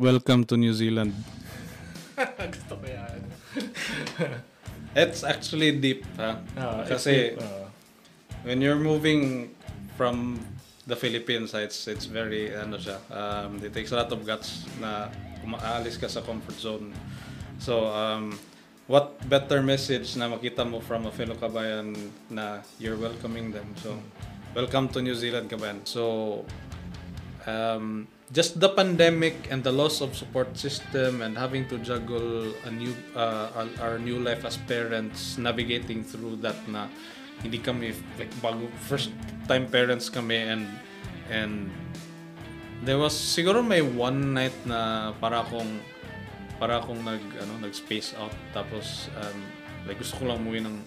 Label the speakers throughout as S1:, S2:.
S1: welcome to New Zealand.
S2: Gusto ko yan.
S1: It's actually deep, ha?
S2: Ah,
S1: Kasi
S2: uh,
S1: when you're moving from the Philippines, it's it's very ano siya. Um, it takes a lot of guts na umaalis ka sa comfort zone. So um, what better message na makita mo from a fellow kabayan na you're welcoming them. So welcome to New Zealand kabayan. So um, just the pandemic and the loss of support system and having to juggle a new uh, our- new life as parents navigating through that na hindi kami like bago first time parents kami and and there was siguro may one night na para akong para akong nag ano nag space out tapos um, like gusto ko lang umuwi ng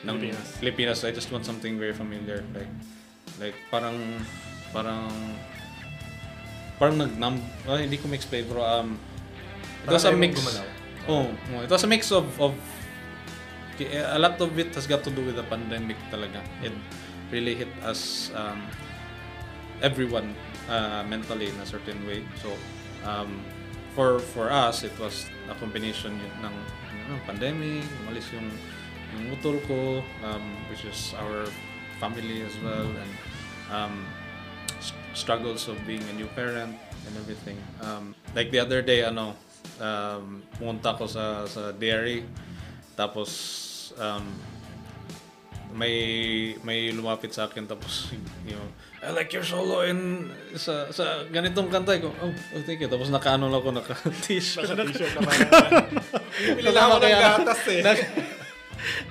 S1: ng
S2: Pilipinas.
S1: Pilipinas. I just want something very familiar like like parang parang parang nag-numb ah, hindi ko ma-explain pero um it was a mix. oh, oh, it was a mix of of a lot of it has got to do with the pandemic talaga. It really hit us um, everyone uh, mentally in a certain way. So um, for for us it was a combination ng ano, pandemic umalis yung yung utol ko um, which is our family as well and um, struggles of being a new parent and everything. Um, like the other day ano um, pumunta ko sa sa dairy. Tapos um, may may lumapit sa akin. Tapos you know I like your solo in sa sa ganitong kanta. Ko oh, oh thank you. Tapos nakaano lang ako naka t-shirt
S2: Naka-t-shirt naman. Bili
S1: Naka-
S2: lang ako ng gatas eh.
S1: nag,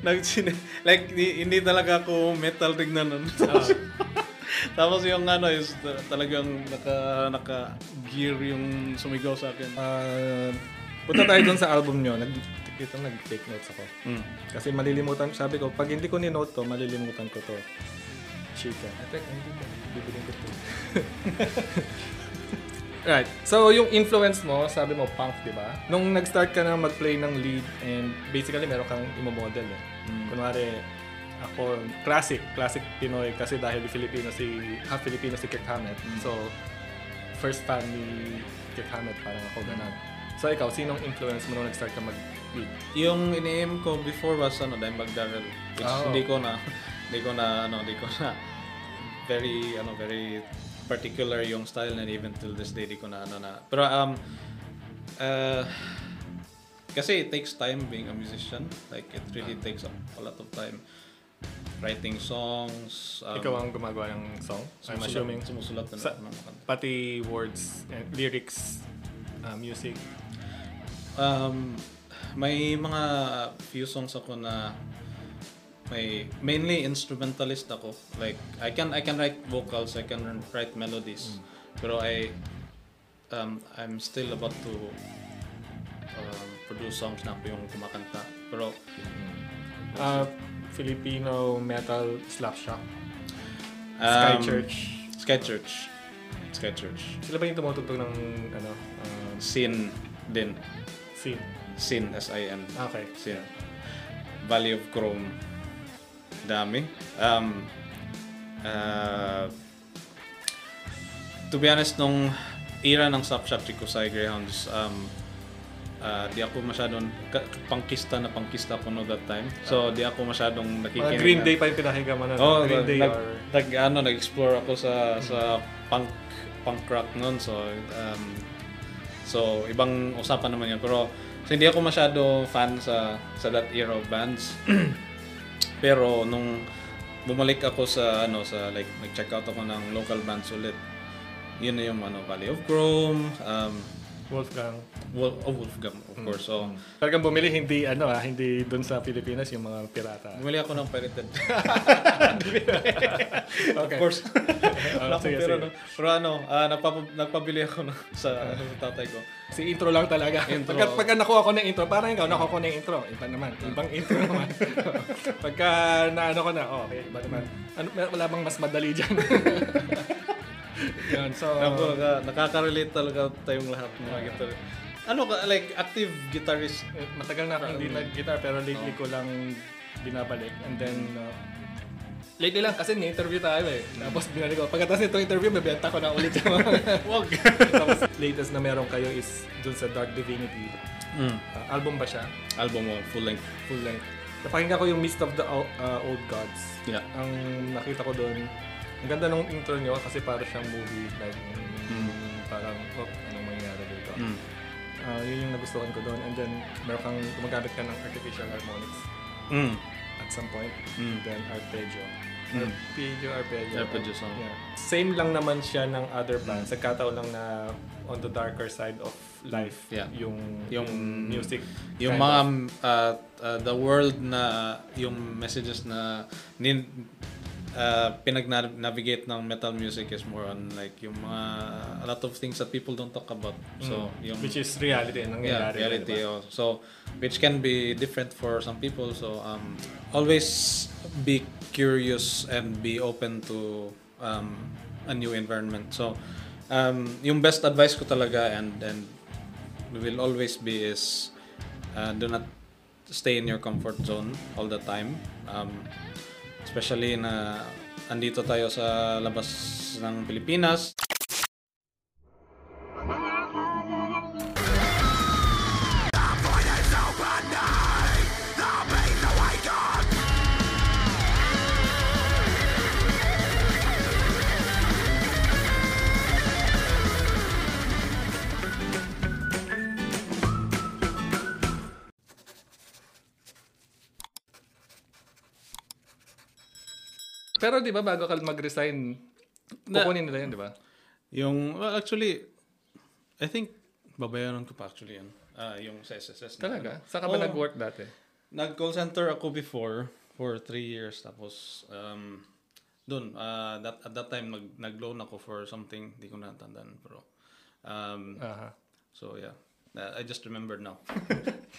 S1: nag like di- hindi talaga ako metal tignan nun. Tapos, tapos yung ano is ta- talagang naka naka gear yung sumigaw sa akin.
S2: Ah, punta tayo dun sa album nyo. Nag, ito nag-take notes ako.
S1: Mm.
S2: Kasi malilimutan, sabi ko, pag hindi ko ni-note to, malilimutan ko to. Chicken. Teka, hindi ko. Bibilin ko to. right. So, yung influence mo, sabi mo, punk, di ba? Nung nag-start ka na mag-play ng lead and basically meron kang imo-model eh. Kunwari, ako, classic, classic Pinoy kasi dahil Filipino si, half Filipino si Kit Hammett. So, first fan ni Kit Hammett, parang ako ganun. So, ikaw, sinong influence mo nung nag-start ka mag-lead?
S1: Yung ini-aim ko before was ano Dimebag Darrell which
S2: Oh.
S1: hindi ko na hindi ko na ano hindi ko na very ano very particular yung style na even till this day di ko na ano na pero um uh, kasi it takes time being a musician like it really takes a, a lot of time writing songs um,
S2: Ikaw ang gumagawa ng song? I'm assuming.
S1: sumusulat na
S2: Sa-
S1: ng kanta.
S2: Pati words, and lyrics, uh, music.
S1: Um, may mga few songs ako na may mainly instrumentalist ako. Like I can I can write vocals, I can write melodies. Pero I um, I'm still about to um, produce songs na ako yung kumakanta. Pero
S2: Uh, Filipino metal slap shop. Sky
S1: um,
S2: Church.
S1: Sky Church. Sky Church.
S2: Sila ba yung tumutugtog ng ano, uh,
S1: Sin din.
S2: scene?
S1: Sin S-I-N.
S2: Okay.
S1: Sin. Valley of Chrome. Dami. Um, uh, to be honest, nung era ng Slap Shop Chico Sai Greyhounds, um, uh, di ako masyadong, pangkista na pangkista ako no that time. So, di ako masyadong nakikinig.
S2: Mga Green
S1: na-
S2: Day pa yung pinahiga mo na.
S1: Oh,
S2: Green Day
S1: nag,
S2: or...
S1: nag, ano, nag-explore ako sa sa punk punk rock noon. So, um, so ibang usapan naman yun. Pero so, hindi ako masyado fan sa sa that era of bands. Pero nung bumalik ako sa ano sa like nag-check out ako ng local bands ulit. Yun na yung ano Valley of Chrome, um,
S2: Wolfgang.
S1: Wolf, oh, Wolfgang of course. So,
S2: Talagang bumili hindi ano ah, hindi doon sa Pilipinas yung mga pirata.
S1: bumili ako ng pirated. of
S2: Okay.
S1: course.
S2: Oh,
S1: Wala akong pera, no? Pero ano, ah, nagpapa- nagpabili ako ng, sa, sa tatay ko.
S2: Si intro lang talaga.
S1: Intro.
S2: Pagka, pagka nakuha ko ng intro, parang ikaw, nakuha ko ng intro. Iba naman. Ibang intro naman. pagka naano ko na, oh, okay, iba naman. Ano, wala bang mas madali dyan? Yan, so...
S1: Ako, naka- nakaka-relate talaga tayong lahat ng mga guitar. Ano ka, like, active guitarist.
S2: eh, matagal na akong hindi nag-guitar, pero lately ko lang binabalik. And then, uh, lately lang kasi ni-interview tayo eh. Tapos binalik ko, pagkatapos nitong interview, bebenta ko na ulit yung mga...
S1: Wag.
S2: Tapos latest na meron kayo is dun sa Dark Divinity.
S1: mm.
S2: Uh, album ba siya?
S1: Album mo, full length.
S2: Full length. Napakinggan ko yung Mist of the O- uh, Old Gods.
S1: Yeah.
S2: Ang nakita ko doon, ang ganda nung intro nyo kasi para siyang movie. Like, parang, oh, anong mangyayari dito?
S1: Mm.
S2: Ah, yun yung nagustuhan ko doon. And then, meron kang gumagamit ka ng artificial harmonics
S1: Mm.
S2: at some point.
S1: Mm.
S2: Then, arpeggio.
S1: Mm.
S2: Arpeggio, arpeggio.
S1: Arpeggio song.
S2: Yeah. Same lang naman siya ng other bands. Nagkataon lang na on the darker side of life
S1: Yeah.
S2: yung,
S1: Yung-
S2: music.
S1: Yung mga
S2: of.
S1: uh, uh, the world na yung messages na nin, uh, pinag-navigate ng metal music is more on like yung mga a lot of things that people don't talk about. So, yung
S2: Which is reality.
S1: yeah,
S2: Nangyayari.
S1: reality.
S2: diba?
S1: oh. So, which can be different for some people. So, um, always be curious and be open to um, a new environment. So, um, yung best advice ko talaga and and will always be is uh, do not stay in your comfort zone all the time. Um, especially na andito tayo sa labas ng Pilipinas.
S2: Pero di ba bago ka mag-resign, kukunin nila yun, di ba?
S1: Yung, well, actually, I think, babayaran ko pa actually yan. Ah, yung sa SSS. na
S2: Talaga?
S1: ano.
S2: Saan ka ba
S1: Oo.
S2: nag-work dati?
S1: Nag-call center ako before for three years. Tapos, um, dun, ah, that, at that time, nag, nag-loan ako for something. Di ko natandaan. Pero, um,
S2: Aha.
S1: so yeah. Uh, I just remembered now.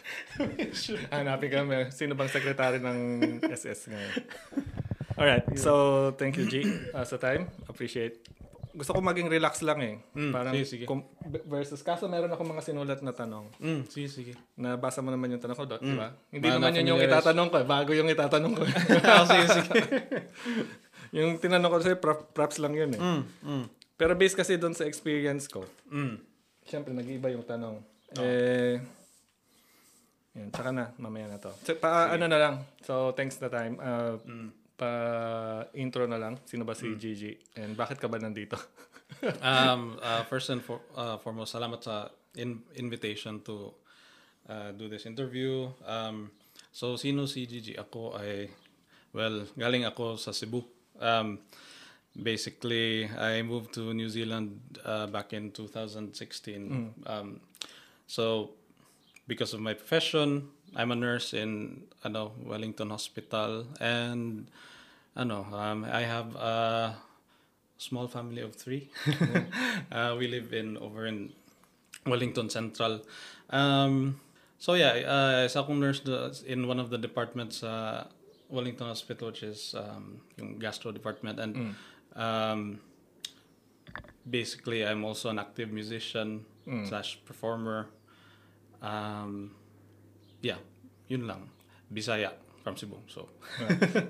S2: Hanapin kami. Sino bang sekretary ng SS ngayon? Alright. So, thank you, G, uh, sa time. Appreciate. Gusto ko maging relax lang eh.
S1: Mm,
S2: Parang
S1: sige, sige.
S2: com- versus, kaso meron ako mga sinulat na tanong.
S1: Mm, sige, sige.
S2: Nabasa mo naman yung tanong ko, Dot, di
S1: Mm.
S2: ba? Hindi
S1: Ba,
S2: naman yun yung itatanong ko. eh. Bago yung itatanong ko.
S1: oh, sige, sige.
S2: yung tinanong ko sa'yo, prop, props lang yun eh.
S1: Mm, mm,
S2: Pero based kasi doon sa experience ko,
S1: mm.
S2: Siyempre, nag-iiba yung tanong. Eh, yun, tsaka na, mamaya na to. So, pa, ano na lang. So, thanks na time. Uh, Pa intro na lang. Sino ba si Gigi? And bakit ka ba nandito?
S1: um, uh, first and for, uh, foremost, salamat sa in- invitation to uh, do this interview. Um, so, sino si Gigi? Ako ay, well, galing ako sa Cebu. Um, basically, I moved to New Zealand uh, back in 2016. Um, so, because of my profession, I'm a nurse in ano Wellington Hospital and ano um, I have a small family of three. uh, we live in over in Wellington Central. Um, so yeah, uh, isa akong nurse in one of the departments sa Wellington Hospital which is um, yung gastro department and um, basically I'm also an active musician slash performer. Um, yeah, yun lang. Bisaya from Cebu. So,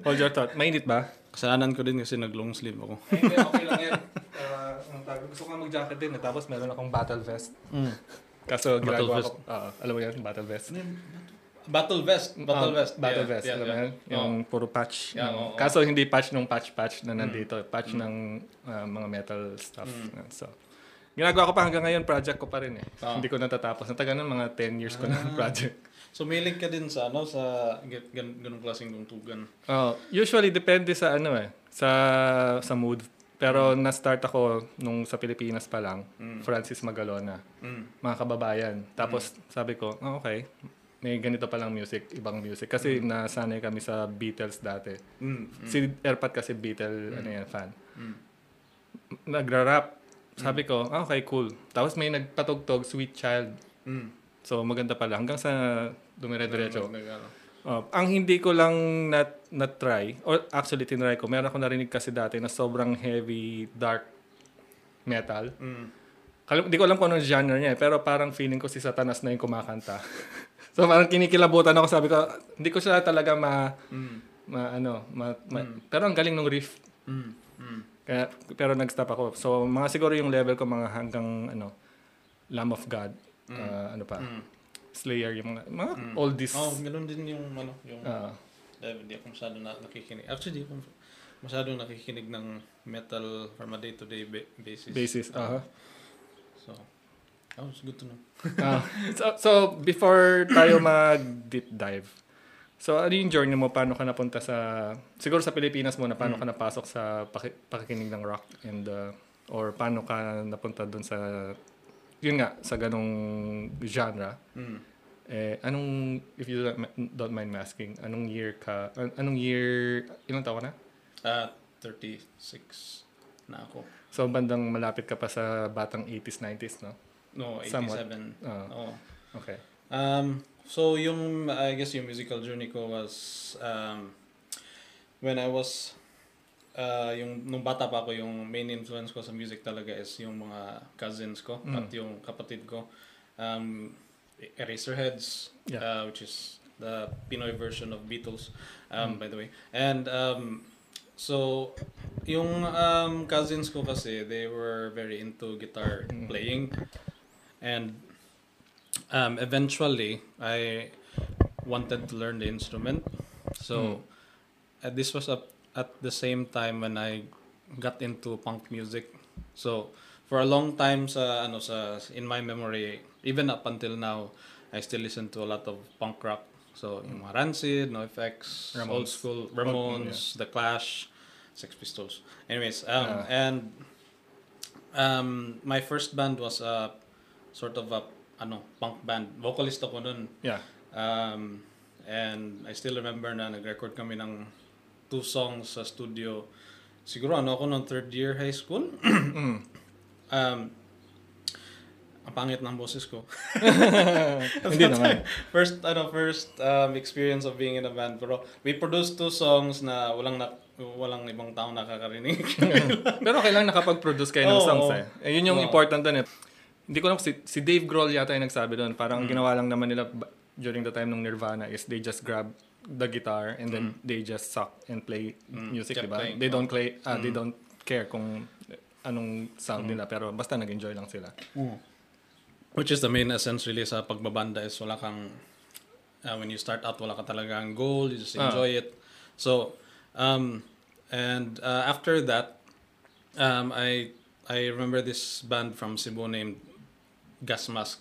S2: Hold your thought. Mainit ba?
S1: kasalanan ko din kasi nag-long sleeve ako.
S2: Hindi, okay lang yan. Uh, ang tawag- gusto ko nga mag-jacket din. eh. Tapos meron akong battle vest. Kaso
S1: Battle
S2: ginagawa
S1: vest.
S2: ko. Oo, alam mo yan, battle vest.
S1: Battle vest. Battle
S2: Ah,
S1: vest.
S2: Battle
S1: Yeah,
S2: vest.
S1: yeah,
S2: alam mo
S1: yeah.
S2: yan? Yung puro patch.
S1: Yeah, oo, oo.
S2: Kaso hindi patch nung patch-patch na nandito. Patch ng uh, mga metal stuff. So, ginagawa ko pa hanggang ngayon, project ko pa rin eh.
S1: Ah.
S2: Hindi ko natatapos. Natagal na mga 10 years ko na project.
S1: So, mailing ka din sa, ano, sa gan- gan- ganung klaseng tungtugan.
S2: Oh, usually depende sa ano eh, sa sa mood. Pero na-start ako nung sa Pilipinas pa lang, Francis Magalona.
S1: Mm.
S2: Mga kababayan. Tapos sabi ko, oh, okay, may ganito palang music, ibang music. Kasi nasanay kami sa Beatles dati.
S1: Mm.
S2: Si Erpat kasi Beatle, ano yan, fan. Nagra-rap. Sabi ko, ah, okay, cool. Tapos may nagpatugtog, Sweet Child.
S1: Mm.
S2: So maganda pala. Hanggang sa dumire-diretso.
S1: Ano.
S2: Oh, ang hindi ko lang nat na-try, or actually tinry ko, meron ako narinig kasi dati na sobrang heavy, dark metal.
S1: Mm.
S2: Kalim- Hindi ko alam kung anong genre niya eh, pero parang feeling ko si Satanas na yung kumakanta. so parang kinikilabutan ako, sabi ko, hindi ko siya talaga ma,
S1: Mm.
S2: ma ano, ma, ma- pero ang galing ng riff.
S1: Mm. Mm.
S2: Kaya, pero nag-stop ako. So, mga siguro yung level ko mga hanggang ano, Lamb of God. Ah, ano pa?
S1: Mm.
S2: Slayer, yung mga, mga oldies.
S1: Oh, ganoon din yung ano, yung
S2: Ah,
S1: eh, hindi ako masyado na nakikinig. Actually, hindi ako masyado nakikinig ng metal from a day-to-day ba- basis.
S2: basis. aha.
S1: So, oh, it's good to know.
S2: Ah, so, so, before tayo mag-deep dive, so ano yung journey mo? Paano ka napunta sa, siguro sa Pilipinas muna, paano ka napasok sa paki- pakikinig ng rock and, uh, or paano ka napunta dun sa, yun nga, sa ganong genre?
S1: Mm.
S2: Eh, anong, if you don't, don't mind me asking, anong year ka, an- anong year, ilang taon na?
S1: Ah, 36 na ako.
S2: So, bandang malapit ka pa sa batang 80s, 90s, no?
S1: No, 87.
S2: Somewhat. Ah,
S1: Oo.
S2: okay.
S1: Um, so yung, I guess yung musical journey ko was, um, when I was, uh, yung, nung bata pa ako, yung main influence ko sa music talaga is yung mga cousins ko
S2: Mm.
S1: at yung kapatid ko. Um, Eraserheads,
S2: Yeah.
S1: uh, which is the Pinoy version of Beatles, um, by the way. And um, so, yung um, cousins ko kasi, they were very into guitar
S2: Mm.
S1: playing. And um, eventually, I wanted to learn the instrument. So, uh, this was up at the same time when I got into punk music. So, for a long time sa ano sa in my memory, even up until now, I still listen to a lot of punk rock. So, yung mga Rancid, NoFX,
S2: Ramones.
S1: old school Ramones, The Clash, Sex Pistols. Anyways, um,
S2: Ah.
S1: and um, my first band was a sort of a ano punk band. Vocalist ako nun.
S2: Yeah.
S1: Um, and I still remember na nag-record kami ng two songs sa studio. Siguro ano ako nung third year high school.
S2: Mm.
S1: Um, ang pangit ng boses ko.
S2: Hindi naman.
S1: first ano first um, experience of being in a band pero we produced two songs na walang na, walang ibang tao nakakarinig.
S2: Pero kailangan nakapag-produce kayo ng
S1: Oo,
S2: songs eh. eh. Yun yung
S1: Oo.
S2: important doon eh. Hindi ko alam, si, si Dave Grohl yata yung nagsabi doon. Parang
S1: Mm.
S2: ginawa lang naman nila during the time ng Nirvana is they just grab the guitar and then they just suck and play music,
S1: Mm. Kept
S2: di ba?
S1: playing.
S2: They don't play, ah, they don't care kung anong sound nila pero basta nag-enjoy lang sila.
S1: Which is the main essence really sa pagbabanda is wala kang uh, when you start out wala ka talagang goal, you just
S2: Ah.
S1: enjoy it. So um and uh, after that um I I remember this band from Cebu named Gas Mask.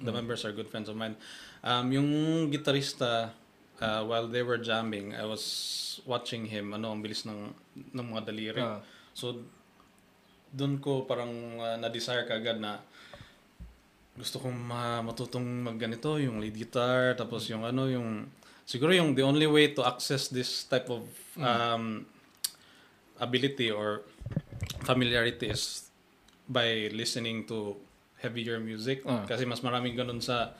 S1: The members are good friends of mine. Um yung gitarista uh, while they were jamming, I was watching him ano ang bilis ng ng mga daliri.
S2: Ah.
S1: So doon ko parang uh, na-desire kagad na gusto kong ma- matutong magganito, yung lead guitar, tapos yung ano, yung siguro yung the only way to access this type of um, ability or familiarity is by listening to heavier music
S2: Ah.
S1: kasi mas maraming ganun sa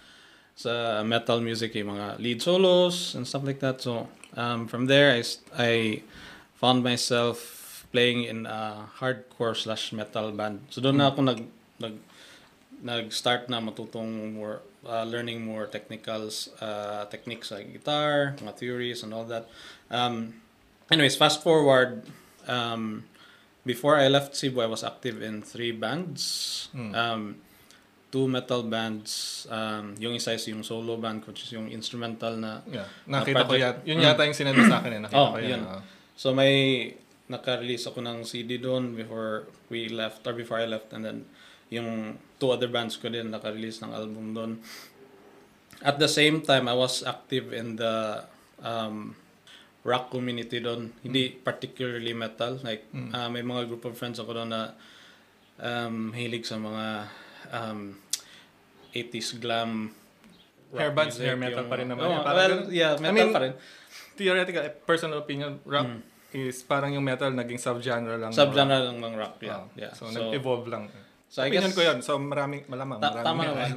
S1: sa metal music yung mga lead solos and stuff like that. So um, from there I, I found myself playing in a hardcore slash metal band. So doon na ako nag nag nag-start na matutong more uh, learning more technicals uh, techniques sa guitar mga theories and all that. Um, anyways fast forward um, before I left Cebu I was active in three bands. Um, two metal bands um, yung isa is yung solo band which is yung instrumental na
S2: Yeah. Nakita ko
S1: project.
S2: yata. Yun yata yung sinabi sa akin eh. Nakita
S1: Oh,
S2: ko yan.
S1: yun.
S2: ah.
S1: So may naka-release ako ng CD doon before we left or before I left and then yung two other bands ko din naka-release ng album doon. At the same time, I was active in the um, rock community doon. Hindi particularly metal. Like, uh, may mga group of friends ako doon na um, hilig sa mga um, 80s glam rock
S2: Hair bands, hair metal
S1: yung-
S2: pa rin naman yan. Parang
S1: well, yeah,
S2: I
S1: metal
S2: mean,
S1: pa rin.
S2: Theoretical, eh, personal opinion, rock is parang yung metal naging subgenre lang. ng
S1: Subgenre lang ng rock, yeah.
S2: Ah,
S1: yeah.
S2: So, nag-evolve lang.
S1: so I
S2: opinion
S1: guess-
S2: ko yun. So, maraming, malamang.
S1: Ta-
S2: maraming
S1: tama naman.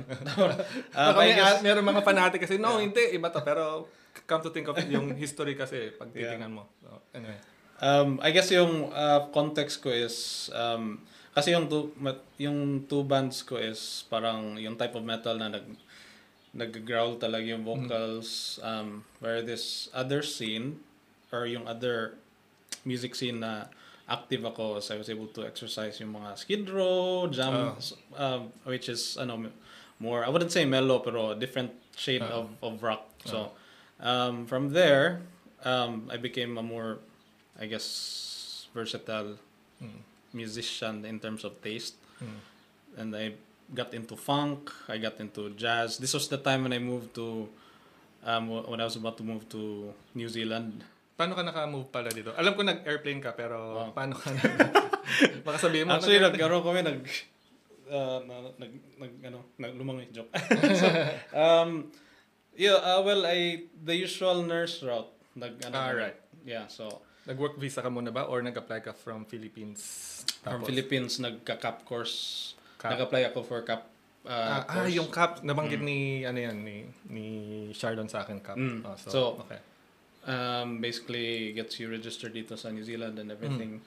S1: I
S2: may,
S1: guess,
S2: meron mga fanatic kasi, no, hindi, iba to. Pero, come to think of it, yung history kasi, pag titingnan mo. So, anyway.
S1: um, I guess yung uh, context ko is, um, kasi yung two, mat- yung two bands ko is parang yung type of metal na nag nag-growl talaga yung vocals um, where this other scene or yung other music scene na active ako so I was able to exercise yung mga skid row, jam, um, which is ano more I wouldn't say mellow pero different shade of of rock. So um, from there um, I became a more I guess versatile musician in terms of taste. And I got into funk, I got into jazz. This was the time when I moved to um, when I was about to move to New Zealand.
S2: Paano ka naka-move pala dito? Alam ko nag-airplane ka, pero
S1: Wow.
S2: paano ka nag... Baka sabihin mo,
S1: Actually,
S2: nag-
S1: nagkaroon kami nag uh, na- nag nag ano, nag lumang joke. so, um yeah, uh, well, I the usual nurse route. Nag ano,
S2: Ah, right.
S1: Yeah, so
S2: Nag-work visa ka muna ba or nag-apply ka from Philippines?
S1: from
S2: Tapos-
S1: Philippines nagka-cap course.
S2: Cap.
S1: Nag-apply ako for cap
S2: Ah,
S1: uh,
S2: ah,
S1: course.
S2: yung cap, nabanggit ni, ano yan, ni, ni Shardon sa akin cap.
S1: Mm.
S2: Oh, so,
S1: So,
S2: okay.
S1: um, basically gets you registered dito sa New Zealand and everything.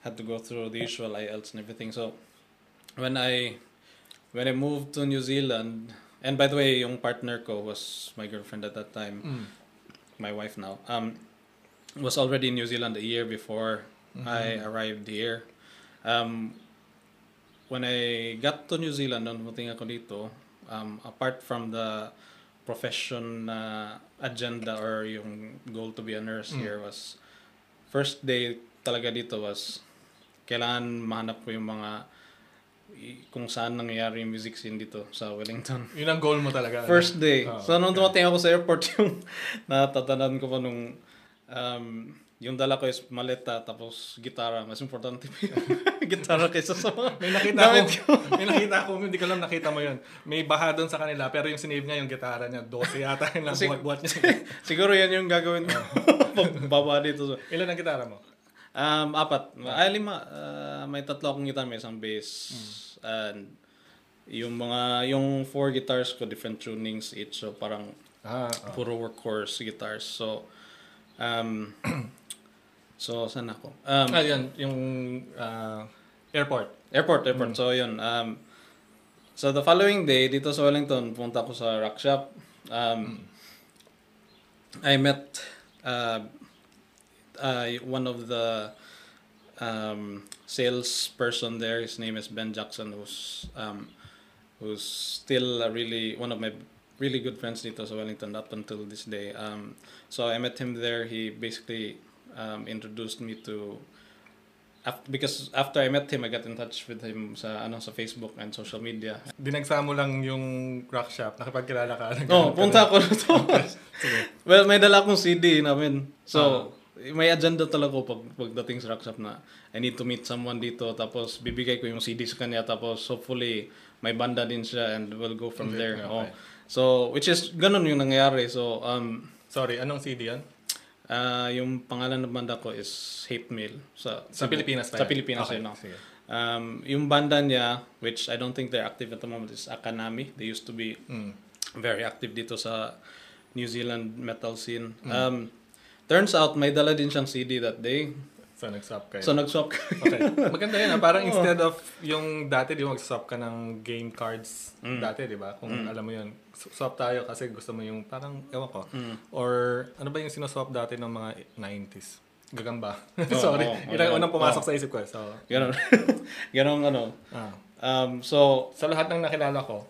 S1: Had to go through the usual IELTS and everything. So when I when I moved to New Zealand, and by the way, yung partner ko was my girlfriend at that time,
S2: Mm.
S1: my wife now. Um, was already in New Zealand a year before I arrived here. Um, when I got to New Zealand, nung puting ako dito, um, apart from the profession na agenda or yung goal to be a nurse here was first day talaga dito was kailangan mahanap ko yung mga kung saan nangyayari yung music scene dito sa Wellington.
S2: Yun ang goal mo talaga.
S1: First day.
S2: Oh,
S1: so, nung
S2: okay.
S1: dumating ako sa airport, yung natatandaan ko pa nung um, yung dala ko is maleta tapos gitara. Mas importante pa yung gitara kaysa sa mga
S2: May nakita
S1: damit
S2: ko, may nakita ko, hindi ko alam nakita mo yun. May baha doon sa kanila, pero yung sinave niya yung gitara niya, 12 yata yung
S1: Kasi-
S2: buhat-buhat niya.
S1: Siguro yan yung gagawin ko. Pagbaba dito.
S2: Ilan ang gitara mo?
S1: um, apat. Ay, lima. Ah, may tatlo akong gitara. May isang bass. And yung mga, yung four guitars ko, different tunings each. So, parang
S2: Ah,
S1: puro workhorse guitars. So, um, so, saan ako? Um,
S2: ah yan, yung ah, airport.
S1: Airport, airport. So, yun. Um, so, the following day, dito sa Wellington, punta ako sa rock shop. Um, I met uh, uh, one of the um, salesperson there. His name is Ben Jackson, who's um, who's still a really one of my really good friends dito sa Wellington up until this day. Um, so I met him there. He basically um, introduced me to af- because after I met him, I got in touch with him sa ano sa Facebook and social media.
S2: Dinagsa mo lang yung rock shop, nakipagkilala ka.
S1: Oh,
S2: nagkaroon ka
S1: punta ako dito.
S2: Sige.
S1: well, may dala akong CD namin. So, may agenda talaga ko pag pagdating sa rock shop na I need to meet someone dito tapos bibigay ko yung CD sa kanya tapos hopefully may banda din siya and we'll go from
S2: Okay,
S1: there.
S2: okay.
S1: Oh. So, which is ganun yung nangyari. So, um
S2: Sorry, anong CD yan?
S1: ah, yung pangalan ng banda ko is Hate Mail sa
S2: Sa Pilipinas pa
S1: Sa
S2: yan?
S1: Pilipinas
S2: Okay,
S1: yun. no?
S2: sige.
S1: Um, yung banda niya, which I don't think they're active at the moment, is Akanami. They used to be
S2: Mm.
S1: very active dito sa New Zealand metal scene.
S2: Mm.
S1: Um, turns out, may dala din siyang CD that day.
S2: So, nag-swap kayo.
S1: So, nag-swap ka.
S2: okay. Maganda yun. ah. Parang instead of yung dati, di mag-swap ka ng game cards
S1: Mm.
S2: dati, di ba? Kung alam mo yun. Swap tayo kasi gusto mo yung parang, ewan ko.
S1: Mm.
S2: Or ano ba yung sinuswap dati ng mga 90s? Gagamba.
S1: Oo,
S2: Sorry.
S1: oo,
S2: Yun ang
S1: oo.
S2: unang pumasok
S1: Oo.
S2: sa isip ko. eh. So,
S1: Ganon. Ganon ano.
S2: ah.
S1: Um, so,
S2: sa lahat ng nakilala ko,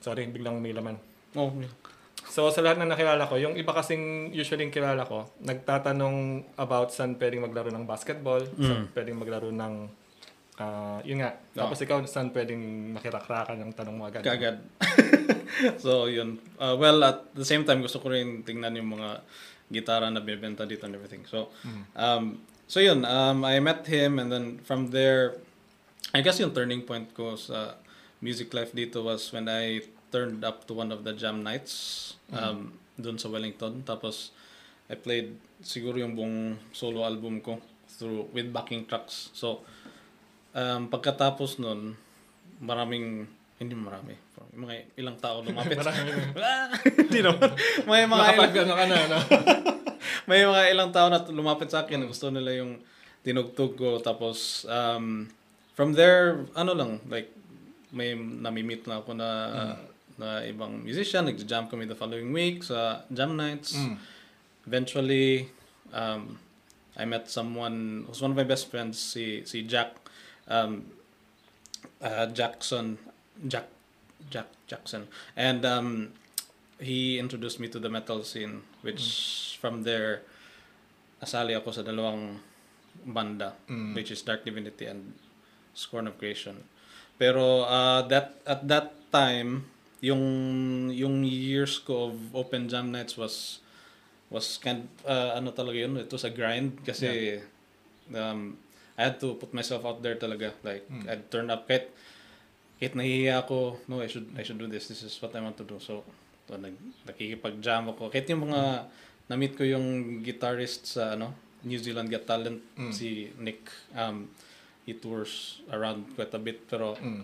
S2: sorry, biglang may laman.
S1: oh,
S2: So, sa lahat ng nakilala ko, yung iba kasing usually yung kilala ko, nagtatanong about saan pwedeng maglaro ng basketball, saan pwedeng maglaro ng, ah, yun nga. Tapos ikaw, saan pwedeng makirakrakan ng tanong mo agad.
S1: kagad. so, yun. Uh, well, at the same time, gusto ko rin tingnan yung mga gitara na binibenta dito and everything. So, um, so yun. Um, I met him and then from there, I guess yung turning point ko sa music life dito was when I turned up to one of the jam nights um, dun sa Wellington. Tapos, I played siguro yung buong solo album ko through with backing tracks. So, um, pagkatapos nun, maraming, hindi marami, mga ilang tao lumapit. Ah, Hindi naman. May mga ilang,
S2: ano ka na, no?
S1: may mga ilang tao na lumapit sa akin. Gusto nila yung tinugtog ko. Tapos, um, from there, ano lang, like, may nami-meet na ako na na ibang musician. Nag-jam kami the following week sa jam nights.
S2: Mm.
S1: Eventually, um, I met someone who's one of my best friends, si, si Jack, um, uh, Jackson, Jack, Jack Jackson. And um, he introduced me to the metal scene, which from there, nasali ako sa dalawang banda,
S2: Mm.
S1: which is Dark Divinity and Scorn of Creation. Pero uh, that at that time, yung yung years ko of open jam nights was was kind uh, ano talaga yun, it was a grind kasi um, I had to put myself out there talaga. Like
S2: Mm.
S1: I'd turn up kahit kahit nahihiya ako, no, I should I should do this. This is what I want to do. So, to, nag, nakikipag-jam ako. Kahit yung mga na-meet ko yung guitarist sa ano, New Zealand Got Talent,
S2: Mm.
S1: si Nick. Um, he tours around quite a bit pero
S2: Mm.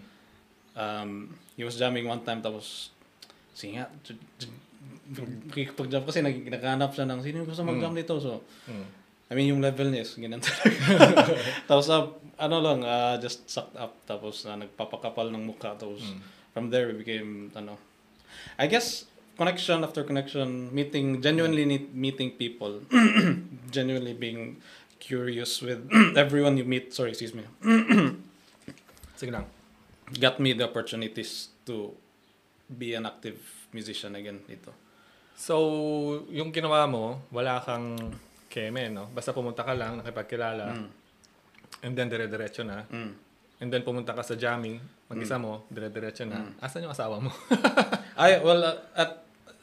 S1: um, he was jamming one time tapos sige nga kikipag-jam kasi nag, naghanap siya ng sino gusto mag-jam dito so
S2: Mm.
S1: I mean yung level niya is ganyan talaga. Tapos ah, ano lang ah, just sucked up. Tapos ah, nagpapakapal ng mukha. Tapos
S2: Mm.
S1: from there we became ano I guess connection after connection meeting genuinely need, meeting people. Genuinely being curious with everyone you meet. Sorry excuse me.
S2: Sige lang.
S1: got me the opportunities to be an active musician again dito.
S2: So, yung ginawa mo, wala kang keme, no? Basta pumunta ka lang, nakipagkilala,
S1: Mm.
S2: and then dire-diretso na.
S1: Mm.
S2: And then pumunta ka sa jamming, mag-isa mo, dire-diretso na. Asan yung asawa mo?
S1: Ay, well, uh, at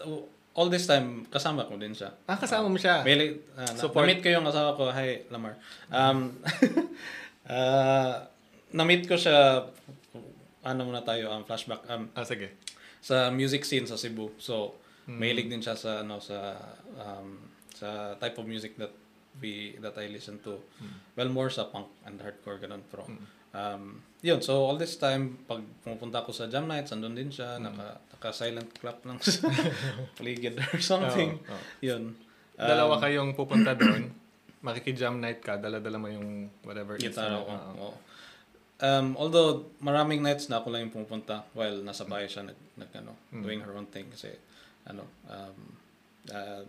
S1: uh, all this time, kasama ko din siya.
S2: ah, kasama mo siya.
S1: May, uh,
S2: Support.
S1: na-meet ko yung asawa ko. Hi, Lamar. Um, uh, na-meet ko siya, ano muna tayo, um, flashback, um,
S2: Ah, sige.
S1: sa music scene sa Cebu. So, mahilig din siya sa, ano, sa, um, sa type of music that we, that I listen to. Well, more sa punk and hardcore, ganun. Pero, um, yun. So, all this time, pag pumupunta ako sa jam nights, andun din siya, naka, naka-silent clap lang sa paligid or something.
S2: Oo, oo.
S1: Yun. Um,
S2: Dalawa kayong pupunta doon, makikijam night ka, dala-dala mo yung whatever
S1: ako.
S2: Oo.
S1: oo. Um, although, maraming nights na ako lang yung pumupunta while nasa bahay siya nag, nag ano,
S2: Mm.
S1: doing her own thing kasi ano, um, uh,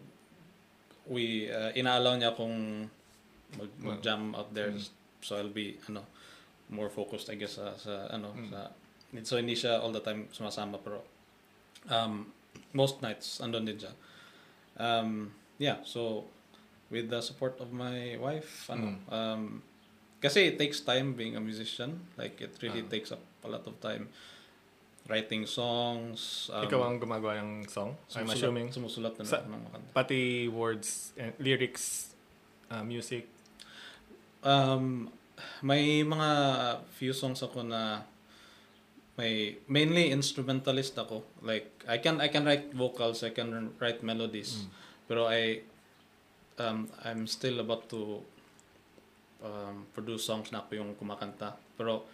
S1: we, uh, inaalaw niya akong mag, mag-jam out there
S2: Mm.
S1: so I'll be ano, more focused I guess sa, sa ano,
S2: Mm.
S1: sa so hindi siya all the time sumasama pero um, most nights andun din siya. Um, yeah, so with the support of my wife, ano,
S2: Mm.
S1: um, kasi it takes time being a musician. Like, it really
S2: Ah.
S1: takes up a lot of time. Writing songs. Um,
S2: Ikaw ang gumagawa ng song, I'm assuming.
S1: Sumusulat na
S2: Sa-
S1: ng mga kanta.
S2: Pati words, and lyrics, uh, music.
S1: Um, may mga few songs ako na may mainly instrumentalist ako. Like I can I can write vocals, I can write melodies. Pero I um I'm still about to um, produce songs na ako yung kumakanta. Pero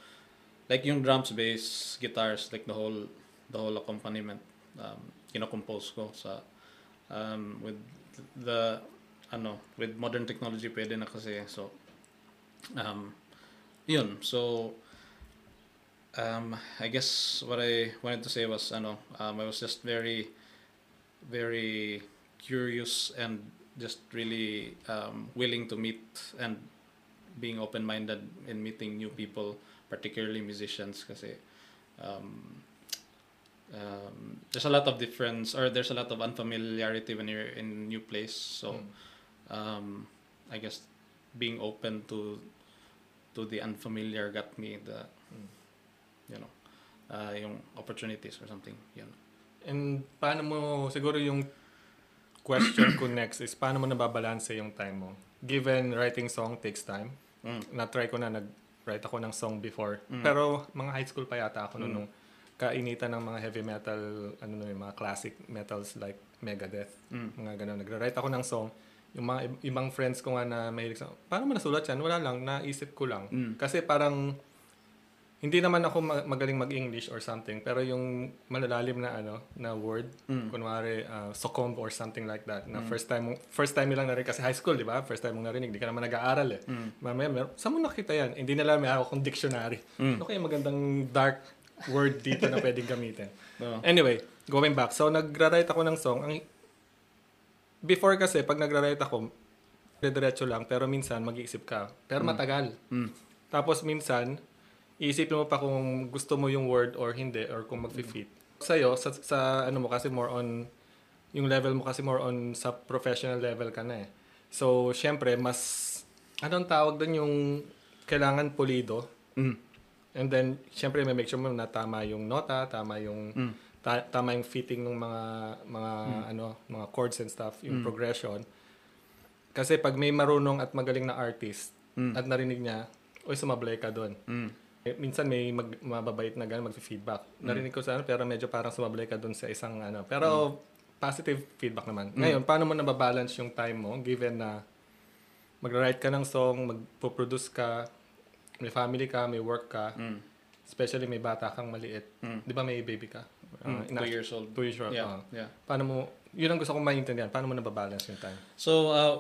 S1: like yung drums, bass, guitars, like the whole the whole accompaniment um kinocompose ko sa um with the ano with modern technology pwede na kasi. So um yun. So um I guess what I wanted to say was ano um I was just very very curious and just really um, willing to meet and being open-minded in meeting new people, particularly musicians, kasi um, um, there's a lot of difference or there's a lot of unfamiliarity when you're in a new place. So, um, I guess being open to to the unfamiliar got me the you know uh, yung opportunities or something. Yun.
S2: And paano mo, siguro yung question ko next is paano mo nababalanse yung time mo? Given writing song takes time.
S1: Mm.
S2: Na-try ko na nag-write ako ng song before.
S1: Mm.
S2: Pero mga high school pa yata ako
S1: Mm.
S2: nung kainitan ng mga heavy metal, ano na yung mga classic metals like Megadeth.
S1: Mm.
S2: Mga ganun. Nag-write ako ng song. Yung mga ib- ibang friends ko nga na mahilig sa, paano mo nasulat yan? Wala lang, naisip ko lang.
S1: Mm.
S2: Kasi parang, hindi naman ako ma- magaling mag-English or something, pero yung malalalim na ano, na word,
S1: Mm.
S2: kunwari, uh, succumb or something like that, na first time, mo- first time nilang narinig, kasi high school, di ba? First time mong narinig, di ka naman nag-aaral eh.
S1: Mm.
S2: Mamaya, mer- saan mo nakita yan? Hindi nila may ako kong dictionary.
S1: Mm.
S2: Ano kaya magandang dark word dito na pwedeng gamitin?
S1: Oo.
S2: Anyway, going back. So, nagra-write ako ng song. Ang, before kasi, pag nagra-write ako, diretso lang, pero minsan mag-iisip ka. Pero matagal.
S1: Mm.
S2: Tapos minsan, iisipin mo pa kung gusto mo yung word or hindi, or kung mag-fit. Sa'yo, sa, sa ano mo kasi more on, yung level mo kasi more on sa professional level ka na eh. So, syempre, mas, anong tawag doon yung kailangan pulido.
S1: Mm.
S2: And then, syempre, may make sure mo na tama yung nota, tama yung,
S1: Mm.
S2: ta- tama yung fitting ng mga, mga, ano, mga chords and stuff, yung progression. Kasi pag may marunong at magaling na artist,
S1: Mm.
S2: at narinig niya, oy, sumablay ka doon.
S1: Mm.
S2: Eh, Minsan may mag, mababait na gano'n, mag-feedback. Narinig ko sa ano, pero medyo parang sumablay ka doon sa isang ano. Pero positive feedback naman. Ngayon, paano mo nababalance yung time mo given na mag-write ka ng song, mag-produce ka, may family ka, may work ka,
S1: Mm.
S2: especially may bata kang maliit.
S1: Mm.
S2: Di ba may baby ka?
S1: Mm.
S2: ina-
S1: Two years old.
S2: Two years old.
S1: Yeah,
S2: ah.
S1: yeah.
S2: Paano mo, yun ang gusto kong maintindihan. Paano mo nababalance yung time?
S1: So, uh,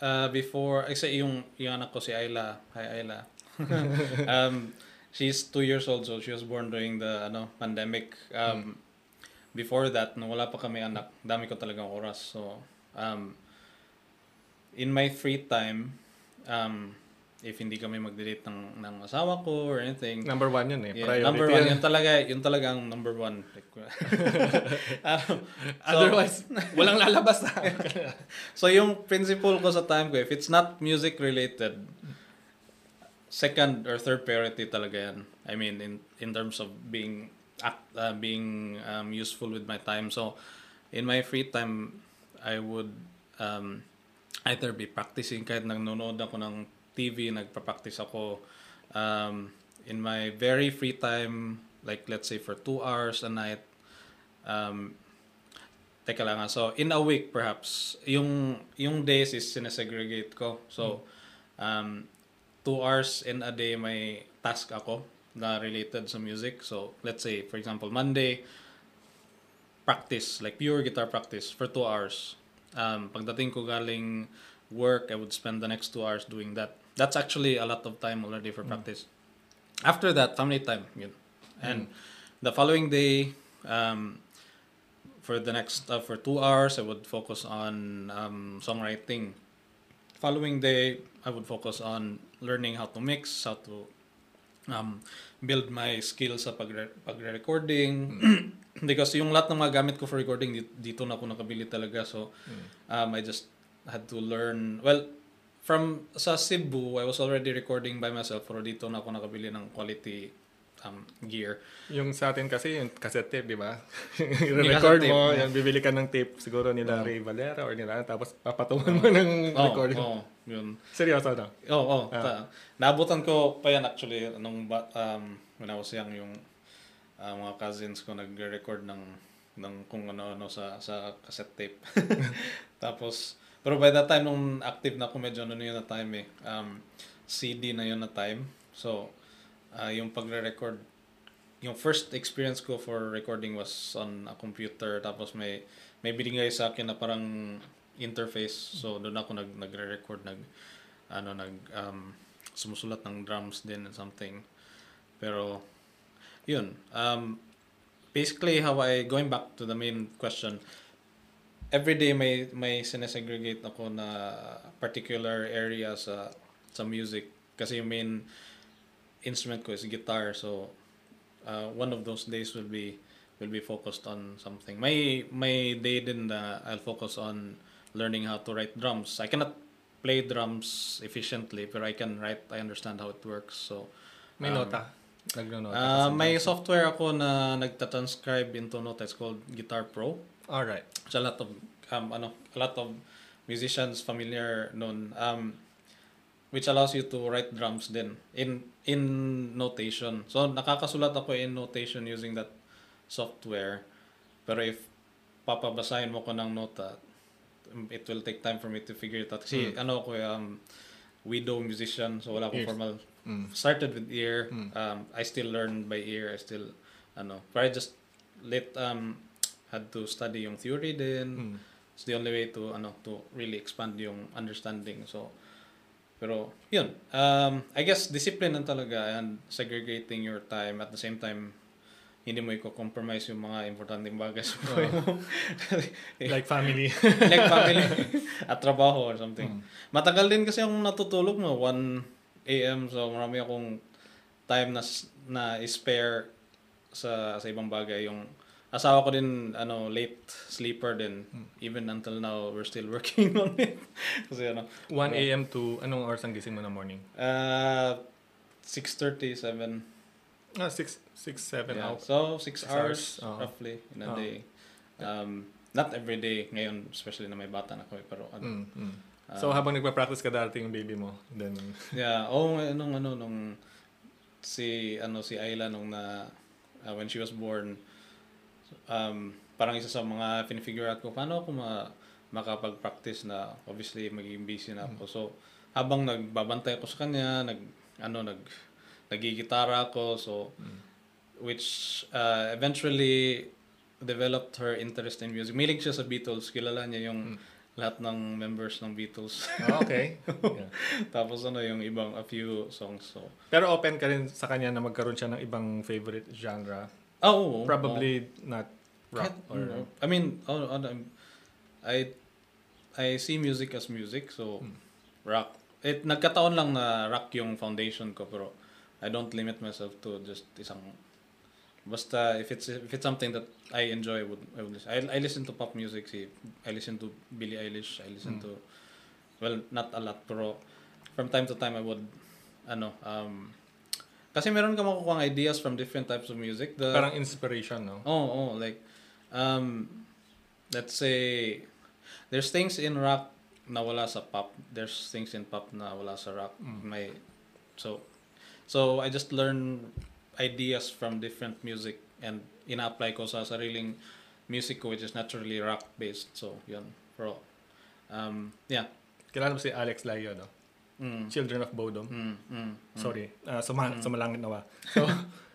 S1: uh, before, kasi yung, yung anak ko si Ayla, hi Ayla. um, she's two years old, so she was born during the ano pandemic. Um, Before that, nung wala pa kami anak, dami ko talagang oras. So, um, in my free time, um, if hindi kami mag-date ng, ng asawa ko or anything,
S2: Number one yun eh.
S1: Yeah,
S2: Priority
S1: number one, yun talaga, yun talaga ang number one. Like, um, so-
S2: Otherwise, walang lalabas na.
S1: So yung principle ko sa time ko, if it's not music related, second or third priority talaga yan. I mean, in in terms of being act, uh, being um, useful with my time. So in my free time, I would um, either be practicing kahit nanonood ako ng TV, nagpa-practice ako. Um, in my very free time, like let's say for two hours a night, um, Teka lang ah. So, in a week perhaps, yung yung days is sinesegregate ko. So, um, two hours in a day may task ako na related sa music. So, let's say, for example, Monday, practice, like pure guitar practice for two hours. Um, pagdating ko galing work, I would spend the next two hours doing that. That's actually a lot of time already for practice. After that, family time. Yun. And the following day, um, for the next uh, for two hours, I would focus on um, songwriting. Following day, I would focus on learning how to mix, how to um, build my skills sa pagre- pagre-recording. Because yung lahat ng mga gamit ko for recording, di- dito na ako nakabili talaga. So, um, I just had to learn. Well, from sa Cebu, I was already recording by myself. Pero dito na ako nakabili ng quality um, gear.
S2: Yung sa atin kasi, yung cassette tape, di ba?
S1: Yung
S2: record mo,
S1: tape,
S2: yan, bibili ka ng tape siguro nila Ray Valera or nila, tapos papatungan mo ng
S1: Oh,
S2: recording.
S1: oh, yun.
S2: Seryoso na?
S1: Oo, oh,
S2: Ah.
S1: ta- naabutan ko pa yan actually nung ba- um, when I was young yung uh, mga cousins ko nagre-record ng ng kung ano-ano sa sa cassette tape. Tapos pero by that time nung active na ako medyo ano na yun na time eh. Um, CD na yun na time. So uh, yung pagre-record yung first experience ko for recording was on a computer tapos may may binigay sa akin na parang interface. So doon ako nag nagre-record nag ano nag um, sumusulat ng drums din and something. Pero yun um, basically how I going back to the main question every day may may sinesegregate ako na particular area sa sa music. Kasi yung main instrument ko is guitar so uh, one of those days will be will be focused on something may may day din na I'll focus on learning how to write drums I cannot play drums efficiently but I can write I understand how it works so
S2: May
S1: um,
S2: nota. Nagno-nota.
S1: uh, may software ako na nagta-transcribe into notes it's called Guitar Pro
S2: Alright.
S1: There's a lot of um, ano, a lot of musicians familiar nun. Um, which allows you to write drums din in in notation. So nakakasulat ako in notation using that software. Pero if papabasahin mo ko ng nota, it will take time for me to figure it out. Kasi ano ako um widow musician, so wala akong
S2: Ears.
S1: formal
S2: Mm.
S1: started with ear.
S2: Mm.
S1: Um, I still learned by ear. I still, ano, but I just let um had to study yung theory din.
S2: Mm.
S1: It's the only way to ano to really expand yung understanding. So, pero yun. Um, I guess discipline lang talaga and segregating your time at the same time hindi mo i-compromise yung mga importanteng bagay sa buhay mo.
S2: Like family.
S1: like family at trabaho or something. Matagal din kasi akong natutulog mo 1 AM so marami akong time na na spare sa sa ibang bagay yung asawa ko din ano late sleeper din even until now we're still working on it kasi ano
S2: 1 a.m. to anong oras ang gising mo na morning?
S1: uh 6:30 7
S2: Ah, 6 6 7
S1: yeah.
S2: hours.
S1: so 6
S2: Six
S1: hours,
S2: hours, oo.
S1: roughly in a
S2: Oo.
S1: day um not every day ngayon especially na may bata na kami pero ano
S2: Mm, mm. So habang nagpa-practice ka darating yung baby mo, then
S1: Yeah, oh nung ano nung si ano si Ayla nung na uh, when she was born um parang isa sa mga pinifigure out ko paano ako ma makapag-practice na obviously magiging busy na ako. So habang nagbabantay ako sa kanya, nag ano nag nagigitara ako so which uh, eventually developed her interest in music. Milig siya sa Beatles, kilala niya yung lahat ng members ng Beatles.
S2: Ah, okay. Yeah.
S1: Tapos ano yung ibang a few songs so.
S2: Pero open ka rin sa kanya na magkaroon siya ng ibang favorite genre.
S1: Oh,
S2: Probably not rock
S1: Kahit-
S2: or
S1: no. I mean, oh, ano, I I see music as music so rock. It nagkataon lang na rock yung foundation ko pero I don't limit myself to just isang basta if it's if it's something that I enjoy I would I would listen. I, I listen to pop music si I listen to Billie Eilish I listen to well not a lot pero from time to time I would ano um kasi meron ka makukuha ideas from different types of music the
S2: parang inspiration, no?
S1: Oh, oh, like, um, let's say, there's things in rock na wala sa pop. There's things in pop na wala sa rock. May, so, so I just learn ideas from different music and ina-apply ko sa sariling music ko which is naturally rock based. So, yun. Pero, um, yeah.
S2: Kilala mo si Alex Layo, no?
S1: Mm,
S2: Children of Bodom.
S1: mm, mm.
S2: Sorry. Uh, suma, sumalangit nawa. So,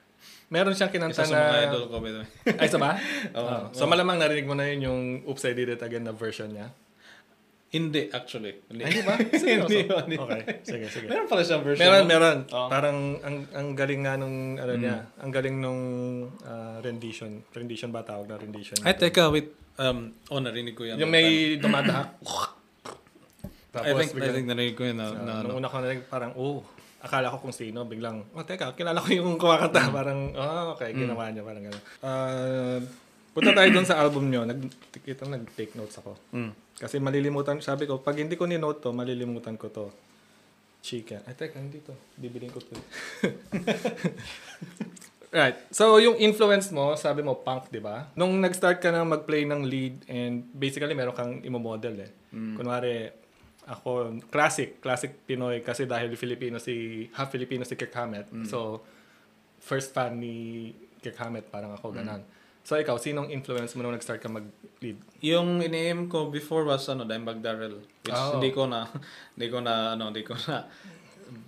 S2: meron siyang kinanta
S1: Isa sa mga
S2: na...
S1: idol ko, by the way.
S2: Ay, isa ba?
S1: Oo.
S2: Ah, so, malamang narinig mo na yun yung Oops, I Did It Again na version niya.
S1: Hindi, actually. Hindi.
S2: Ay, di ba? Seryoso?
S1: Hindi, hindi.
S2: Okay, sige, sige.
S1: Meron pala siyang version.
S2: Meron,
S1: no?
S2: meron.
S1: Oo.
S2: Parang ang ang galing nga nung ano niya, ang galing nung ah, rendition. Rendition ba tawag na rendition?
S1: Ay, teka, wait. Um, oh, narinig ko yan.
S2: Yung may dumadahak.
S1: I think, I
S2: biglang-
S1: think narinig ko yun na,
S2: Ah,
S1: na
S2: nung
S1: ano.
S2: una ko narinig, parang, oh, akala ko kung sino, biglang, oh, teka, kilala ko yung kumakanta.
S1: Mm.
S2: Parang, oh, okay, ginawa niya, parang gano'n. Ah, punta tayo doon sa album niyo. Nag, ito, nag-take notes ako.
S1: Mm.
S2: Kasi malilimutan, sabi ko, pag hindi ko ni-note to, malilimutan ko to. Chicken. Ay, teka, hindi to. Bibiling ko to. right. So, yung influence mo, sabi mo, punk, di ba? Nung nag-start ka na mag-play ng lead and basically meron kang imomodel eh. Kunwari, ako, classic, classic Pinoy kasi dahil Filipino si, half Filipino si Kirk Hammett. So, first fan ni Kirk Hammett, parang ako, ganan. So, ikaw, sinong influence mo nung nag-start ka mag-lead?
S1: Yung in ko before was ano, Dimebag Darrell. Which
S2: Oh.
S1: hindi ko na, hindi ko na, ano, hindi ko na,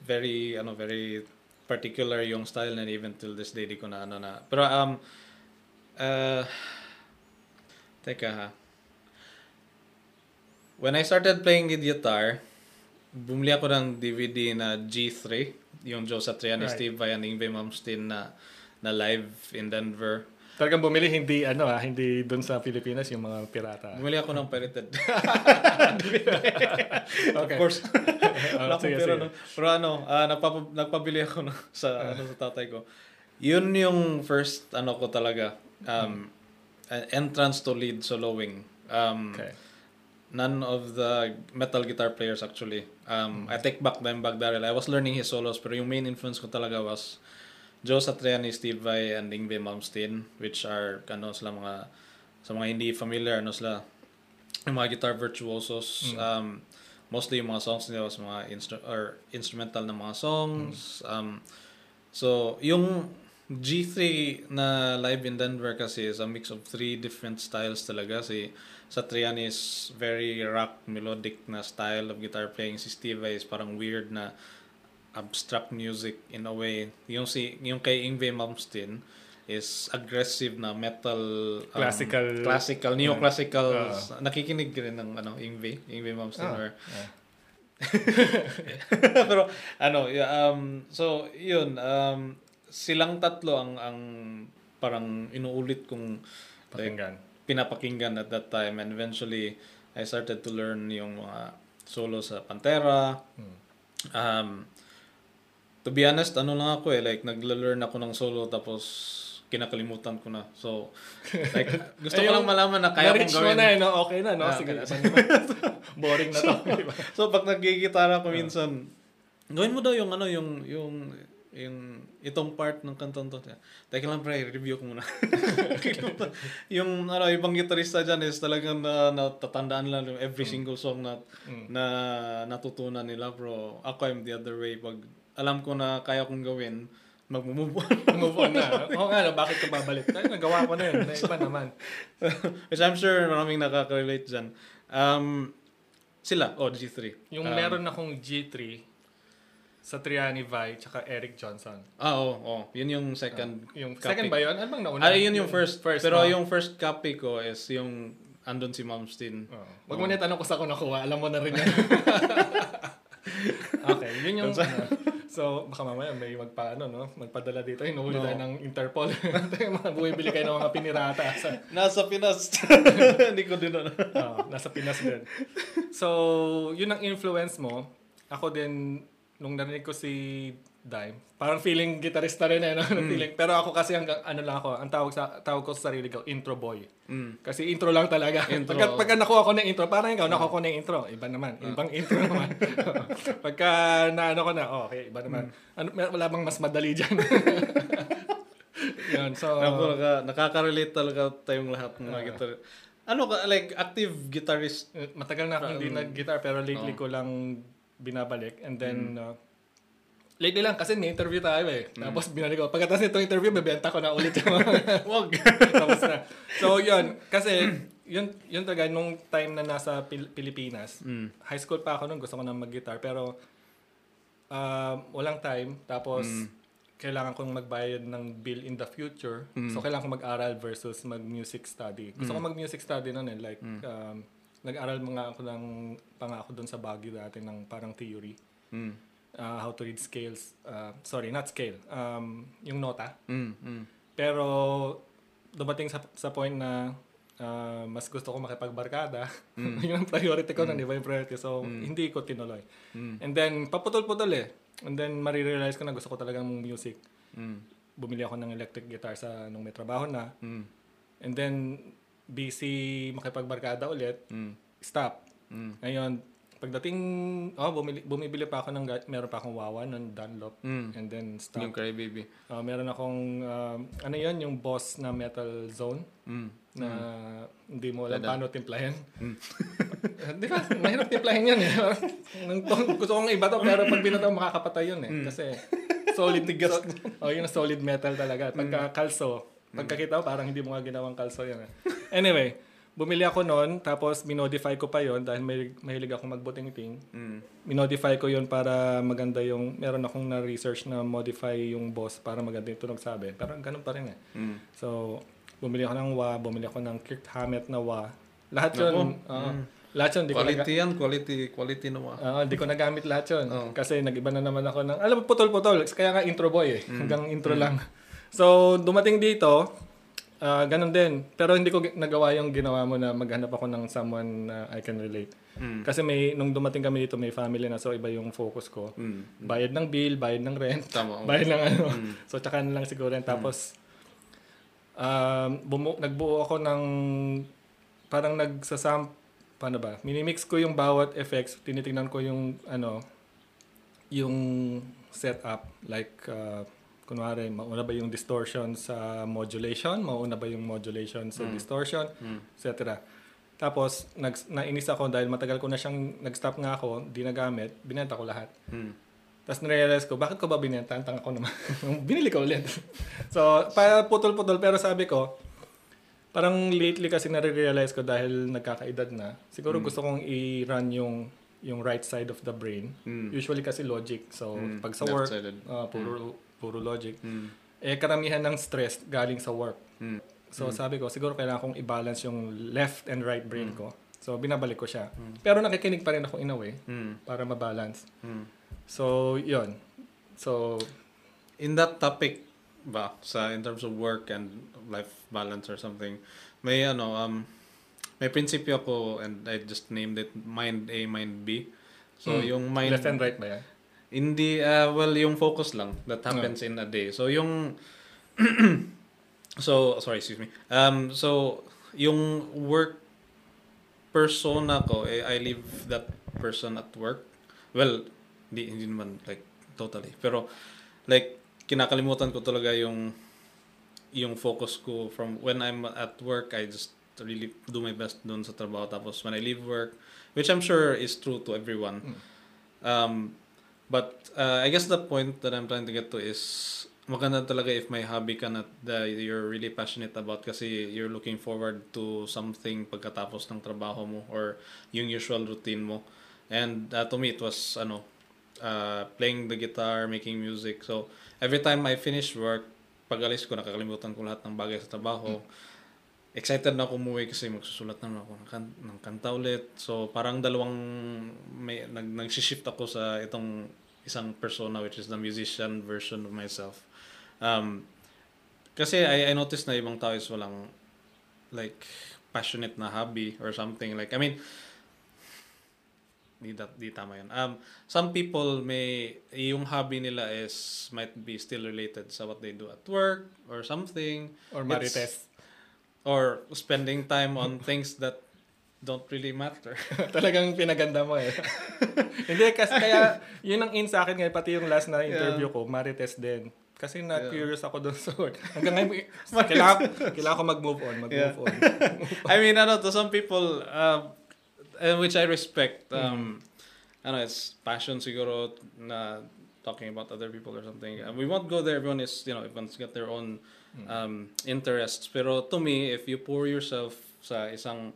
S1: very, ano, very particular yung style na even till this day, di ko na, ano na. Pero, um, uh, teka ha. When I started playing the guitar, bumili ako ng DVD na G3, yung Joe Satriani,
S2: Right.
S1: Steve Vai, and Ingve Malmsteen na, na live in Denver.
S2: Talagang bumili hindi ano ah, hindi doon sa Pilipinas yung mga pirata.
S1: Bumili ako ng pirated.
S2: Okay.
S1: Of course.
S2: Ah,
S1: Wala akong pera, no? Pero ano, ah, nagpapa- nagpabili ako no, sa, ano, sa tatay ko. Yun yung first, ano ko talaga, um, uh, entrance to lead soloing. Um,
S2: Okay.
S1: None of the metal guitar players actually. Um, I take back Dimebag Darrell. I was learning his solos, pero yung main influence ko talaga was Joe Satriani, Steve Vai, and Ingve Malmsteen, which are, ano, sila mga, sa mga hindi familiar, ano sila, yung mga guitar virtuosos, um, mostly yung mga songs nila was mga instru- or instrumental na mga songs. Um, so, yung G3 na live in Denver kasi is a mix of three different styles talaga. Si Satriani is very rock, melodic na style of guitar playing. Si Steve is parang weird na abstract music in a way. Yung si yung kay Ingve Malmsteen is aggressive na metal um,
S2: Classical-
S1: classical neoclassical
S2: Uh.
S1: nakikinig rin ng ano Ingve Ingve Malmsteen
S2: Ah,
S1: or
S2: ah.
S1: pero ano um so yun um silang tatlo ang ang parang inuulit kong like,
S2: Pakinggan.
S1: Pinapakinggan at that time and eventually I started to learn yung mga solo sa Pantera. Um, to be honest, ano lang ako eh, like nagla-learn ako ng solo tapos kinakalimutan ko na. So, like, gusto ko
S2: Ay,
S1: lang malaman na kaya kong gawin.
S2: na eh, no? Okay na, no?
S1: Ah,
S2: Sige,
S1: okay.
S2: naman. Boring na to.
S1: So, pag nagigitara ko minsan, gawin mo daw yung ano, yung, yung, yung itong part ng kantong to. Teka lang pre, review ko muna. yung ano, ibang gitarista dyan is talagang na, natatandaan lang yung every single song na, na natutunan nila bro. Ako I'm the other way. Pag alam ko na kaya kong gawin, mag-move on.
S2: Move on na. Oo nga, no? bakit ka babalik? Ay, nagawa ko na yun. Na iba naman.
S1: Which I'm sure maraming nakaka-relate dyan. Um, sila, oh, G3.
S2: Yung
S1: Um,
S2: meron akong G3 sa Triani Vi tsaka Eric Johnson.
S1: Ah, oo, oh, Yun yung second
S2: Yung
S1: copy.
S2: second ba yun? Ano bang nauna?
S1: Ah, yun yung first.
S2: First,
S1: Pero
S2: no?
S1: yung first copy ko is yung andon si Malmsteen.
S2: Oo. Wag mo na tanong ko sa ko nakuha. Alam mo na rin yan. okay, yun yung... ano. so, baka mamaya may magpa, ano, no? magpadala dito. Hinuhuli
S1: No.
S2: tayo ng Interpol. mga bumibili kayo ng mga pinirata. Sa,
S1: Nasa Pinas. Hindi ko din ano.
S2: Nasa Pinas din. So, yun ang influence mo. Ako din, nung narinig ko si Dime, parang feeling gitarista rin eh, no? feeling. Pero ako kasi hanggang, ano lang ako, ang tawag, sa, tawag ko sa sarili ko, intro boy.
S1: Mm.
S2: Kasi intro lang talaga.
S1: Intro.
S2: Pagka, pagka nakuha ko ng intro, parang ikaw, nakuha ko ng intro. Iba naman. Ibang intro naman. pagka naano ko na, oh, okay, iba naman. Ano, may- wala bang mas madali dyan? Yun, so...
S1: Ako, naka, nakaka-relate talaga tayong lahat ng mga guitar. Ano ka, like, active guitarist.
S2: Matagal na akong hindi nag-guitar pero lately ko lang binabalik. And then, uh, lately lang kasi may interview tayo eh. Tapos binalik ko. Pagkatapos nitong interview, bebenta ko na ulit yung
S1: Wag.
S2: Tapos na. So, yun. Kasi, yun, yun talaga, nung time na nasa Pil- Pilipinas,
S1: Mm.
S2: high school pa ako nung gusto ko na mag-guitar. Pero, um, walang time. Tapos, kailangan kong magbayad ng bill in the future. So, kailangan kong mag-aral versus mag-music study. Gusto ko mag-music study nun eh. Like, um, nag-aral mga ako ng pangako doon sa Baguio dati ng parang theory.
S1: Mm.
S2: Uh, how to read scales. Uh, sorry, not scale. Um, yung nota.
S1: Mm. Mm.
S2: Pero dumating sa, sa point na ah, mas gusto ko makipagbarkada. yun ang priority ko na, di ba yung priority? So, hindi ko tinuloy. And then, paputol-putol eh. And then, marirealize ko na gusto ko talagang music.
S1: Mm.
S2: Bumili ako ng electric guitar sa nung may trabaho na.
S1: Mm.
S2: And then, busy makipagbarkada ulit.
S1: Mm.
S2: Stop.
S1: Mm.
S2: Ngayon, pagdating, oh, bumili, bumibili pa ako ng, meron pa akong Wawa ng Dunlop.
S1: Mm.
S2: And then, stop.
S1: Yung Cry Baby.
S2: Ah, meron akong, um, ano yun, yung boss na metal zone
S1: Mm.
S2: na hindi mo alam
S1: Tada.
S2: paano timplahin.
S1: Mm.
S2: Di ba? Mahirap timplahin yan eh. Gusto kong iba to, pero pag binato, makakapatay yun eh. Kasi solid tigas. So, oh, yun solid metal talaga. Pagka kalso, pagkakita mo, parang hindi mo nga ginawang kalso yan eh. Anyway, bumili ako noon, tapos minodify ko pa yon dahil may, mahilig ako magbuting-ting.
S1: Mm.
S2: Minodify ko yon para maganda yung, meron akong na-research na modify yung boss para maganda yung tunog sabi. Pero ganun pa rin eh.
S1: Mm.
S2: So, bumili ako ng wah, bumili ako ng Kirk Hammett na wah. Lahat yun,
S1: Naku.
S2: oo. lahat yun, di ko, naga-
S1: Quality yan, quality, quality na mga.
S2: oo, di ko nagamit lahat yun.
S1: Oo.
S2: Kasi nag-iba na naman ako ng, alam mo, putol-putol. Kaya nga intro boy eh. Hanggang intro lang. So, dumating dito, ah, ganun din. Pero hindi ko nagawa yung ginawa mo na maghanap ako ng someone na I can relate.
S1: Mm.
S2: Kasi may, nung dumating kami dito, may family na. So, iba yung focus ko.
S1: Mm.
S2: Bayad ng bill, bayad ng rent.
S1: Tama.
S2: Bayad ng ano. So, tsaka na lang siguro. yan. Tapos, um, bumu- nagbuo ako ng, parang nagsasam, paano ba? Minimix ko yung bawat effects. Tinitingnan ko yung, ano, yung setup. Like, uh, kunwari, mauna ba yung distortion sa modulation? Mauna ba yung modulation sa distortion? etc. Tapos, nag, nainis ako dahil matagal ko na siyang, nag-stop nga ako, di nagamit, binenta ko lahat.
S1: Mm.
S2: Tapos narealize ko, bakit ko ba binenta? Ang tanga ko naman. Binili ko ulit. so, para putol-putol. Pero sabi ko, parang lately kasi nare-realize ko dahil nagkakaedad na, siguro
S1: Hmm.
S2: gusto kong i-run yung yung right side of the brain.
S1: Mm.
S2: Usually kasi logic. So,
S1: Mm.
S2: pag sa work, ah, puro, puro logic.
S1: Mm.
S2: Eh, karamihan ng stress galing sa work.
S1: Mm.
S2: So, sabi ko, siguro kailangan kong i-balance yung left and right brain
S1: Hmm.
S2: ko. So, binabalik ko siya. Pero nakikinig pa rin ako in a way
S1: Mm.
S2: para ma-balance.
S1: Mm.
S2: So, yun. So,
S1: In that topic, ba sa in terms of work and life balance or something may ano um may prinsipyo ako and I just named it mind A mind B so
S2: Mm.
S1: yung mind
S2: Left and right ba yan?
S1: Hindi uh, well yung focus lang that happens in a day. So yung so sorry excuse me. Um so yung work persona ko eh, I leave that person at work. Well hindi hindi naman like totally. Pero like kinakalimutan ko talaga yung yung focus ko from when I'm at work I just really do my best dun sa trabaho. Tapos when I leave work which I'm sure is true to everyone um but uh, I guess the point that I'm trying to get to is maganda talaga if may hobby ka na that you're really passionate about kasi you're looking forward to something pagkatapos ng trabaho mo or yung usual routine mo. And uh, to me, it was ano, uh, playing the guitar, making music. So, every time I finish work, pag alis ko, nakakalimutan ko lahat ng bagay sa trabaho. Excited na ako umuwi kasi magsusulat naman ako ng, kan- ng kanta ulit. So, parang dalawang, may, nag, nag-shift ako sa itong isang persona which is the musician version of myself. Um, kasi I, I noticed na ibang tao is walang like passionate na hobby or something. Like, I mean, di, da- di tama yun. Um, some people may, yung hobby nila is, might be still related sa what they do at work or something.
S2: Or
S1: It's-
S2: marites?
S1: Or spending time on things that don't really matter.
S2: Talagang pinaganda mo eh. Hindi, kasi kaya yun ang in sa akin ngayon, pati yung last na interview ko, marites din. Kasi na-curious ako doon sa word. Hanggang ngayon, kailangan, kailangan ko mag-move on, mag-move on.
S1: I mean, ano, to some people, uh, which I respect, um, ano, it's passion siguro na talking about other people or something. Uh, we won't go there. Everyone is, you know, everyone's got their own um, interests. Pero to me, if you pour yourself sa isang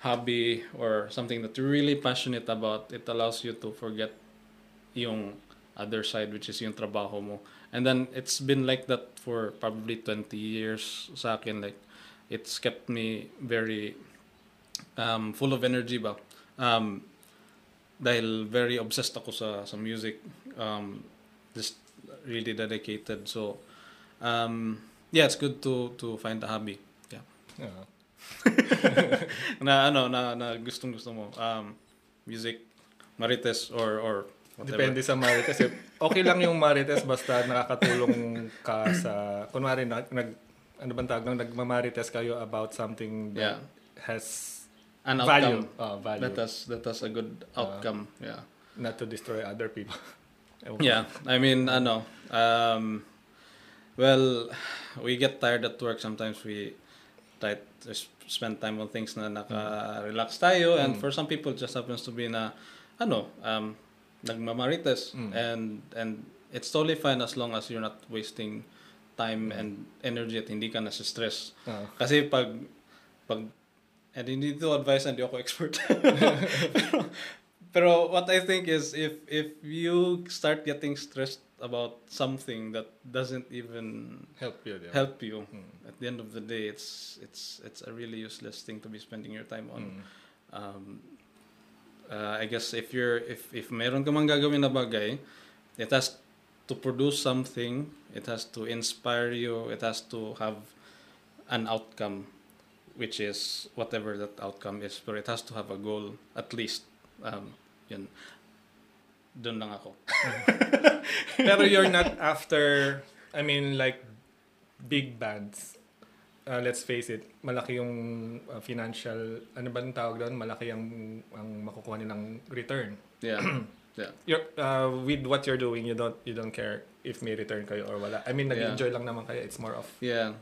S1: hobby or something that you're really passionate about, it allows you to forget yung other side, which is yung trabaho mo. And then it's been like that for probably 20 years sa akin. Like, it's kept me very um, full of energy ba. Um, dahil very obsessed ako sa, sa music. Um, just really dedicated. So, um, yeah, it's good to to find a hobby. Yeah.
S2: Oo.
S1: na ano na, na gustong gusto mo um music marites or or whatever.
S2: Depende sa marites. Okay lang yung marites basta nakakatulong ka sa, kunwari, nag, nag ano bang tawag nung nagmamarites kayo about something that
S1: Yeah.
S2: has
S1: An
S2: value.
S1: outcome.
S2: Oh, value.
S1: That has that has a good outcome. yeah.
S2: Not to destroy other people.
S1: Yeah, I mean, ano, um, well, we get tired at work. Sometimes we try to spend time on things na naka-relax tayo. And for some people, it just happens to be na, ano, um, nagmamarites. And, and it's totally fine as long as you're not wasting time and energy at hindi ka nasa-stress.
S2: Oo.
S1: Kasi pag, pag, and hindi to advise, hindi ako expert. pero, pero what I think is if if you start getting stressed about something that doesn't even
S2: Help you. ba?
S1: help you at the end of the day it's it's it's a really useless thing to be spending your time on
S2: Mm.
S1: um, uh, I guess if you're if if meron ka mang gagawin na bagay it has to produce something it has to inspire you it has to have an outcome which is whatever that outcome is but it has to have a goal at least um, yun doon lang ako
S2: Pero you're not after, I mean, like, big bands. Uh, let's face it, malaki yung uh, financial, ano ba yung tawag doon? Malaki ang, ang makukuha nilang return.
S1: yeah yeah
S2: You're, uh, with what you're doing, you don't you don't care if may return kayo or wala. I mean,
S1: Yeah.
S2: nag-enjoy lang naman kayo. It's more of,
S1: Yeah.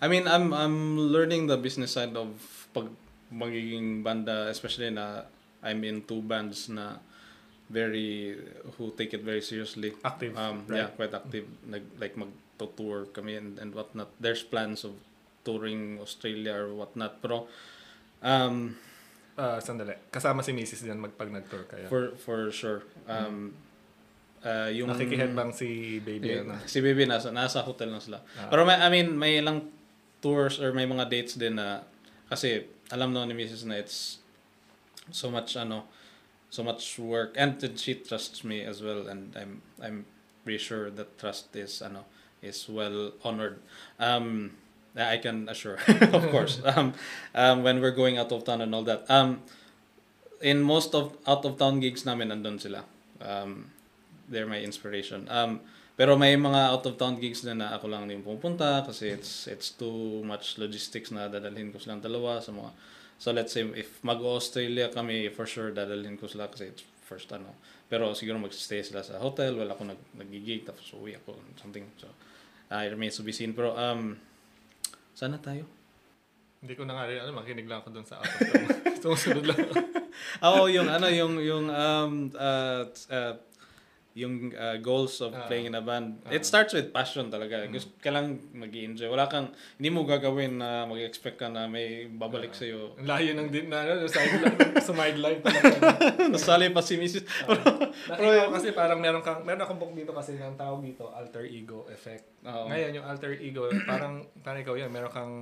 S1: I mean, I'm I'm learning the business side of pag magiging banda, especially na I'm in two bands na very who take it very seriously.
S2: Active,
S1: Um,
S2: right?
S1: Yeah, quite active. Nag, like mag-tour kami and, and whatnot. There's plans of touring Australia or whatnot. Pero um,
S2: uh, sandali, kasama si Mrs. din magpag nag-tour kayo.
S1: for for sure. Um, uh, yung
S2: Nakikiheadbang si baby.
S1: Yeah,
S2: ano?
S1: si Baby nasa nasa hotel lang sila.
S2: Ah.
S1: Pero may, I mean, may ilang tours or may mga dates din na kasi alam no ni Mrs. na it's so much ano so much work and she trusts me as well and I'm I'm pretty sure that trust is ano is well honored. Um, I can assure, of course. Um, um, when we're going out of town and all that. Um, in most of out of town gigs namin nandun sila. Um, they're my inspiration. Um, pero may mga out of town gigs na na ako lang din pupunta kasi it's it's too much logistics na dadalhin ko silang dalawa sa mga So let's say if mag-Australia kami, for sure dadalhin ko sila kasi it's first ano. Pero siguro mag-stay sila sa hotel, wala ako nag nagigig tapos uwi ako something. So I remain to be seen. Pero um sana tayo.
S2: Hindi ko na nga rin, ano, makinig lang ako dun sa town. Sumusunod lang.
S1: Oo, yung ano, yung yung um uh, uh yung uh, goals of
S2: Ah.
S1: playing in a band.
S2: Ah.
S1: It starts with passion talaga. Gusto ka lang mag enjoy Wala kang, hindi mo gagawin na mag-expect ka na may babalik
S2: Ah.
S1: sa'yo.
S2: Ang layo ng din na, ano, sideline, sa sideline talaga.
S1: Nasali pa si Mrs.
S2: Nakita ko kasi parang meron kang, meron akong book dito kasi ng tawag dito, alter ego effect.
S1: Oo.
S2: Ngayon, yung alter ego, parang, parang ikaw yan, meron kang,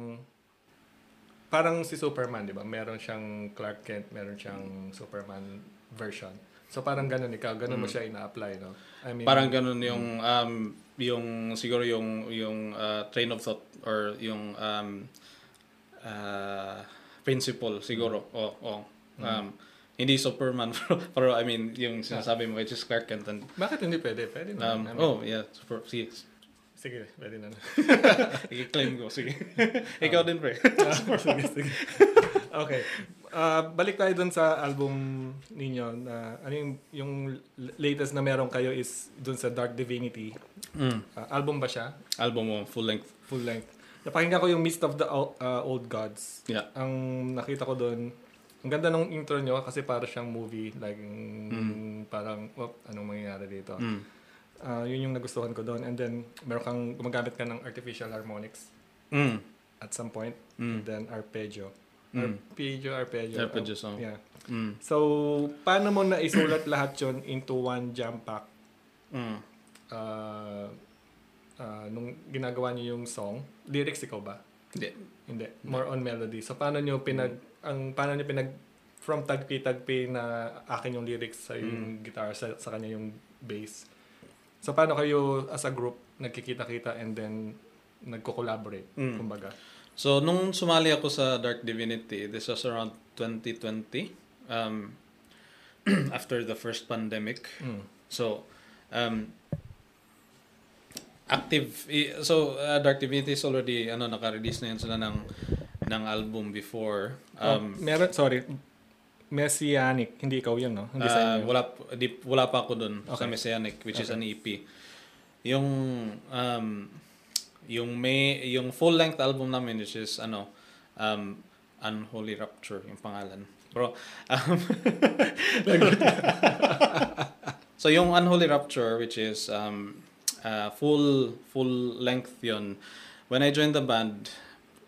S2: parang si Superman, di ba? Meron siyang Clark Kent, meron siyang Superman version. So parang ganun ikaw, ganun mo siya ina-apply, no? I mean,
S1: Parang ganun yung um yung siguro yung yung uh, train of thought or yung um uh, principle siguro. Oh, oh. Um hindi Superman pero, pero I mean yung sinasabi mo which is Clark Kent and
S2: bakit hindi pwede? Pwede na.
S1: um
S2: I mean,
S1: oh yeah super sige
S2: Sige, pwede na.
S1: i-claim ko sige. Ikaw din pre.
S2: sige, sige. okay. Ah, balik tayo dun sa album ninyo na ano yung, yung latest na meron kayo is dun sa Dark Divinity.
S1: Mm.
S2: Ah, album ba siya?
S1: Album mo full length.
S2: Full length. Napakinggan ko yung Mist of the ah, Old Gods.
S1: Yeah.
S2: Ang nakita ko doon, ang ganda ng intro nyo kasi para siyang movie. Like, mm, parang, oh, anong mangyayari dito?
S1: Mm.
S2: Ah, yun yung nagustuhan ko doon. And then, meron kang, gumagamit ka ng artificial harmonics
S1: Mm.
S2: at some point.
S1: Mm.
S2: And then, arpeggio.
S1: Mm.
S2: Arpeggio, arpeggio.
S1: Arpeggio song.
S2: Yeah.
S1: Mm.
S2: So, paano mo na isulat lahat yon into one jam pack?
S1: Mm.
S2: Ah, ah, nung ginagawa niyo yung song, lyrics ikaw ba?
S1: Hindi.
S2: Hindi. More on melody. So, paano nyo pinag, ang, paano nyo pinag, from tagpi-tagpi na akin yung lyrics sa yung guitar, sa, sa kanya yung bass. So, paano kayo as a group nagkikita-kita and then nagko-collaborate,
S1: Mm.
S2: kumbaga?
S1: So, nung sumali ako sa Dark Divinity, this was around 2020, um, after the first pandemic.
S2: Mm.
S1: So, um, active, so uh, Dark Divinity is already, ano, naka-release na yun sila ng, ng album before.
S2: Oh,
S1: Um,
S2: meron, sorry, Messianic, hindi ikaw yun, no? Hindi sa inyo.
S1: wala, di, wala pa ako dun sa
S2: Okay.
S1: Messianic, which is
S2: Okay.
S1: an EP. Yung, um, yung may, yung full-length album namin, which is, ano, um, Unholy Rapture, yung pangalan. Bro, um, so yung Unholy Rapture, which is, um, uh, full, full length yun, when I joined the band,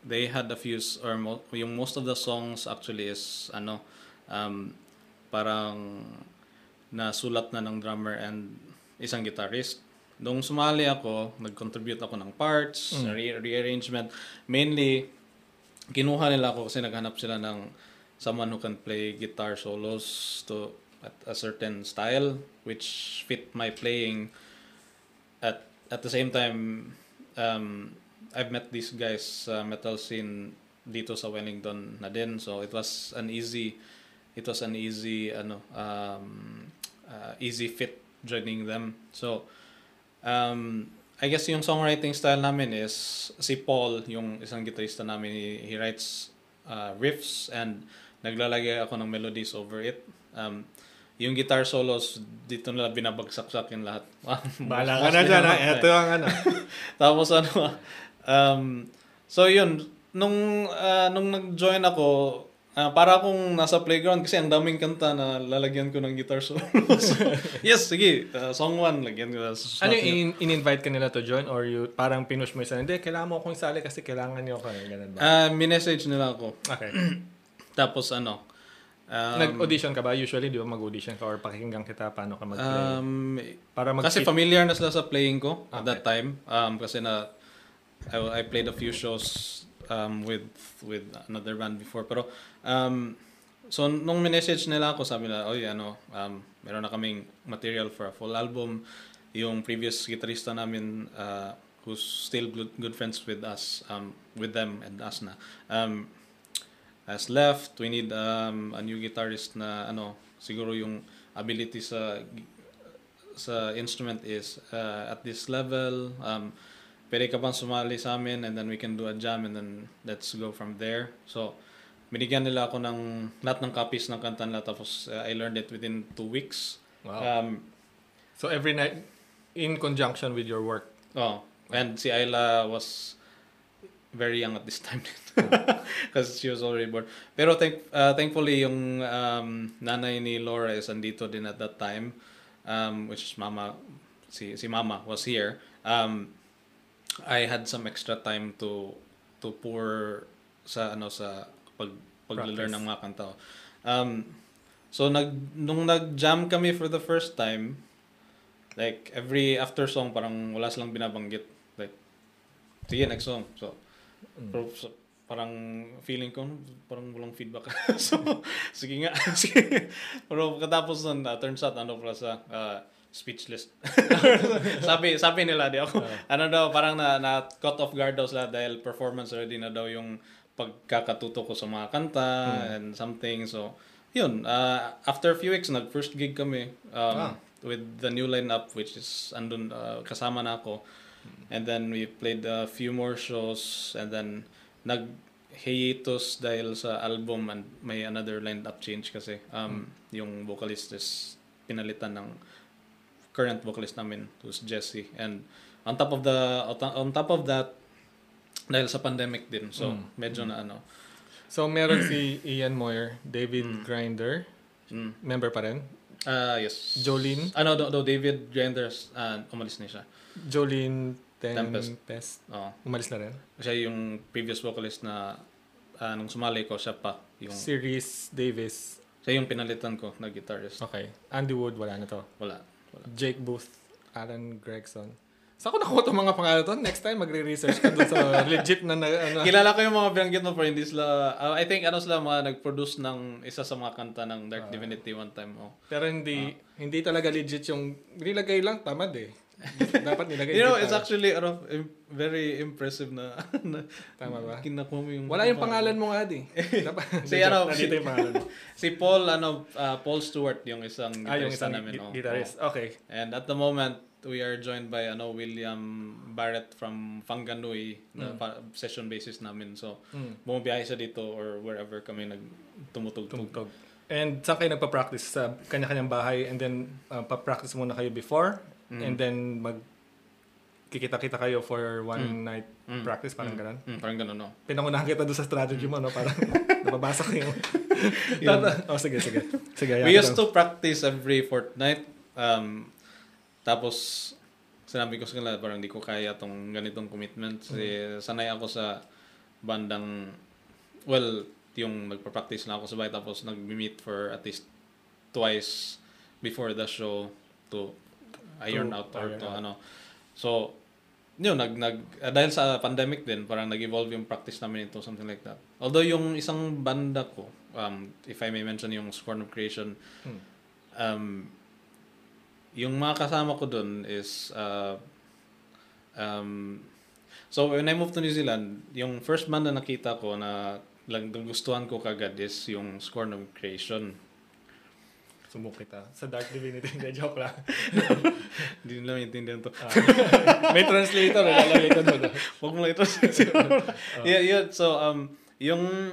S1: they had a few, or mo, yung most of the songs actually is, ano, um, parang nasulat na ng drummer and isang guitarist. Nung sumali ako, nag-contribute ako ng parts,
S2: Mm.
S1: re- rearrangement. Mainly, kinuha nila ako kasi naghanap sila ng someone who can play guitar solos to at a certain style which fit my playing at at the same time um, I've met these guys sa metal scene dito sa Wellington na din so it was an easy it was an easy ano um, uh, easy fit joining them so um, I guess yung songwriting style namin is si Paul yung isang gitarista namin he, he writes uh, riffs and naglalagay ako ng melodies over it um, yung guitar solos dito nila binabagsak sa akin lahat
S2: Bahala ka na dyan, ha? Ito ang ano.
S1: tapos ano, um, so yun, nung, ah, nung nag-join ako, ah, para akong nasa playground kasi ang daming kanta na lalagyan ko ng guitar solo. so, yes, sige, ah, song 1, lagyan ko.
S2: ano yung in- in-invite ka nila to join or you parang pinush mo isa, hindi, kailangan mo akong isali kasi kailangan niyo ako. eh, Ganun ba?
S1: Ah, minessage nila ako.
S2: Okay.
S1: Tapos ano, um,
S2: Nag-audition ka ba? Usually, di ba mag-audition ka or pakikinggan kita paano ka mag-play?
S1: um,
S2: Para mag
S1: kasi familiar na sila sa playing ko at
S2: Okay.
S1: that time. Um, kasi na, I, I played a few shows um, with with another band before. Pero, um, so nung message nila ako, sabi nila, oy, ano, um, meron na kaming material for a full album. Yung previous guitarista namin, uh, who's still good, good friends with us, um, with them and us na, um, has left. We need um, a new guitarist na ano, siguro yung ability sa sa instrument is uh, at this level. Um, pwede ka bang sumali sa amin and then we can do a jam and then let's go from there. So, binigyan nila ako ng lahat ng copies ng kanta nila tapos uh, I learned it within two weeks.
S2: Wow.
S1: Um,
S2: so every night, in conjunction with your work.
S1: oh, and si Ayla was very young at this time because she was already born. Pero thank, uh, thankfully yung um, nanay ni Laura is andito din at that time um, which is mama si si mama was here. Um, I had some extra time to to pour sa ano sa pag pag-learn ng mga kanta. Um, so nag nung nag-jam kami for the first time, like every after song parang wala silang binabanggit. Like sige next song. So, pero, so, parang feeling ko parang walang feedback. so sige nga. sige. Pero katapos nun, uh, turns out ano pala sa uh, speechless. sabi sabi nila di ako. ano daw parang na, na caught off guard daw sila dahil performance already na daw yung pagkakatuto ko sa mga kanta and something. So, yun. Uh, after a few weeks, nag-first gig kami um,
S2: Ah.
S1: with the new lineup which is andun, uh, kasama na ako. And then we played a few more shows and then nag hiatus dahil sa album and may another lineup change kasi um, yung vocalist is pinalitan ng current vocalist namin who's Jesse and on top of the on top of that dahil sa pandemic din so medyo na ano
S2: So meron si Ian Moyer, David Grinder,
S1: mm.
S2: member pa rin.
S1: Ah, yes
S2: Jolene.
S1: ano do, do David Grinders uh, umalis na siya
S2: Jolene
S1: Tempest.
S2: Tempest.
S1: oh
S2: Umalis na rin.
S1: siya yung previous vocalist na ah, nung sumali ko siya pa yung
S2: Si Reese Davis.
S1: siya yung pinalitan ko na guitarist
S2: Okay. Andy Wood, wala na to.
S1: wala
S2: Jake Booth, Aaron Gregson. Saan ko nakuha itong mga pangalan to? Next time, magre-research ka dun sa legit na, na ano.
S1: Kilala ko yung mga binanggit mo pero hindi sila uh, I think ano sila mga nag-produce ng isa sa mga kanta ng Dark Divinity one time oh.
S2: Pero hindi hindi talaga legit yung nilagay lang tamad eh. Dapat nilagay
S1: You know,
S2: guitar.
S1: it's actually ano, very impressive na, na
S2: Tama ba?
S1: kinakuha mo yung
S2: Wala yung pangalan mo nga di.
S1: Si ano, si-
S2: yung pangalan mo.
S1: si Paul ano uh, Paul Stewart yung isang
S2: Ah, yung isang
S1: namin oh.
S2: guitarist. Okay.
S1: And at the moment we are joined by ano William Barrett from Fanganui na pa- session basis namin. So
S2: Mm.
S1: bumabiyahe siya dito or wherever kami nagtumutugtog.
S2: Tumugtog. And saan kayo nagpa-practice? Sa kanya-kanyang bahay and then uh, pa-practice muna kayo before and then mag kikita-kita kayo for one night practice, parang ganun.
S1: Mm, parang ganun no.
S2: Pinangunahan kita doon sa strategy mo, no? Parang nababasa ko yung... oh, sige, sige. Sige,
S1: We used to practice every fortnight. Um, tapos, sinabi ko sa kanila, parang di ko kaya tong ganitong commitment. Kasi sanay ako sa bandang, well, yung nagpa-practice na ako sa bahay tapos nag-meet for at least twice before the show to iron
S2: To
S1: out or
S2: iron
S1: to
S2: out.
S1: ano. So, yun, nag, nag, ah, dahil sa pandemic din, parang nag-evolve yung practice namin into something like that. Although yung isang banda ko, um, if I may mention yung Scorn of Creation,
S2: Hmm.
S1: um, yung mga kasama ko dun is, uh, um, so when I moved to New Zealand, yung first band na nakita ko na lang gustuhan ko kagad is yung Scorn of Creation.
S2: Sumbok kita. Sa Dark Divinity. Hindi, joke lang.
S1: Hindi nila maintindihan to.
S2: Ah. may translator, ilalagay ko doon.
S1: Huwag mo lang ito. yeah, yeah. So, um, yung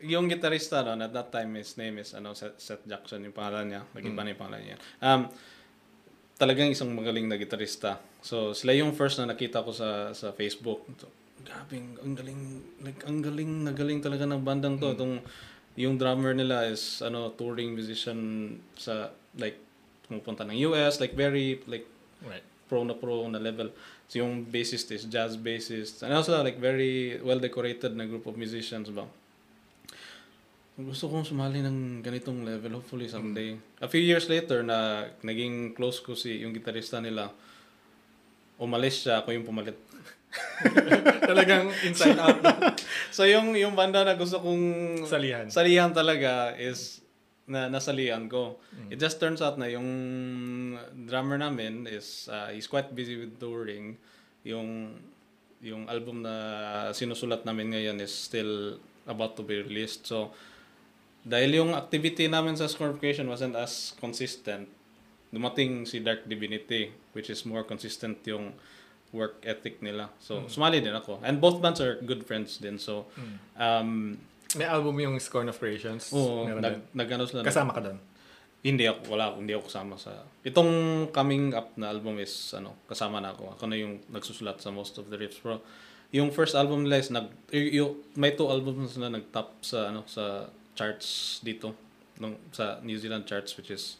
S1: yung gitarista no, at that time his name is ano Seth, Seth Jackson yung pangalan niya nag-iba na yung pangalan niya um talagang isang magaling na gitarista so sila yung first na nakita ko sa sa Facebook so, grabe ang galing like ang galing na galing talaga ng bandang to Itong, yung drummer nila is ano touring musician sa like pumupunta ng US like very like
S2: Right.
S1: pro na pro na level. So yung bassist is jazz bassist. And also like very well decorated na group of musicians ba. Gusto kong sumali ng ganitong level hopefully someday. A few years later na naging close ko si yung gitarista nila. Umalis siya, ako yung pumalit.
S2: Talagang inside out.
S1: So yung yung banda na gusto kong
S2: Salihan.
S1: salihan talaga is na nasalihan ko. It just turns out na yung drummer namin is uh, he's quite busy with touring yung yung album na sinusulat namin ngayon is still about to be released. So, dahil yung activity namin sa Scorpification wasn't as consistent, dumating si Dark Divinity, which is more consistent yung work ethic nila. So, sumali din ako. And both bands are good friends din. So, um,
S2: May album yung Scorn of Creations.
S1: oo, nag,
S2: din.
S1: nag-ano sila.
S2: Kasama ka doon.
S1: Hindi ako, wala, hindi ako kasama sa... Itong coming up na album is, ano, kasama na ako. Ako na yung nagsusulat sa most of the riffs. Pero, yung first album nila is, nag, y- yung, may two albums na nag-top sa, ano, sa charts dito. Nung, sa New Zealand charts, which is,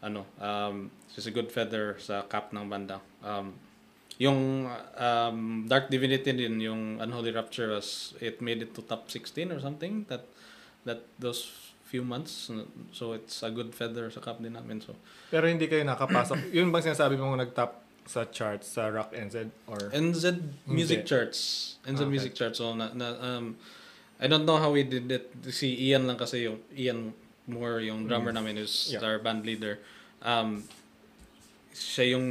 S1: ano, um, just a good feather sa cap ng banda. Um, yung um, Dark Divinity din, yung Unholy Rapture was, it made it to top 16 or something. That, that, those few months. So, it's a good feather sa cap din namin. So,
S2: Pero hindi kayo nakapasok. Yun bang sinasabi mo nag-top sa charts sa Rock NZ? Or...
S1: NZ Music
S2: Hindi.
S1: Charts. NZ
S2: Ah, okay.
S1: Music Charts. So, na, na, um, I don't know how we did it. Si Ian lang kasi yung, Ian Moore, yung drummer namin, is
S2: Yeah.
S1: our band leader. Um, siya yung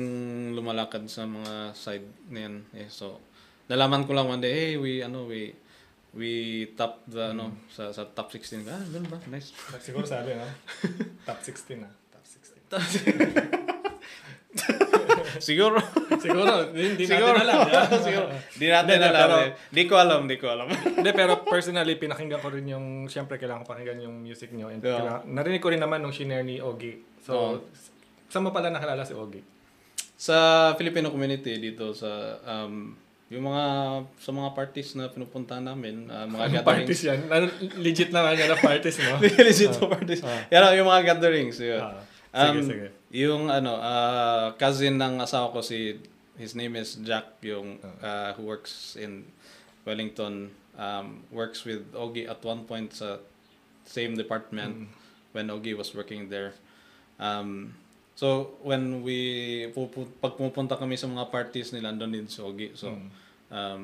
S1: lumalakad sa mga side na yan. Eh, so, nalaman ko lang one day, hey, we, ano, we, we top the, ano, sa, sa top 16. Ah, ganun ba? Nice.
S2: Siguro sabi, no? top 16 na. Top 16.
S1: Siguro.
S2: Siguro, hindi
S1: Siguro.
S2: natin alam. yeah.
S1: Siguro. Di natin
S2: Hindi,
S1: alam. eh. Di ko alam, di ko alam.
S2: Hindi, pero personally, pinakinggan ko rin yung, syempre kailangan ko pakinggan yung music nyo. And
S1: Yeah.
S2: kailangan- narinig ko rin naman nung shinare ni Ogie. So,
S1: Oo.
S2: Saan mo pala nakilala si Ogie?
S1: sa Filipino community dito sa um, yung mga sa mga parties na pinupuntahan namin, uh, mga
S2: Parties
S1: gatherings.
S2: yan. Ano, legit naman yan na parties, no?
S1: Legit to parties.
S2: Ah.
S1: Yan yung mga gatherings. Yun.
S2: Ah, sige,
S1: Um,
S2: sige.
S1: Yung ano, uh, cousin ng asawa ko si his name is Jack yung uh, who works in Wellington um, works with Ogie at one point sa same department
S2: Mm.
S1: when Ogie was working there. Um, so when we pupu- pag pumupunta kami sa mga parties nila doon din si Ogie. So
S2: Mm.
S1: um,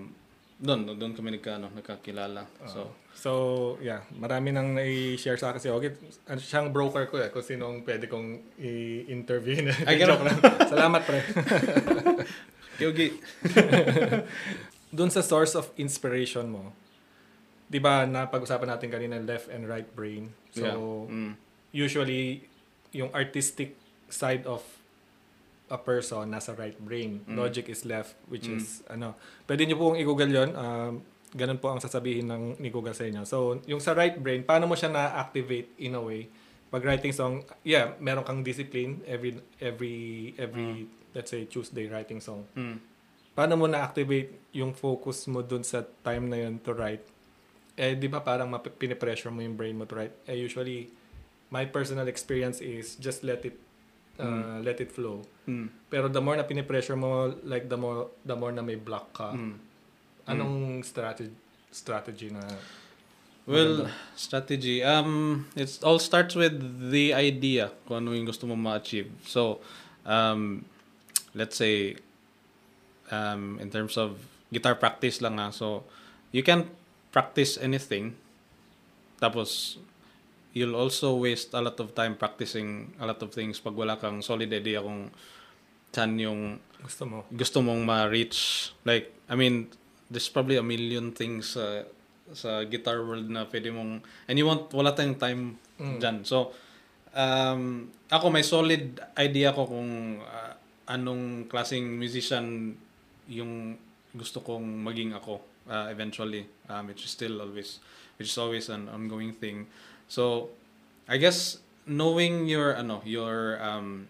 S1: doon doon kami nagka, ano, nagkakilala. So
S2: So, yeah. Marami nang nai-share sa akin si Ogie. Ano, siyang broker ko eh, kung sinong pwede kong i-interview.
S1: Ay,
S2: Joke lang. Salamat, pre.
S1: kay Ogie.
S2: Doon sa source of inspiration mo, di ba napag-usapan natin kanina left and right brain. So,
S1: yeah. Mm.
S2: usually, yung artistic side of a person nasa right brain.
S1: Mm.
S2: Logic is left, which
S1: Mm.
S2: is, ano, pwede nyo pong i-google yun. Um, ganun po ang sasabihin ng ni Google sa inyo. So, yung sa right brain, paano mo siya na-activate in a way? Pag writing song, yeah, meron kang discipline every, every, every, let's say, Tuesday writing song.
S1: Mm.
S2: Paano mo na-activate yung focus mo dun sa time na yun to write? Eh, di ba parang map- pinipressure mo yung brain mo to write? Eh, usually, my personal experience is just let it uh, let it flow.
S1: Mm.
S2: Pero the more na pinipressure mo, like the more the more na may block ka,
S1: Mm.
S2: anong strategy strategy na
S1: Well, strategy. Um, it all starts with the idea kung ano yung gusto mo ma-achieve. So, um, let's say, um, in terms of guitar practice lang ha. So, you can practice anything. Tapos, you'll also waste a lot of time practicing a lot of things pag wala kang solid idea kung saan yung
S2: gusto mo?
S1: gusto mong ma-reach. Like, I mean, there's probably a million things sa sa guitar world na pwede mong and you want wala tayong time
S2: Mm.
S1: dyan. So, um, ako may solid idea ko kung uh, anong klaseng musician yung gusto kong maging ako uh, eventually um, which is still always which is always an ongoing thing so I guess knowing your ano your um,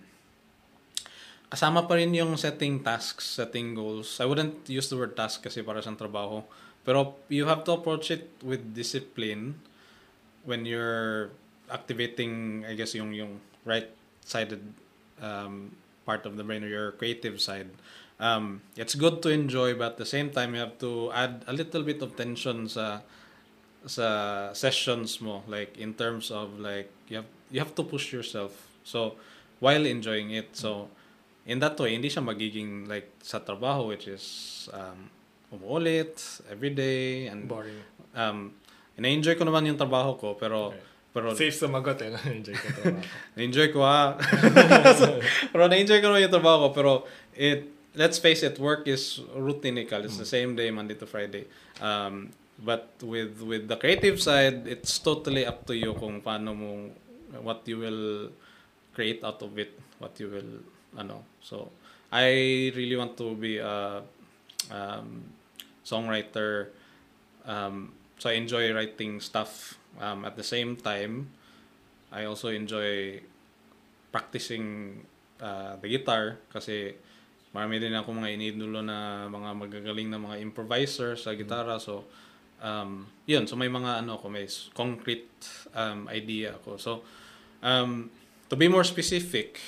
S1: kasama pa rin yung setting tasks, setting goals. I wouldn't use the word task kasi para sa trabaho. Pero you have to approach it with discipline when you're activating, I guess, yung, yung right-sided um, part of the brain or your creative side. Um, it's good to enjoy, but at the same time, you have to add a little bit of tension sa sa sessions mo like in terms of like you have you have to push yourself so while enjoying it so in that way hindi siya magiging like sa trabaho which is um umuulit every day and
S2: Boring.
S1: um ina-enjoy ko naman yung trabaho ko pero
S2: Okay.
S1: pero
S2: Safe sumagot eh. Enjoy ko trabaho.
S1: na-enjoy ko ha. pero na-enjoy ko naman yung trabaho ko pero it let's face it, work is routinical. It's the same day, Monday to Friday. Um, but with with the creative side, it's totally up to you kung paano mo what you will create out of it, what you will ano. So I really want to be a um, songwriter. Um, so I enjoy writing stuff. Um, at the same time, I also enjoy practicing uh, the guitar kasi marami din ako mga inidulo na mga magagaling na mga improviser sa gitara. So, um, yun. So, may mga ano ako, may concrete um, idea ako. So, um, to be more specific,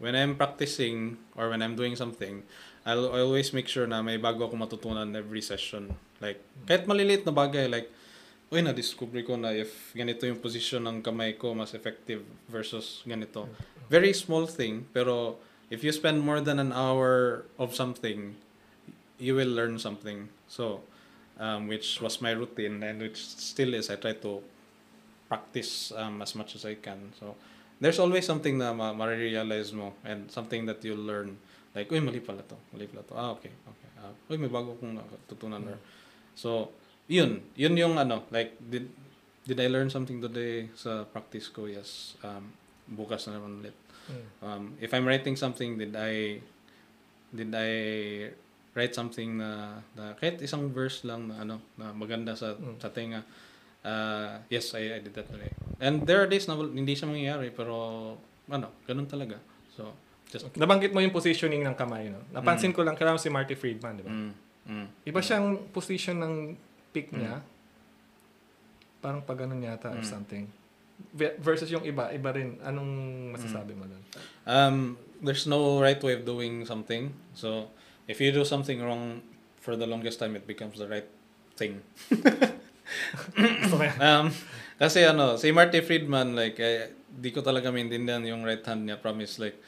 S1: when I'm practicing or when I'm doing something, I'll always make sure na may bago ako matutunan every session. Like, kahit maliliit na bagay, like, uy, na-discover ko na if ganito yung position ng kamay ko, mas effective versus ganito. Very small thing, pero if you spend more than an hour of something, you will learn something. So, um, which was my routine and which still is, I try to practice um, as much as I can. So, there's always something na ma- ma-realize mo and something that you'll learn. Like, uy, mali pala to. Mali pala to. Ah, okay. okay. Ah, uy, may bago kong natutunan. Or, so, yun. Yun yung ano, like, did, did I learn something today sa practice ko? Yes. Um, bukas na naman ulit.
S2: Mm.
S1: Um, if I'm writing something, did I did I write something na, na kahit isang verse lang na ano na maganda sa
S2: Mm.
S1: sa tenga. Uh, yes, I, I did that today. And there are days na hindi siya mangyayari pero ano, ganun talaga. So, just
S2: Nabanggit mo yung positioning ng kamay, no? Napansin ko lang, kailangan si Marty Friedman, di ba?
S1: mm, mm.
S2: Iba siyang position ng pick niya. Parang pag ganun yata or
S1: Mm.
S2: something. Ve- Versus yung iba, iba rin. Anong masasabi mo doon?
S1: Um, there's no right way of doing something. So, if you do something wrong for the longest time, it becomes the right thing. Um, kasi ano, si Marty Friedman, like, eh, di ko talaga maintindihan yung right hand niya, promise. Like,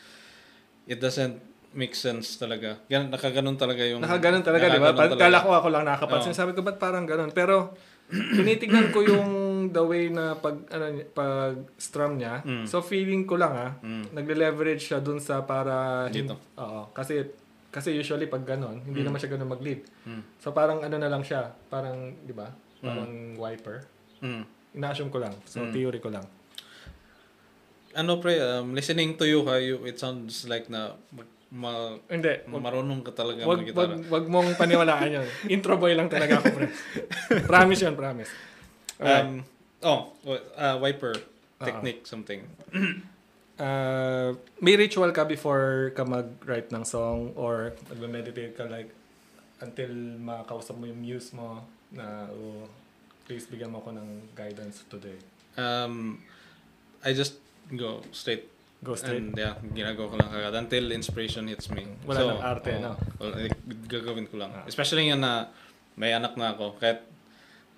S1: it doesn't make sense talaga. Gan, nakaganon talaga yung...
S2: Nakaganon talaga, di ba? Kala ko ako lang nakapansin.
S1: Oo.
S2: Sabi ko, ba't parang ganun? Pero, tinitignan ko yung the way na pag, ano, pag strum niya.
S1: Mm.
S2: So, feeling ko lang, ah,
S1: Mm.
S2: nagle-leverage siya dun sa para...
S1: Dito.
S2: Oo. Kasi, kasi usually pag ganun, hindi
S1: Mm.
S2: naman siya ganun mag-lead.
S1: Mm.
S2: So, parang ano na lang siya. Parang, di ba? Parang wiper.
S1: Mm.
S2: Ina-assume ko lang. So,
S1: Mm.
S2: theory ko lang.
S1: Ano pre, um, listening to you, ha, you, it sounds like na mag, ma,
S2: Hindi. Wag,
S1: marunong ka talaga
S2: wag,
S1: mag-gitara.
S2: wag, wag mong paniwalaan yun. Intro boy lang talaga ako, pre. promise yun, promise. Alright.
S1: Um, oh, uh, wiper
S2: Oo.
S1: technique, something.
S2: Uh, may ritual ka before ka mag-write ng song or nagme-meditate ka like until makakausap mo yung muse mo na oh, please bigyan mo ako ng guidance today.
S1: Um, I just go straight
S2: Go straight.
S1: And yeah, ginagawa ko lang kagad until inspiration hits me.
S2: Wala nang arte,
S1: oo.
S2: no?
S1: Well, gagawin ko lang.
S2: Ah.
S1: Especially yun na may anak na ako. Kahit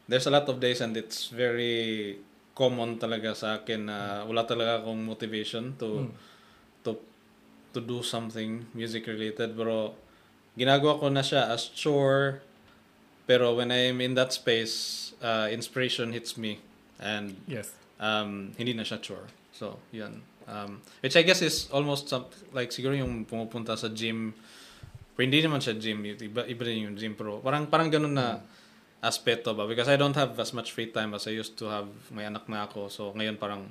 S1: there's a lot of days and it's very common talaga sa akin na wala talaga akong motivation to
S2: Mm.
S1: to to do something music related pero ginagawa ko na siya as chore pero when I'm in that space uh, inspiration hits me and
S2: Yes.
S1: um, hindi na siya chore. So, yun. Um, which I guess is almost some, like siguro yung pumupunta sa gym. Pero hindi naman siya gym. Iba, iba rin yung gym. Pero parang, parang ganun na aspeto ba? Because I don't have as much free time as I used to have. May anak na ako. So, ngayon parang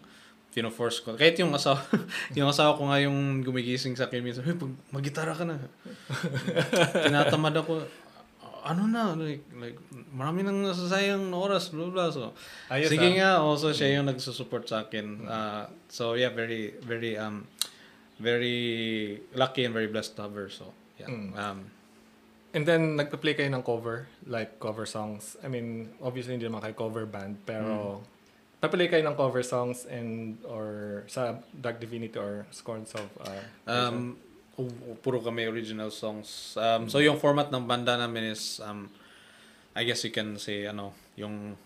S1: pino-force ko. Kahit yung asawa, yung asawa ko nga yung gumigising sa akin minsan, Hey, pag magitara ka na. Tinatamad ako. Ano na, like, like marami nang nasasayang na oras, blah, blah. So,
S2: Ayos,
S1: Sige
S2: ah.
S1: nga, also siya yung nagsusupport sa akin. Uh, so yeah, very very um very lucky and very blessed to have her. So yeah.
S2: Mm.
S1: Um
S2: And then, nagpa-play kayo ng cover, like cover songs. I mean, obviously hindi naman kayo cover band, pero pa-play kayo ng cover songs and or sa Dark Divinity or Scorns of uh,
S1: um pu- puro kami original songs. Um so yung format ng banda namin is um I guess you can say ano, yung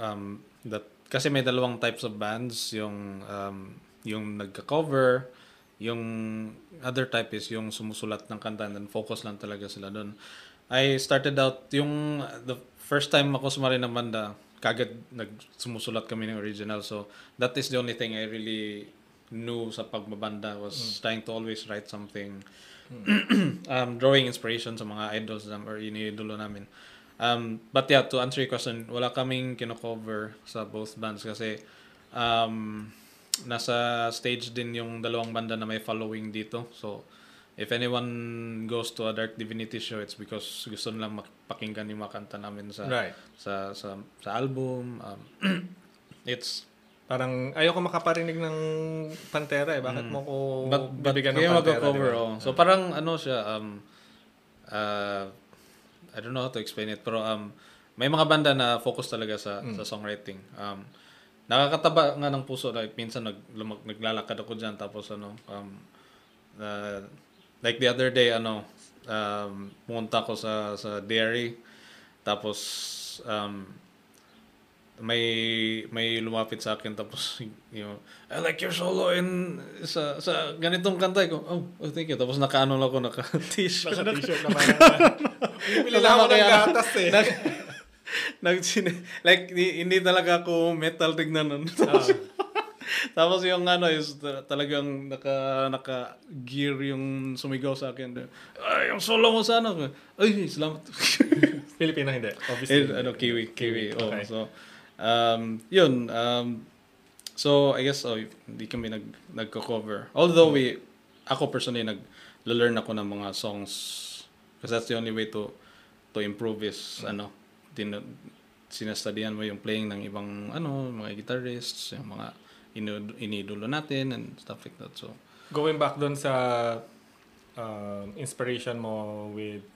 S1: um that kasi may dalawang types of bands, yung um yung nagka-cover, yung other type is yung sumusulat ng kanta and then focus lang talaga sila doon. I started out yung the first time ako sumali ng banda, kagad nagsumusulat kami ng original. So that is the only thing I really new sa pagbabanda was trying to always write something um, drawing inspiration sa mga idols nam or iniidolo namin. Um, but yeah, to answer your question, wala kaming kino-cover sa both bands kasi um, nasa stage din yung dalawang banda na may following dito. So, if anyone goes to a Dark Divinity show, it's because gusto nilang makapakinggan yung mga kanta namin sa
S2: Right.
S1: sa sa sa album. Um, it's
S2: Parang ayoko makaparinig ng Pantera eh. Bakit mo ko
S1: Mm. but but
S2: bibigyan ng Pantera?
S1: magko-cover
S2: di ba?
S1: oh. So parang ano siya um uh, I don't know how to explain it pero um may mga banda na focus talaga sa
S2: Mm.
S1: sa songwriting. Um nakakataba nga ng puso like minsan nag lumag, naglalakad ako diyan tapos ano um uh, like the other day ano um pumunta ako sa sa dairy tapos um may may lumapit sa akin tapos you know, I like your solo in sa sa ganitong kanta ko. Oh, oh thank you. Tapos nakaano lang ako naka t-shirt.
S2: Naka-t-shirt naman. Bibili lang ako ng gatas eh.
S1: Nag, nag like di- hindi talaga ako metal tignan nun. Tapos, tapos yung ano is ta- talagang naka naka gear yung sumigaw sa akin. Ay, yung solo mo sana. Ay, salamat.
S2: Pilipino hindi. Obviously.
S1: Eh, ano, Kiwi. Kiwi. Oh,
S2: Okay.
S1: so, um, yun. Um, so, I guess, oh, hindi kami nag, nagko-cover. Although, we, ako personally, nag-learn ako ng mga songs. Because that's the only way to to improve is, ano, din, sinastudian mo yung playing ng ibang, ano, mga guitarists, yung mga inu- inidulo natin and stuff like that. So,
S2: Going back doon sa um, inspiration mo with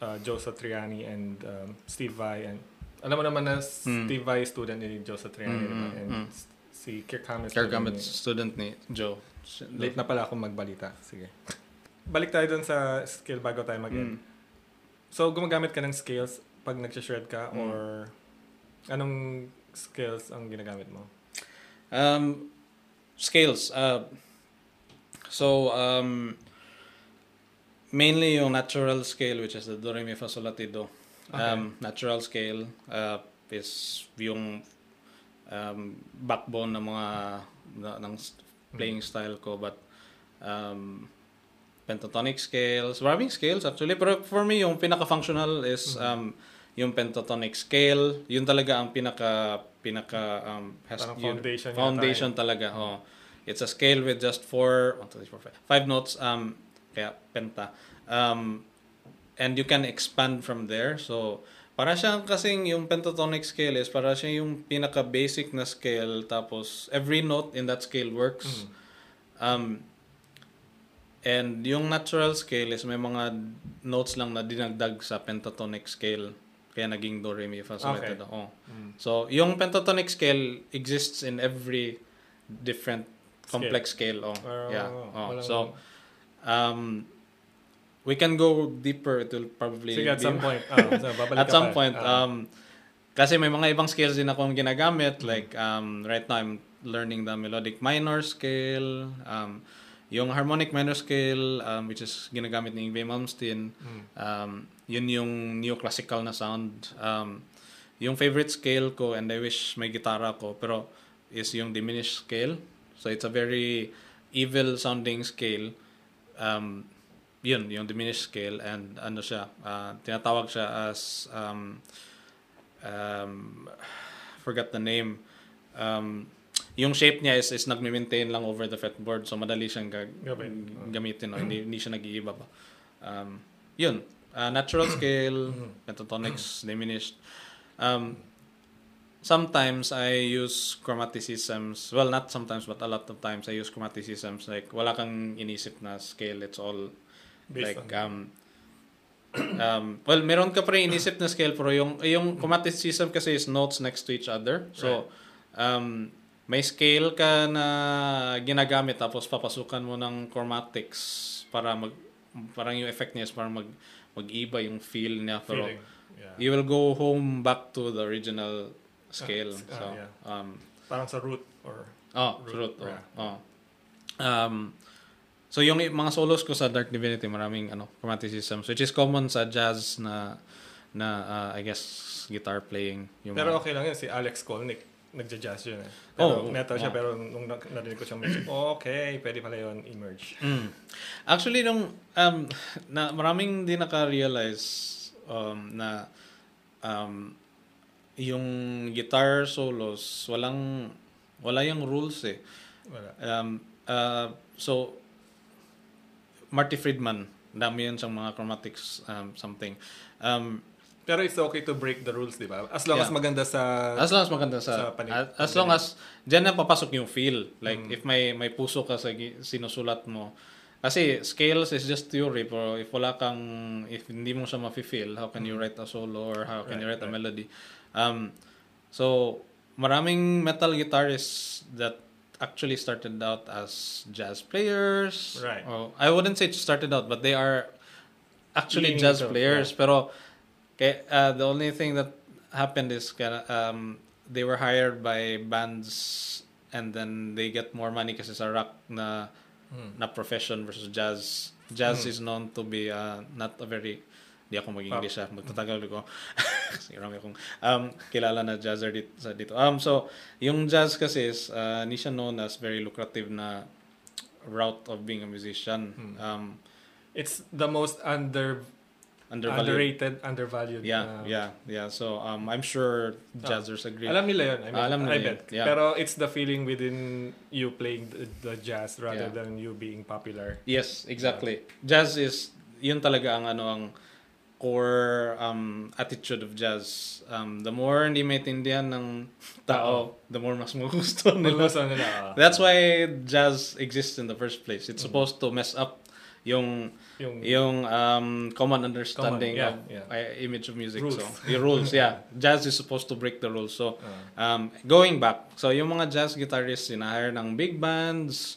S2: uh, Joe Satriani and um, Steve Vai and alam mo naman na Steve Vai student ni Joe Satriani
S1: Mm,
S2: diba?
S1: mm,
S2: and
S1: mm.
S2: si Kirk Hammett
S1: Kirk
S2: student
S1: Hammett,
S2: ni-
S1: student ni Joe.
S2: Late na pala akong magbalita. Sige. Balik tayo dun sa scale bago tayo mag-end.
S1: Mm.
S2: So, gumagamit ka ng scales pag nag-shred ka
S1: Mm.
S2: or anong scales ang ginagamit mo?
S1: Um, scales. Uh, so, um, mainly yung natural scale, which is the Do, Re, Mi, Fa, Sol, La, Ti, Do. Um, natural scale uh, is yung um, backbone ng mga na, ng s- playing style ko. But um, pentatonic scales, maraming scales actually. Pero for me, yung pinaka-functional is um, yung pentatonic scale. Yun talaga ang pinaka pinaka um, has
S2: Parang
S1: yun-
S2: foundation
S1: foundation talaga oh. It's a scale with just four one, two, three, four, five, five notes um kaya penta. Um and you can expand from there. So para siyang kasing yung pentatonic scale is para siya yung pinaka basic na scale tapos every note in that scale works. Um and yung natural scale is may mga notes lang na dinagdag sa pentatonic scale kaya naging do re mi fa sol
S2: Okay.
S1: do oh. So, yung pentatonic scale exists in every different complex scale. Oh,
S2: Or,
S1: yeah.
S2: oh,
S1: Oh. So, um, we can go deeper. It will probably
S2: Sige, at
S1: be-
S2: some point. Ah, so,
S1: at some point,
S2: Ah.
S1: um, kasi may mga ibang scales din akong
S2: Mm.
S1: ginagamit. Like, um, right now, I'm learning the melodic minor scale. Um, yung harmonic minor scale, um, which is ginagamit ni Yngwie Malmsteen,
S2: Mm.
S1: um, yun yung neoclassical na sound. Um, yung favorite scale ko, and I wish may gitara ko, pero is yung diminished scale. So, it's a very evil sounding scale. Um, yun, yung diminished scale and ano siya, ah, tinatawag siya as um, um, forgot the name. Um, yung shape niya is, is nagme-maintain lang over the fretboard so madali siyang gag- gamitin no? hindi, hindi siya nag-iiba ba um, yun Ah, natural scale pentatonics diminished. Um, sometimes I use chromaticisms well not sometimes but a lot of times I use chromaticisms like wala kang inisip na scale it's all
S2: Based
S1: like
S2: on-
S1: um um well meron ka pa rin inisip na scale pero yung yung chromaticism kasi is notes next to each other. So um may scale ka na ginagamit tapos papasukan mo ng chromatics para mag parang yung effect niya is parang mag mag-iba yung feel niya pero
S2: Feeling. Yeah.
S1: you will go home back to the original scale
S2: Ah,
S1: so
S2: yeah.
S1: um
S2: Parang sa root or...
S1: Oh,
S2: Root,
S1: root. Oh,
S2: yeah.
S1: oh. Um, so yung mga solos ko sa Dark Divinity, maraming ano, chromaticisms, which is common sa jazz na na uh, I guess guitar playing. Yung
S2: Pero
S1: mga-
S2: okay lang yun. Si Alex Kolnick. Nagja-jazz yun eh. Pero
S1: Oh,
S2: metal siya,
S1: oh.
S2: pero nung na- narinig ko siyang music, oh, okay, pwede pala yun, emerge.
S1: Mm. Actually, nung um, na, maraming di naka-realize um, na um, yung guitar solos, walang wala yung rules eh.
S2: Wala.
S1: Um, uh, so, Marty Friedman, dami yun sa mga chromatics um, something. Um,
S2: Pero it's okay to break the rules, di ba? As long
S1: Yeah.
S2: as maganda sa...
S1: as long as maganda sa,
S2: Sa panig-
S1: as, as long as diyan na papasok yung feel. Like if may may puso ka sa sinusulat mo. Kasi scales is just theory pero if wala kang if hindi mo siya ma-feel how can you write a solo or how can you
S2: Right,
S1: write a melody? Um so maraming metal guitarists that actually started out as jazz players.
S2: Right.
S1: oh, I wouldn't say started out but they are actually
S2: Leaning
S1: jazz players. pero kaya, uh, the only thing that happened is um, they were hired by bands and then they get more money kasi sa rock na
S2: Hmm.
S1: na profession versus jazz. Jazz is known to be uh, not a very di ako mag-English ah, magtatagalog ko. kasi marami akong um, kilala na jazzer dito, sa dito. Um, so, yung jazz kasi is, uh, hindi siya known as very lucrative na route of being a musician. Um,
S2: It's the most under
S1: undervalued.
S2: underrated, undervalued.
S1: Yeah,
S2: na-
S1: yeah, yeah. So, um, I'm sure jazzers agree.
S2: Alam nila yun. I, mean,
S1: alam nila
S2: I
S1: yun,
S2: bet.
S1: yeah.
S2: Pero it's the feeling within you playing the, the jazz rather
S1: Yeah.
S2: than you being popular.
S1: Yes, exactly. Jazz is yun talaga ang ano ang core um, attitude of jazz. Um, the more hindi maintindihan ng tao, the more mas magusto nila.
S2: Gusto nila.
S1: That's why jazz exists in the first place. It's supposed to mess up yung
S2: yung
S1: yung um, common understanding
S2: yeah,
S1: of
S2: yeah.
S1: uh, image of music.
S2: Rules.
S1: So, the rules, yeah. Jazz is supposed to break the rules. So,
S2: Ah.
S1: um, going back, so yung mga jazz guitarists, sinahire ng big bands,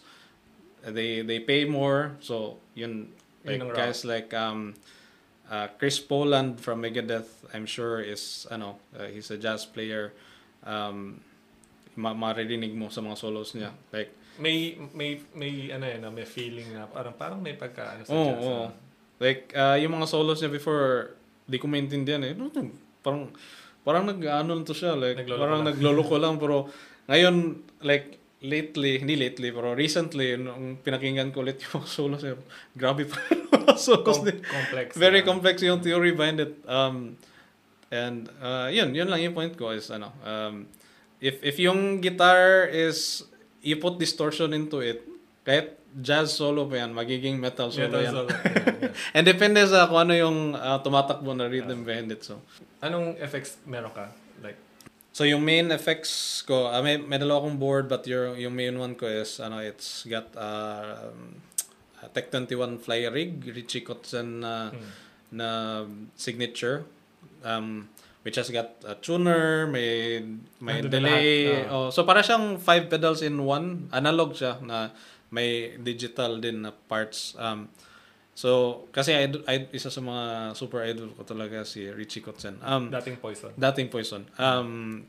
S1: they they pay more. So, yun, like
S2: Yun
S1: guys like um, uh, Chris Poland from Megadeth, I'm sure is, ano, uh, he's a jazz player. Um, ma maririnig mo sa mga solos niya. Like,
S2: may may may ano yan, ah, may feeling na parang parang may pagka ano sa
S1: Oo,
S2: jazz.
S1: oo.
S2: ah.
S1: Like, uh, yung mga solos niya before, di ko maintindihan eh. No, no, Parang, parang nag-ano to siya. Like,
S2: Nagloloko
S1: parang
S2: lang.
S1: nagloloko lang. Pero, ngayon, like, lately, hindi lately, pero recently, nung pinakinggan ko ulit yung mga solos niya, grabe pa yung solos
S2: Com- complex.
S1: Very
S2: ah.
S1: complex yung theory behind it. Um, and, uh, yun, yun lang yung point ko is, ano, um, if, if yung guitar is, you put distortion into it, kahit jazz solo pa yan, magiging metal solo
S2: Metal
S1: yan.
S2: solo. Yeah, yeah.
S1: And depende sa kung ano yung uh, tumatakbo na rhythm behind it. So,
S2: Anong effects meron ka? Like,
S1: so yung main effects ko, uh, may, may dalawa akong board but your, yung main one ko is, ano, it's got uh, um, a Tech 21 Fly Rig, Richie Kotzen na,
S2: hmm.
S1: na signature. Um, which has got a tuner, may may
S2: na
S1: delay.
S2: lahat,
S1: Oh, so para siyang five pedals in one. Analog siya na may digital din na parts. Um, so kasi idol, id- isa sa mga super idol ko talaga si Richie Kotzen. Um,
S2: dating poison.
S1: dating Poison. Um,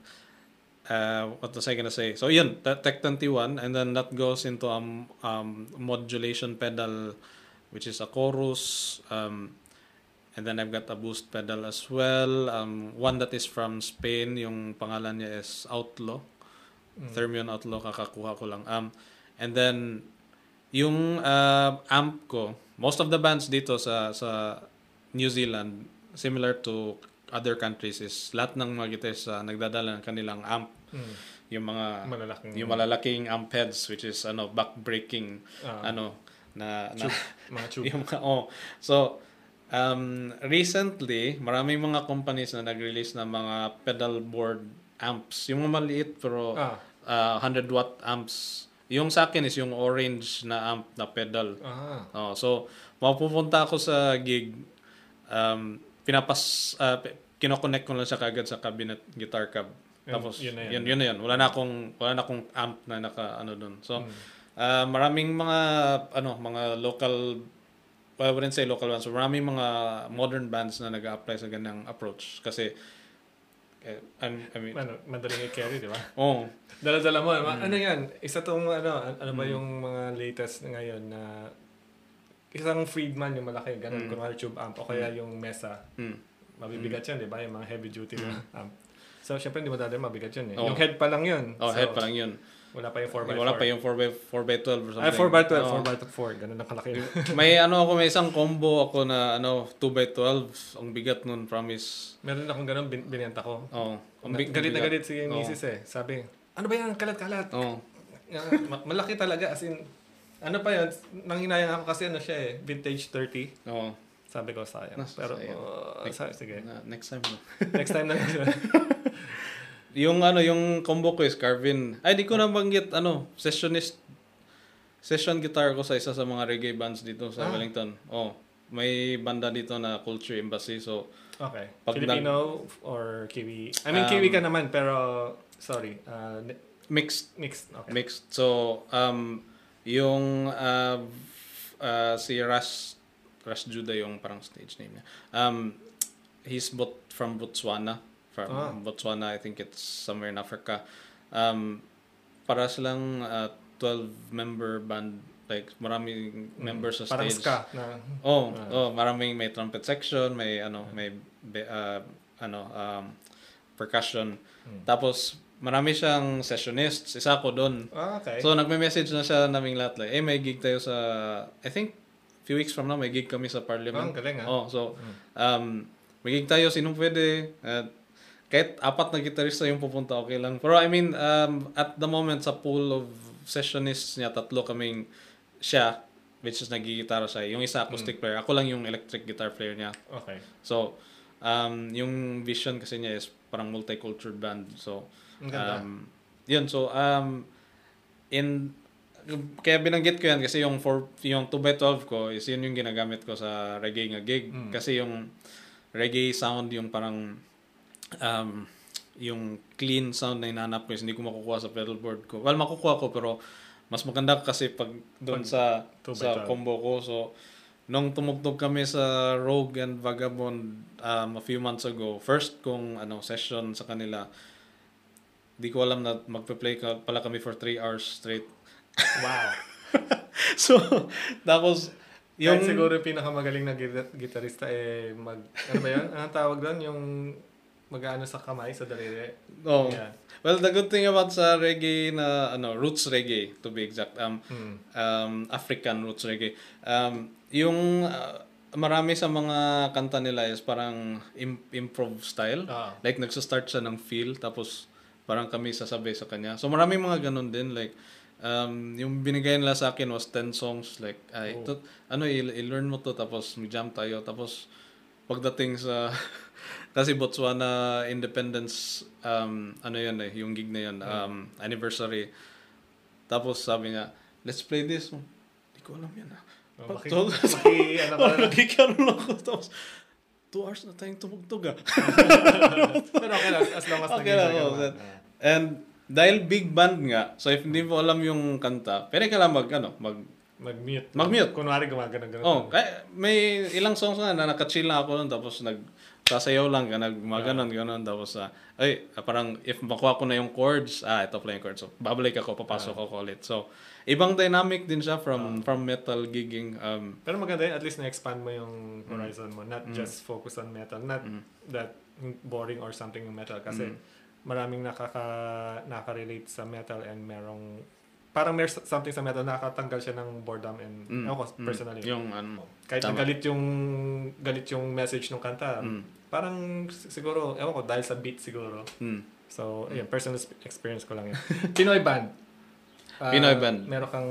S1: uh, what was I gonna say? So yun, Te- Tech 21 and then that goes into um, um, modulation pedal which is a chorus um, and then I've got a boost pedal as well. Um, one that is from Spain, yung pangalan niya is Outlaw. Thermion Outlaw, kakakuha ko lang. Um, and then, yung uh, amp ko, most of the bands dito sa sa New Zealand, similar to other countries, is lahat ng mga guitarists uh, nagdadala ng kanilang amp.
S2: Mm.
S1: Yung mga
S2: Malalaking
S1: yung malalaking amp heads which is ano back breaking
S2: Ah.
S1: ano na, na
S2: mga tube.
S1: yung mga, oh. So, um, recently, maraming mga companies na nag-release ng mga pedal board amps. Yung mga maliit pero
S2: Ah.
S1: uh, 100 watt amps. Yung sa akin is yung orange na amp na pedal.
S2: Ah.
S1: Oh, so, mapupunta ako sa gig, um, pinapas, uh, kinoconnect ko lang siya kagad sa cabinet guitar cab.
S2: Yun-
S1: Tapos,
S2: yun na
S1: yun,
S2: yan.
S1: yun, na yun. Wala na akong, wala na akong amp na naka, ano dun. So,
S2: Mm.
S1: uh, maraming mga, ano, mga local, well, I wouldn't say local bands, maraming mga modern bands na nag-apply sa ganyang approach. Kasi, eh, I'm- I mean,
S2: Ano, madaling i-carry, di ba?
S1: oh,
S2: Dala-dala mo.
S1: Mm.
S2: Ano yan? Isa tong ano, an- ano ba yung mga latest ngayon na isang Friedman yung malaki, ganun,
S1: Mm.
S2: kunwari tube amp, o kaya yung Mesa.
S1: mm.
S2: Mabibigat yan, di ba? Yung mga heavy duty na amp. So, syempre, hindi mo dali mabigat yun eh.
S1: Oo.
S2: Yung head pa lang yun.
S1: Oh,
S2: so,
S1: head pa lang yun.
S2: Wala pa yung 4x4.
S1: Wala pa yung 4x, 4x12 or something.
S2: Ay, 4x12,
S1: Oo.
S2: 4x4. Ganun ang kalaki.
S1: may ano ako, may isang combo ako na ano, 2x12. Ang bigat nun, promise.
S2: Meron akong ganun, bin- binenta ko.
S1: Oh, ang big,
S2: galit na galit si
S1: Oo.
S2: Mrs. eh. Sabi, ano ba yan? Kalat-kalat.
S1: Oh.
S2: Ah, ma- malaki talaga. As in, ano pa yun? Nanghinayang ako kasi ano siya eh. Vintage 30.
S1: Oh.
S2: Sabi ko, sayang.
S1: Nas-
S2: Pero,
S1: sayang.
S2: uh, sa- sige.
S1: Na- next time. no.
S2: Next time na.
S1: yung ano, yung combo ko is Carvin. Ay, di ko na banggit, ano, sessionist, session guitar ko sa isa sa mga reggae bands dito sa
S2: Ah.
S1: Wellington. Oh, may banda dito na Culture Embassy. So,
S2: okay.
S1: Pag
S2: Filipino or Kiwi? I mean,
S1: Um,
S2: Kiwi ka naman, pero, sorry. Uh,
S1: mixed
S2: mixed. Okay.
S1: Mixed. So, um, yung uh, uh, si Ras, Ras Judah yung parang stage name niya. Um, he's bot from Botswana. From
S2: Ah.
S1: Botswana, I think it's somewhere in Africa. Um, para silang uh, 12-member band. Like, maraming members sa
S2: Mm. Parang
S1: stage.
S2: ska na.
S1: Oh,
S2: Ah.
S1: oh, maraming may trumpet section, may ano, may be- uh, ano, um, percussion.
S2: Hmm.
S1: Tapos marami siyang sessionists, isa ko doon.
S2: Ah, okay.
S1: So nagme-message na siya naming lahat like, eh may gig tayo sa I think few weeks from now may gig kami sa
S2: Ah,
S1: Parliament.
S2: ang galing ah.
S1: Oh, so um may gig tayo sino pwede. At kahit apat na gitarista yung pupunta okay lang. Pero I mean um at the moment sa pool of sessionists niya tatlo kaming siya which is nagigitara siya. Yung isa acoustic player, ako lang yung electric guitar player niya.
S2: Okay.
S1: So, um, yung vision kasi niya is parang multicultural band. So, um, yun. So, um, in, kaya binanggit ko yan kasi yung, for, yung 2x12 ko is yun yung ginagamit ko sa reggae nga gig.
S2: Mm.
S1: Kasi yung reggae sound yung parang um, yung clean sound na hinanap ko is hindi ko makukuha sa pedalboard ko. Well, makukuha ko pero mas maganda kasi pag doon sa
S2: 2x12.
S1: sa combo ko. So, nung tumugtog kami sa Rogue and Vagabond um, a few months ago, first kong ano session sa kanila, di ko alam na magpe-play ka pala kami for 3 hours straight.
S2: Wow.
S1: so, tapos,
S2: yung
S1: yung...
S2: siguro yung pinakamagaling na gita- gitarista eh mag ano ba 'yan? Anong tawag doon yung mag-ano sa kamay sa daliri.
S1: Oh.
S2: Yeah.
S1: Well, the good thing about sa reggae na, ano, roots reggae, to be exact, um,
S2: Hmm.
S1: um, African roots reggae, um, yung uh, marami sa mga kanta nila is parang im- improv style.
S2: Ah.
S1: Like, nagsa-start siya ng feel, tapos parang kami sasabay sa kanya. So, maraming mga ganun din. Like, um, yung binigay nila sa akin was 10 songs. Like, ay,
S2: Oh.
S1: ito, ano, i-learn mo to, tapos mag-jam tayo. Tapos, pagdating sa, kasi Botswana Independence, um, ano yan eh, yung gig na yun, um, anniversary. Tapos, sabi niya, let's play this. Hindi ko alam yan ah.
S2: Oh, maki,
S1: So-
S2: maki, ano
S1: Oh,
S2: ka.
S1: nagkikaroon ako. Tapos, two hours na tayong tumugtog ah.
S2: Pero okay lang, as long as
S1: Okay lang, oh,
S2: Ah.
S1: And dahil big band nga, so if hindi mo alam yung kanta, pwede ka lang mag, ano, mag,
S2: Mag-mute.
S1: Mag-mute.
S2: Kunwari gumagano-gano.
S1: oh, kaya may ilang songs na, na nakachill lang ako nun, tapos nag, sasayaw lang ka, nag, maganon, ganon, tapos, ah, ay, ah, parang, if makuha ko na yung chords, ah, ito pala yung chords, so, babalik ako, papasok ako ulit. So, ibang dynamic din siya from, from metal gigging, um,
S2: Pero maganda yun, at least na-expand mo yung horizon mo. Not
S1: Mm.
S2: just focus on metal. Not
S1: Mm.
S2: that boring or something yung metal. Kasi
S1: Mm.
S2: maraming nakaka, nakaka-relate sa metal and merong parang may something sa metal nakatanggal siya ng boredom and
S1: mm,
S2: ewan ko
S1: mm,
S2: personally.
S1: yung, ano,
S2: kahit
S1: tama.
S2: na galit yung galit yung message ng kanta,
S1: mm,
S2: parang siguro, ewan ko, dahil sa beat siguro.
S1: mm.
S2: So, ayun, personal sp- experience ko lang yun. Pinoy band. Ah,
S1: Pinoy band.
S2: Meron kang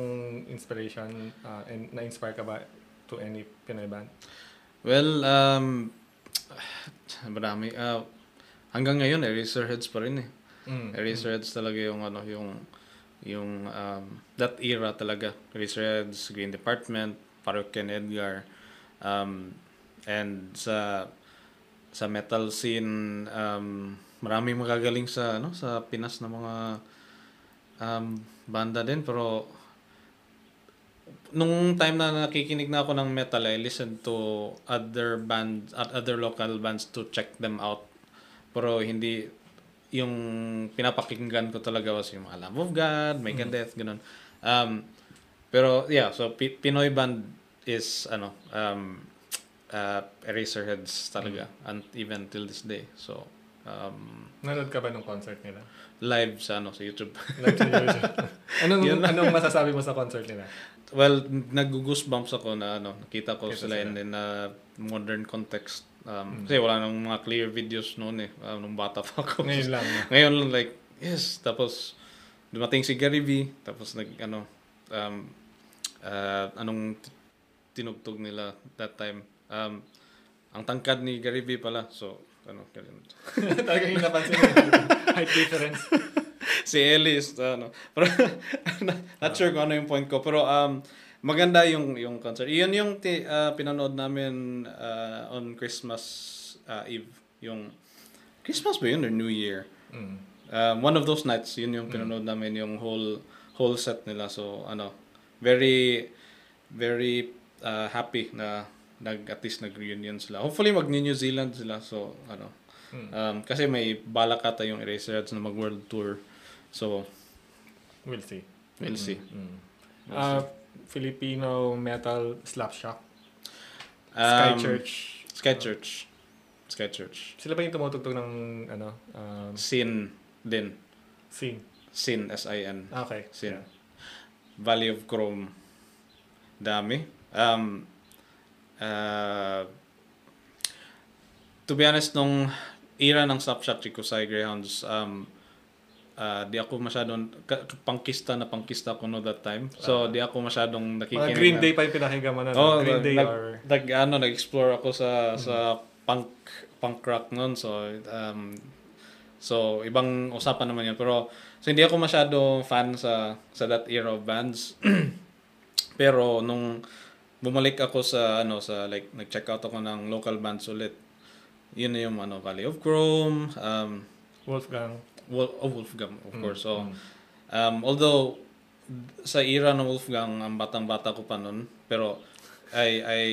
S2: inspiration ah, and na-inspire ka ba to any Pinoy band?
S1: Well, um, marami. Uh, hanggang ngayon, Eraserheads pa rin eh.
S2: Mm.
S1: Eraserheads talaga yung ano, yung yung um, that era talaga. Eraserheads, Green Department, Parokyan Edgar. Um, and sa sa metal scene, um, maraming magagaling sa ano sa Pinas na mga um, banda din pero nung time na nakikinig na ako ng metal, I listened to other bands, at other local bands to check them out. Pero hindi, yung pinapakinggan ko talaga was yung mga Lamb of God, Make a Death, ganun. Um, pero yeah, so Pi- Pinoy band is ano, um, uh, Eraserheads talaga, and even till this day. So, Um,
S2: Nanood ka ba ng concert nila?
S1: live sa ano sa YouTube.
S2: Live sa YouTube. anong, anong masasabi mo sa concert nila?
S1: well, nag-goosebumps ako na ano, nakita ko
S2: Kita
S1: sila
S2: sila.
S1: in, in a modern context. Um, Kasi wala nang mga clear videos noon eh, uh, nung bata pa ako.
S2: Ngayon lang.
S1: Ngayon like, yes, tapos dumating si Gary V, tapos nag ano um uh, anong tinugtog nila that time. Um ang tangkad ni Gary V pala. So, ano, ganun.
S2: Talagang yung napansin mo. Height difference.
S1: si Ellie is ano. Pero not, not sure kung ano yung point ko, pero um maganda yung yung concert. Iyon yung ti, uh, pinanood namin uh, on Christmas uh, Eve, yung Christmas ba yun or New Year?
S2: Mm.
S1: um, one of those nights, yun yung pinanood namin, yung whole whole set nila. So, ano, very, very uh, happy na nag, at least nag-reunion sila. Hopefully, mag-New Zealand sila. So, ano, um, kasi may balak ata yung Eraserheads na mag-world tour. So,
S2: We'll see.
S1: we'll see.
S2: Mm. Uh, Filipino metal slapshot. Sky
S1: Um,
S2: Church.
S1: Sky Church. Sky Church.
S2: Sila ba yung tumutugtog ng ano, um,
S1: Sin din. Sin, S-I-N.
S2: Ah, Okay.
S1: Sin.
S2: Yeah.
S1: Valley of Chrome. Dami. Um, uh, to be honest, nung era ng Snapchat Chikusai Greyhounds, um, uh, di ako masyadong, ka- pangkista na pangkista ko no that time. So, di ako masyadong
S2: Mga
S1: nakikinig.
S2: Green
S1: na-
S2: Day pa yung pinakinggan mo na.
S1: Oh,
S2: no? Green
S1: nag,
S2: Day
S1: nag,
S2: or...
S1: nag, ano, nag-explore ako sa sa punk punk rock noon. So, um, so ibang usapan naman yun. Pero, so hindi ako masyado fan sa sa that era of bands. Pero, nung bumalik ako sa, ano, sa, like, nag-check out ako ng local bands ulit. Yun na yung, ano, Valley of Chrome, um,
S2: Wolfgang.
S1: Wolf, oh, Wolfgang, of
S2: Mm,
S1: course. So,
S2: mm.
S1: um, although, sa era ng Wolfgang, ang batang-bata ko pa nun, pero, ay, ay,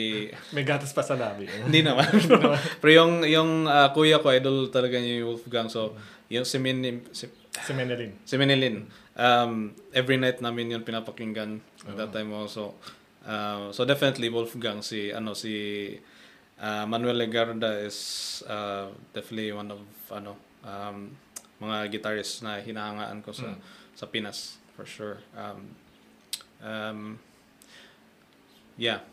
S2: May gatas pa sa labi.
S1: hindi naman. pero yung, yung ah, kuya ko, idol talaga niya yung Wolfgang. So, yung si, Min, si,
S2: si Menelin.
S1: si Menelin, um, every night namin yun pinapakinggan at that
S2: Oh.
S1: time also. Uh, so, definitely Wolfgang, si, ano, si ah, Manuel Legarda is uh, definitely one of, ano, um, mga guitarists na hinahangaan ko sa,
S2: Mm.
S1: sa Pinas, for sure. Um, um, yeah.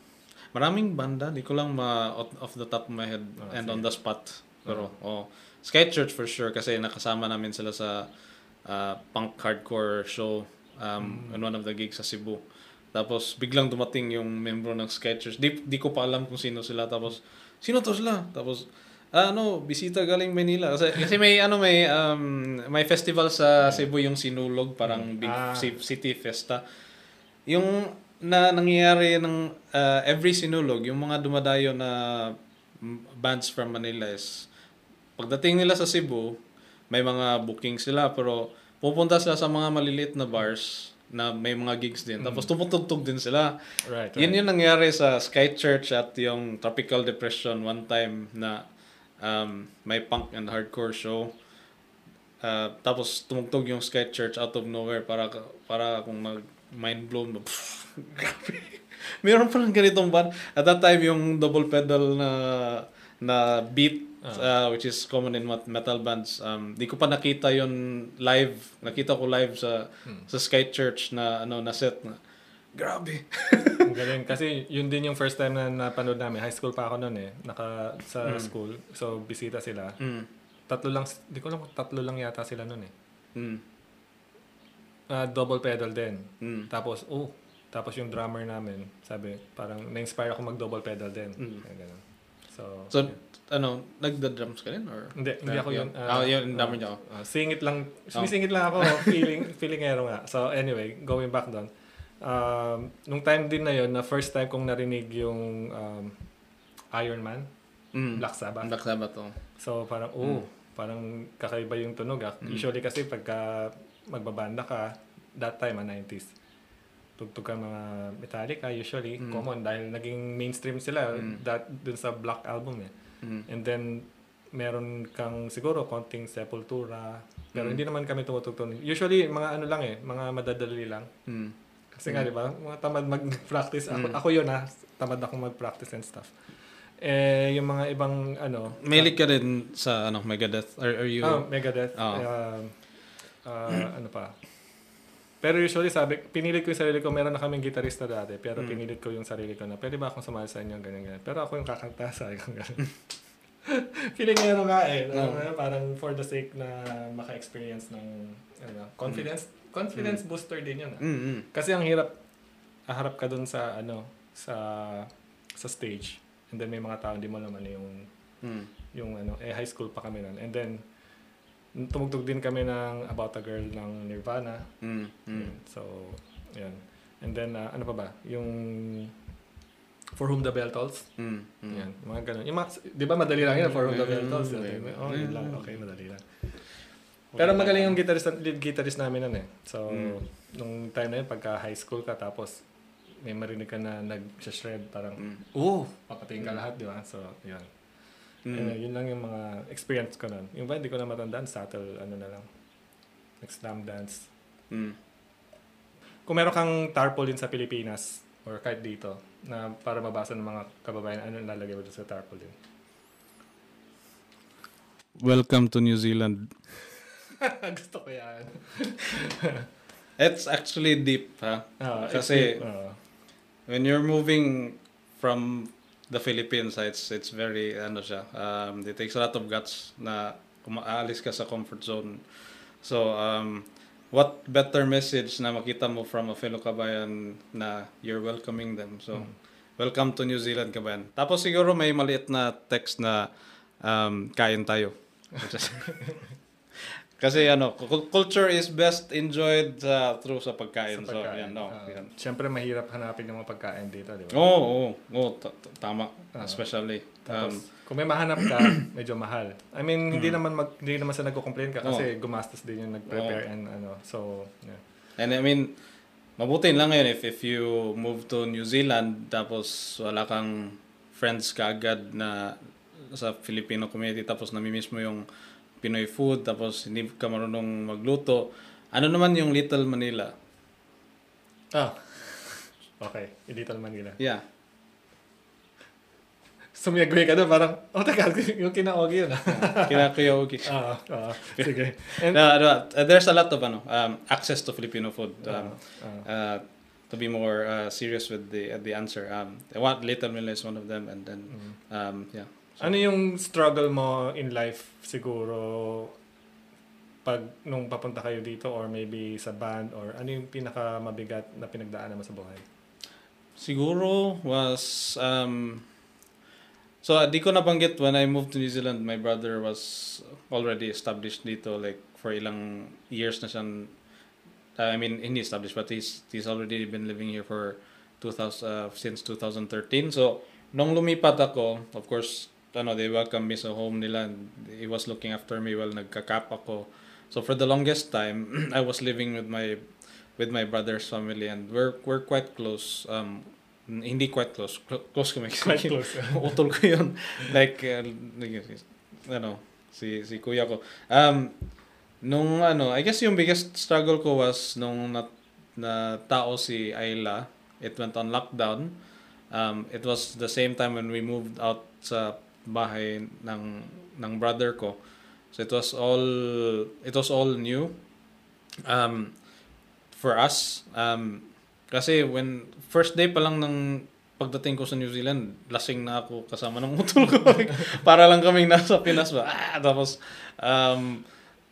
S1: Maraming banda, di ko lang ma off, the top of my head
S2: Ah,
S1: and on the spot. Pero, oh. Sky Church for sure kasi nakasama namin sila sa ah, punk hardcore show um, on one of the gigs sa Cebu. Tapos biglang dumating yung membro ng Sky Church. Di, di ko pa alam kung sino sila. Tapos, sino to sila? Tapos, ah, ano, bisita galing Manila. Kasi, kasi may, ano, may, um, may festival sa Cebu yung Sinulog, parang big
S2: Ah.
S1: ci- city festa. Yung na nangyayari ng uh, every sinulog, yung mga dumadayo na mm, bands from Manila is pagdating nila sa Cebu, may mga booking sila pero pupunta sila sa mga maliliit na bars na may mga gigs din. Tapos tumutugtog din sila.
S2: Right, right.
S1: Yun yung nangyari sa Sky Church at yung Tropical Depression one time na um, may punk and hardcore show. Uh, tapos tumugtog yung Sky Church out of nowhere para para kung mag mind blown. Grabe. Meron pa ng ganitong band. At that time yung double pedal na na beat uh, which is common in metal bands. Um, di ko pa nakita yon live. Nakita ko live sa sa Sky Church na ano na set na. Grabe.
S2: Ang galing. Kasi yun din yung first time na napanood namin. High school pa ako noon eh. Naka sa school. So, bisita sila.
S1: Mm.
S2: Tatlo lang, di ko alam kung tatlo lang yata sila noon eh.
S1: Mm.
S2: Ah, double pedal din.
S1: Mm.
S2: Tapos, oh, tapos yung drummer namin, sabi, parang na-inspire ako mag-double pedal din.
S1: Mm.
S2: Kaya ganun. So,
S1: So, ano, nagda-drums ka rin? Or?
S2: hindi, hindi ako yun.
S1: Ah, yun, yung drummer niya ako.
S2: ah, singit lang,
S1: Oh.
S2: sumisingit lang ako, feeling, feelingero nga. So, anyway, going back doon. Um, nung time din na yun, na first time kong narinig yung um, Iron Man,
S1: Mm.
S2: Black Sabbath.
S1: Black Sabbath, oh.
S2: So parang, oh, parang kakaiba yung tunog ah. Usually kasi pagka magbabanda ka, that time, ah, 90s, tugtog ka mga Metallica, usually, common, dahil naging mainstream sila that, dun sa Black Album eh.
S1: Mm.
S2: And then, meron kang siguro konting Sepultura, pero hindi naman kami tumutugtog. Usually, mga ano lang eh, mga madadali lang.
S1: Mm.
S2: Kasi nga, di ba, mga tamad mag-practice. Ako, ako yun ha, tamad ako mag-practice and stuff. Eh, yung mga ibang, ano,
S1: Mahilig ka din sa ano, Megadeth? Are, are you...
S2: Ah, Megadeth.
S1: Oo.
S2: Um, ah, ano pa? Pero usually sabi, pinilit ko yung sarili ko, meron na kaming gitarista dati, pero
S1: Mm.
S2: pinilit ko yung sarili ko na, pwede ba akong sumali sa inyo, ganyan, ganyan. Pero ako yung kakanta sa ko, ganyan. Feeling nga nga eh.
S1: Oo.
S2: Ano, parang for the sake na maka-experience ng ano, confidence. Confidence booster din yun. ah.
S1: Mm, mm.
S2: Kasi ang hirap, harap ka dun sa, ano, sa sa stage. And then may mga tao hindi mo naman yung
S1: Mm.
S2: yung ano, eh high school pa kami nun. And then, tumugtog din kami ng About a Girl ng Nirvana.
S1: Mm, mm.
S2: So, yan. And then, ah, ano pa ba? Yung For Whom the Bell Tolls.
S1: Mm, mm.
S2: Yan. Mga ganun. Yung mga, di ba madali lang yun? For Whom the Bell Tolls.
S1: Mm,
S2: Yun.
S1: mm,
S2: Oh, yun
S1: mm.
S2: lang. Okay, madali lang. Pero magaling yung guitarist, lead guitarist namin nun eh. So,
S1: Mm.
S2: nung time na yun, pagka high school ka, tapos may marinig ka na nag-shred, parang,
S1: Mm.
S2: oh, papatingin ka lahat, di ba? So, yun.
S1: Mm.
S2: Ayun, yun lang yung mga experience ko nun. Yung ba, hindi ko na matandaan, subtle, ano na lang. Nag-slam dance.
S1: Mm.
S2: Kung meron kang tarpaulin sa Pilipinas, or kahit dito, na para mabasa ng mga kababayan, ano lalagay mo sa tarpaulin?
S1: Welcome to New Zealand.
S2: Gusto ko yan.
S1: It's actually deep, ha?
S2: Ah,
S1: Kasi-
S2: it's- ah.
S1: When you're moving from the Philippines, it's it's very ano siya. Um, it takes a lot of guts na kumaalis ka sa comfort zone. So um, what better message na makita mo from a fellow kabayan na you're welcoming them. So welcome to New Zealand kabayan. Tapos siguro may maliit na text na um, kain tayo. Kasi ano, cul- culture is best enjoyed uh, through sa pagkain.
S2: Sa
S1: So,
S2: pagkain.
S1: yan, no.
S2: Ah,
S1: yan.
S2: Siyempre, mahirap hanapin yung mga pagkain dito, di ba?
S1: Oo, oo, oo, ta- ta- tama.
S2: Ah.
S1: Especially.
S2: Tapos,
S1: Um,
S2: kung may mahanap ka, medyo mahal. I mean, hindi
S1: Mm.
S2: naman mag, hindi naman sa nagko-complain ka kasi gumastos din yung nag-prepare and ano. So, yeah.
S1: and I mean, mabuti lang ngayon if, if you move to New Zealand tapos wala kang friends kaagad na sa Filipino community tapos namimiss mo yung Pinoy food tapos hindi ka marunong magluto. Ano naman yung Little Manila?
S2: Ah. Okay, Little Manila.
S1: Yeah.
S2: Sumiyagwe ka doon, parang, oh, teka, yung kinaogi yun.
S1: Kina Kuya Ogi.
S2: Ah, ah, sige. And,
S1: No, no, uh, there's a lot of ano, um, access to Filipino food. Um,
S2: ah,
S1: uh, to be more uh, serious with the uh, the answer, um, I want Little Manila is one of them, and then
S2: mm.
S1: um, yeah.
S2: Ano yung struggle mo in life siguro pag nung papunta kayo dito or maybe sa band or ano yung pinaka mabigat na pinagdaanan mo sa buhay?
S1: Siguro was um so uh, di ko nabanggit when I moved to New Zealand my brother was already established dito like for ilang years na siyang uh, I mean hindi established but he's he's already been living here for 2000 uh, since 2013 so nung lumipat ako of course ano they welcome me sa home nila and he was looking after me while nagka-cap ako. So for the longest time I was living with my with my brother's family and we're we're quite close um hindi quite close Cl- close kami.
S2: Quite close.
S1: utol ko yun. Like uh, ano si si kuya ko. Um nung ano I guess yung biggest struggle ko was nung na, na tao si Ayla. It went on lockdown. Um it was the same time when we moved out sa bahay ng ng brother ko. So it was all it was all new um for us. Um kasi when first day pa lang ng pagdating ko sa New Zealand lasing na ako kasama ng utol ko. Para lang kaming nasa Pinas ba? Ah, tapos um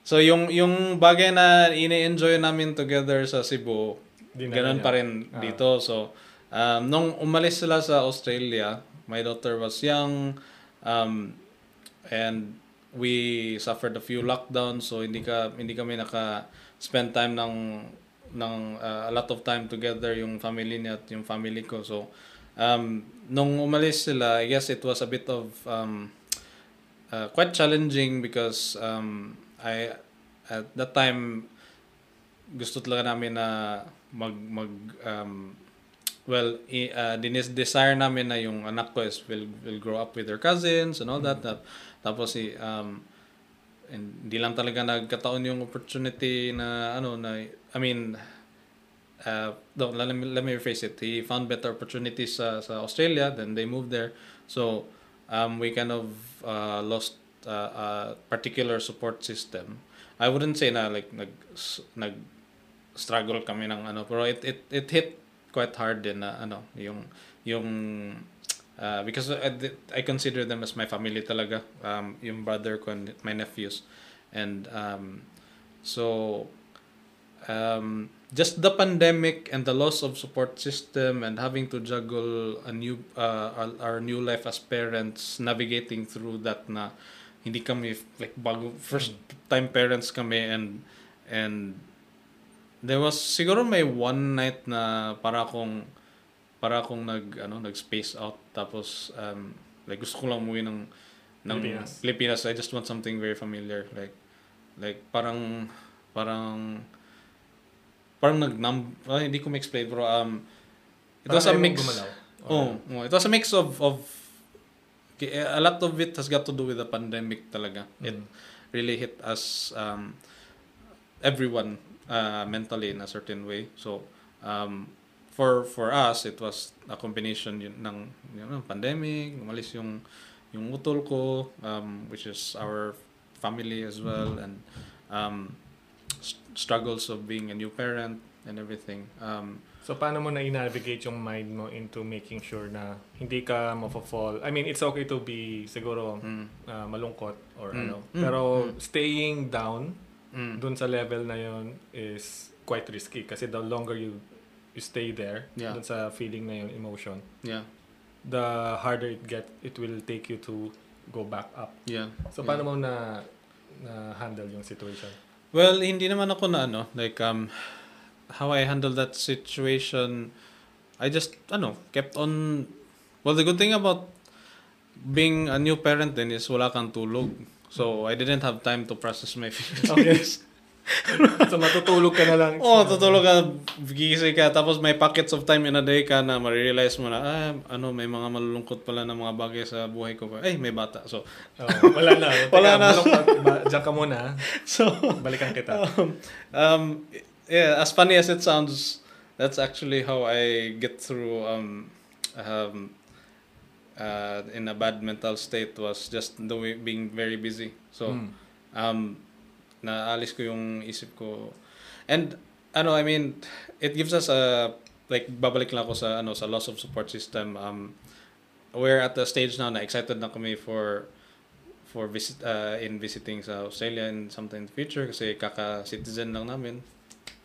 S1: so yung yung bagay na ini-enjoy namin together sa Cebu
S2: Di na
S1: ganun
S2: ganyan.
S1: pa rin
S2: Ah.
S1: dito. So um nung umalis sila sa Australia my daughter was young um and we suffered a few lockdowns so hindi ka hindi kami naka spend time ng ng uh, a lot of time together yung family niya at yung family ko. So um nung umalis sila I guess it was a bit of um uh, quite challenging because um I at that time gusto talaga namin na mag mag um, well uh, dinis desire namin na yung anak ko is will will grow up with their cousins and all that Tap- tapos si um hindi lang talaga nagkataon yung opportunity na ano na I mean uh, no, let, me, let me rephrase it he found better opportunities sa sa Australia then they moved there so um, we kind of uh, lost uh, a particular support system. I wouldn't say na like nag nag struggle kami ng ano pero it it it hit quite hard din na ano yung yung uh, because I, I consider them as my family talaga. Um, yung brother ko and my nephews. And um, so um, just the pandemic and the loss of support system and having to juggle a new uh, our, new life as parents navigating through that na hindi kami like bago first time parents kami and and there was siguro may one night na para akong para akong nag ano nag space out. Tapos um, like gusto ko lang umuwi ng ng
S2: Pilipinas.
S1: Pilipinas. I just want something very familiar. Like like parang parang parang nag ah, hindi ko ma-explain pero um it was a
S2: Parang
S1: mix. oh, oh, it was a mix of of a lot of it has got to do with the pandemic talaga. It
S2: Mm.
S1: really hit us um everyone uh, mentally in a certain way so um for for us it was a combination yun, ng you know, pandemic umalis yung yung utol ko um which is our family as well and um s- struggles of being a new parent and everything um
S2: So, paano mo na-navigate yung mind mo into making sure na hindi ka mafo-fall? I mean, it's okay to be siguro
S1: mm,
S2: uh, malungkot or
S1: Mm.
S2: ano.
S1: Mm.
S2: Pero
S1: Mm.
S2: staying down
S1: mm,
S2: dun sa level na yun is quite risky kasi the longer you you stay there
S1: Yeah.
S2: dun sa feeling na yun, emotion,
S1: yeah
S2: the harder it get it will take you to go back up.
S1: yeah
S2: So
S1: Yeah.
S2: paano mo na na handle yung situation?
S1: Well, hindi naman ako na ano, like um how I handled that situation, I just ano, kept on Well, the good thing about being a new parent then is wala kang tulog. So, I didn't have time to process my feelings.
S2: so matutulog ka na lang.
S1: oh, tutulog ka, gising ka, tapos may pockets of time in a day ka na marirealize mo na, ah, ano, may mga malulungkot pala na mga bagay sa buhay ko. Ay, may bata. So,
S2: Oh, wala na.
S1: Wala na.
S2: Diyan ka muna.
S1: so,
S2: Balikan kita.
S1: um, um, yeah, as funny as it sounds, that's actually how I get through um, um, uh, in a bad mental state was just doing being very busy. So,
S2: Mm.
S1: um, naalis ko yung isip ko. And, ano, I mean, it gives us a, like, babalik lang ako sa, ano, sa loss of support system. Um, we're at the stage now na excited na kami for for visit uh, in visiting sa Australia in sometime in the future kasi kaka-citizen lang namin.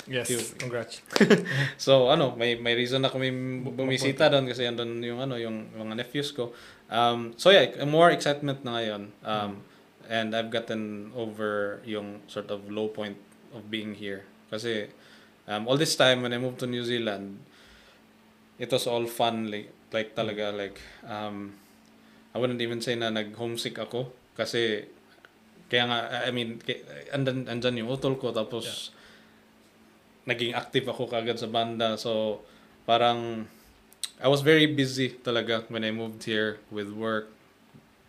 S2: Yes,
S1: Cute.
S2: congrats.
S1: So ano, may may reason na kami bumisita doon kasi andun yung ano yung mga nephews ko. Um so yeah, more excitement na ngayon. Um and I've gotten over yung sort of low point of being here kasi um all this time when I moved to New Zealand it was all fun like like talaga like um I wouldn't even say na nag-homesick ako kasi kaya nga I mean andan andyan yung utol ko tapos naging active ako kagad sa banda so parang I was very busy talaga when I moved here with work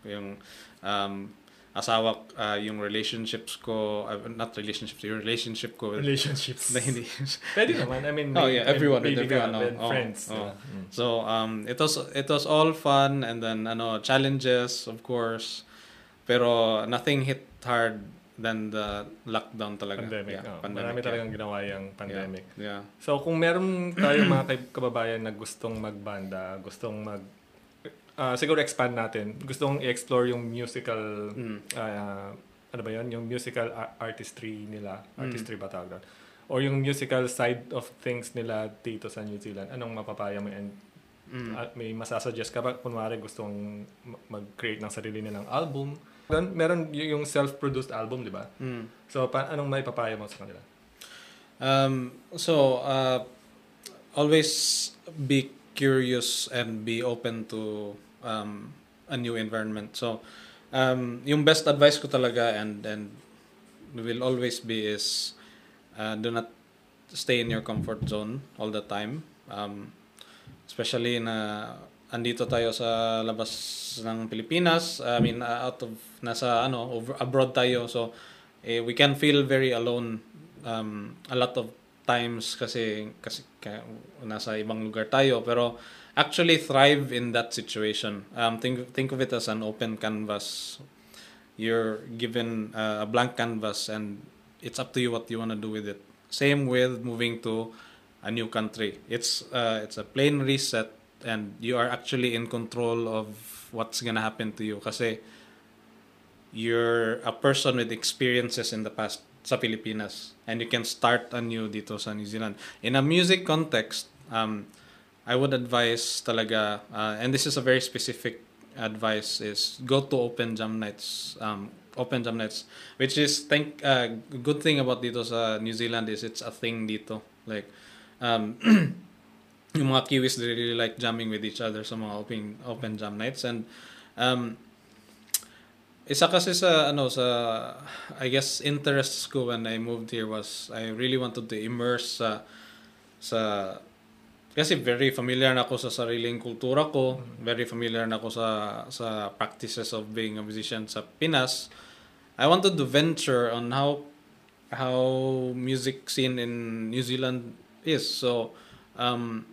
S1: yung um asawa uh, yung relationships ko uh, not relationships yung relationship ko with
S2: Relationships.
S1: na hindi
S2: Pwede naman. I mean,
S1: Oh, yeah, everyone,
S2: baby ka,
S1: everyone, oh, oh,
S2: friends.
S1: oh.
S2: diba? Mm.
S1: So um it was it was all fun and then ano challenges of course pero nothing hit hard than the lockdown talaga.
S2: Pandemic.
S1: Yeah,
S2: oh.
S1: pandemic.
S2: Marami
S1: yeah.
S2: talagang ginawa yung pandemic.
S1: Yeah.
S2: So kung meron tayo mga kababayan na gustong magbanda, gustong mag ah, siguro expand natin, gustong i-explore yung musical
S1: Mm.
S2: ah, ano ba yun? Yung musical artistry nila.
S1: Mm.
S2: Artistry ba tawag doon? Or yung musical side of things nila dito sa New Zealand. Anong mapapaya mo? And
S1: Mm.
S2: at may masasuggest ka ba? Kunwari gustong ma- mag-create ng sarili nilang album. Meron, meron yung self-produced album, di ba?
S1: Mm.
S2: So, pa- anong may papaya mo sa kanila?
S1: Um, so, uh, always be curious and be open to um, a new environment. So, um, yung best advice ko talaga and and will always be is uh, do not stay in your comfort zone all the time. Um, especially na andito tayo sa labas ng Pilipinas. I mean, uh, out of nasa ano over abroad tayo. So, eh, we can feel very alone um, a lot of times kasi kasi kaya, nasa ibang lugar tayo pero actually thrive in that situation. Um, think think of it as an open canvas. You're given uh, a blank canvas and it's up to you what you want to do with it. Same with moving to a new country. It's uh, it's a plain reset and you are actually in control of what's gonna happen to you kasi you're a person with experiences in the past sa Pilipinas and you can start anew dito sa New Zealand. In a music context, um, I would advise talaga, uh, and this is a very specific advice, is go to open jam nights. Um, open jam nights, which is think uh, good thing about dito sa New Zealand is it's a thing dito. Like, um, yung mga Kiwis they really like jamming with each other sa mga open open jam nights and um, isa kasi sa ano sa I guess interests ko when I moved here was I really wanted to immerse sa sa kasi very familiar na ako sa sariling kultura ko, very familiar na ako sa sa practices of being a musician sa Pinas. I wanted to venture on how how music scene in New Zealand is. So um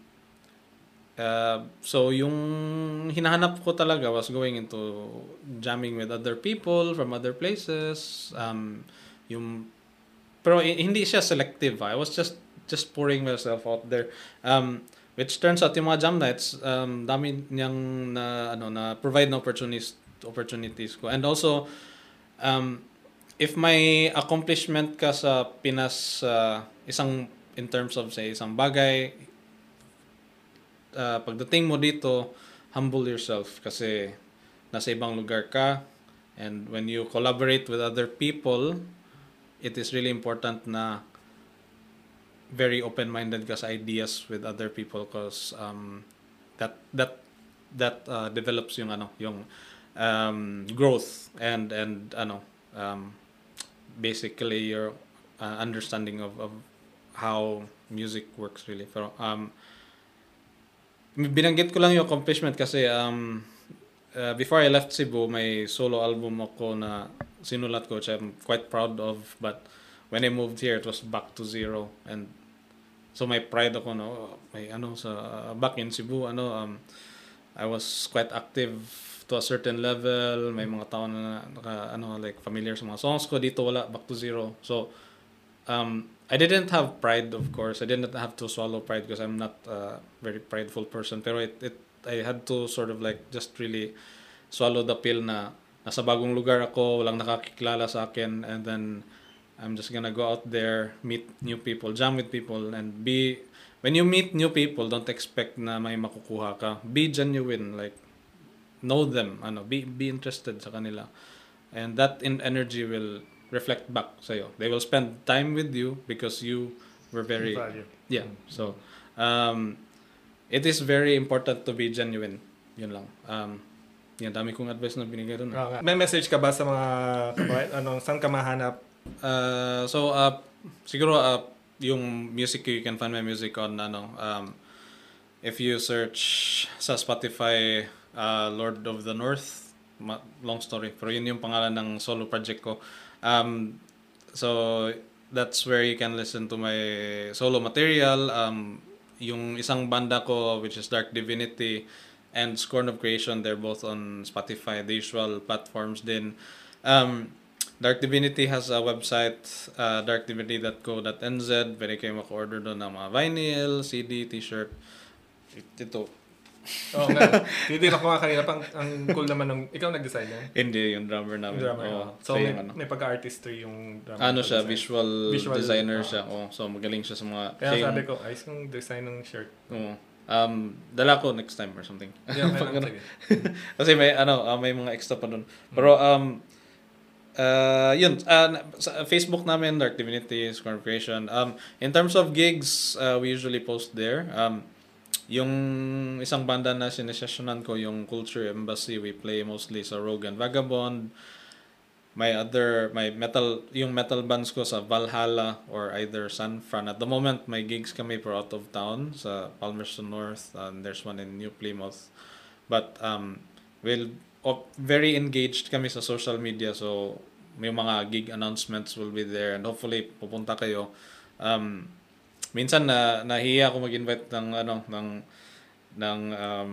S1: Uh, so yung hinahanap ko talaga was going into jamming with other people from other places. Um, yung pero hindi siya selective. I was just just pouring myself out there. Um, which turns out yung mga jam nights, um, dami niyang na ano na provide na opportunities opportunities ko. And also um, if may accomplishment ka sa Pinas uh, isang in terms of say isang bagay uh, pagdating mo dito, humble yourself kasi nasa ibang lugar ka. And when you collaborate with other people, it is really important na very open-minded ka sa ideas with other people because um, that that that uh, develops yung ano yung um, growth and and ano um, basically your uh, understanding of, of how music works really. Pero um, binanggit ko lang yung accomplishment kasi um, uh, before I left Cebu, may solo album ako na sinulat ko which I'm quite proud of. But when I moved here, it was back to zero. And so my pride ako, no, may ano, sa, uh, back in Cebu, ano, um, I was quite active to a certain level. May mga tao na, naka, ano, like, familiar sa mga songs ko. Dito wala, back to zero. So, um, I didn't have pride, of course. I didn't have to swallow pride because I'm not a very prideful person. Pero it, it, I had to sort of like just really swallow the pill na nasa bagong lugar ako, walang nakakikilala sa akin, and then I'm just gonna go out there, meet new people, jam with people, and be, when you meet new people, don't expect na may makukuha ka. Be genuine, like, know them, ano, be, be interested sa kanila. And that in energy will reflect back sa'yo. They will spend time with you because you were very...
S2: Value.
S1: Yeah. So, um, it is very important to be genuine. Yun lang. Um, yan, dami kong advice na binigay doon.
S2: Okay. May message ka ba sa mga ano, saan ka mahanap?
S1: Uh, so, uh, siguro, uh, yung music, you can find my music on, ano, um, if you search sa Spotify, uh, Lord of the North, ma- long story, pero yun yung pangalan ng solo project ko. Um, so, that's where you can listen to my solo material. Um, yung isang banda ko, which is Dark Divinity, and Scorn of Creation, they're both on Spotify, the usual platforms din. Um, Dark Divinity has a website, uh, darkdivinity.co.nz. Pwede kayo maka-order doon ng mga vinyl, CD, t-shirt. Ito,
S2: Oo nga. Titignan ko nga kanina, pang, ang cool naman ng, ikaw nag-design yan?
S1: Hindi, yung drummer namin.
S2: Drummer. Oh. So,
S1: siya
S2: may,
S1: yung ano.
S2: may pagka-artistry yung drummer.
S1: Ano siya,
S2: pag-design.
S1: visual,
S2: Visual,
S1: designer
S2: ah.
S1: siya. Oh, so magaling siya sa mga
S2: Kaya
S1: siya
S2: sabi
S1: yung-
S2: ko, ayos kong design ng shirt.
S1: Oo. um, dala ko next time or something.
S2: Yeah,
S1: Pag ano. Kasi may ano, ah, may mga extra pa doon. Pero um uh, yun, na- sa Facebook namin Dark Divinity, Scorn Creation. Um in terms of gigs, uh, we usually post there. Um yung isang banda na sinesessionan ko, yung Culture Embassy, we play mostly sa Rogue and Vagabond. My other, my metal, yung metal bands ko sa Valhalla or either San Fran. At the moment, my gigs kami for out of town sa Palmerston North and there's one in New Plymouth. But um, we'll, op- very engaged kami sa social media so may mga gig announcements will be there and hopefully pupunta kayo. Um, minsan na nahiya ako mag-invite ng ano ng ng um,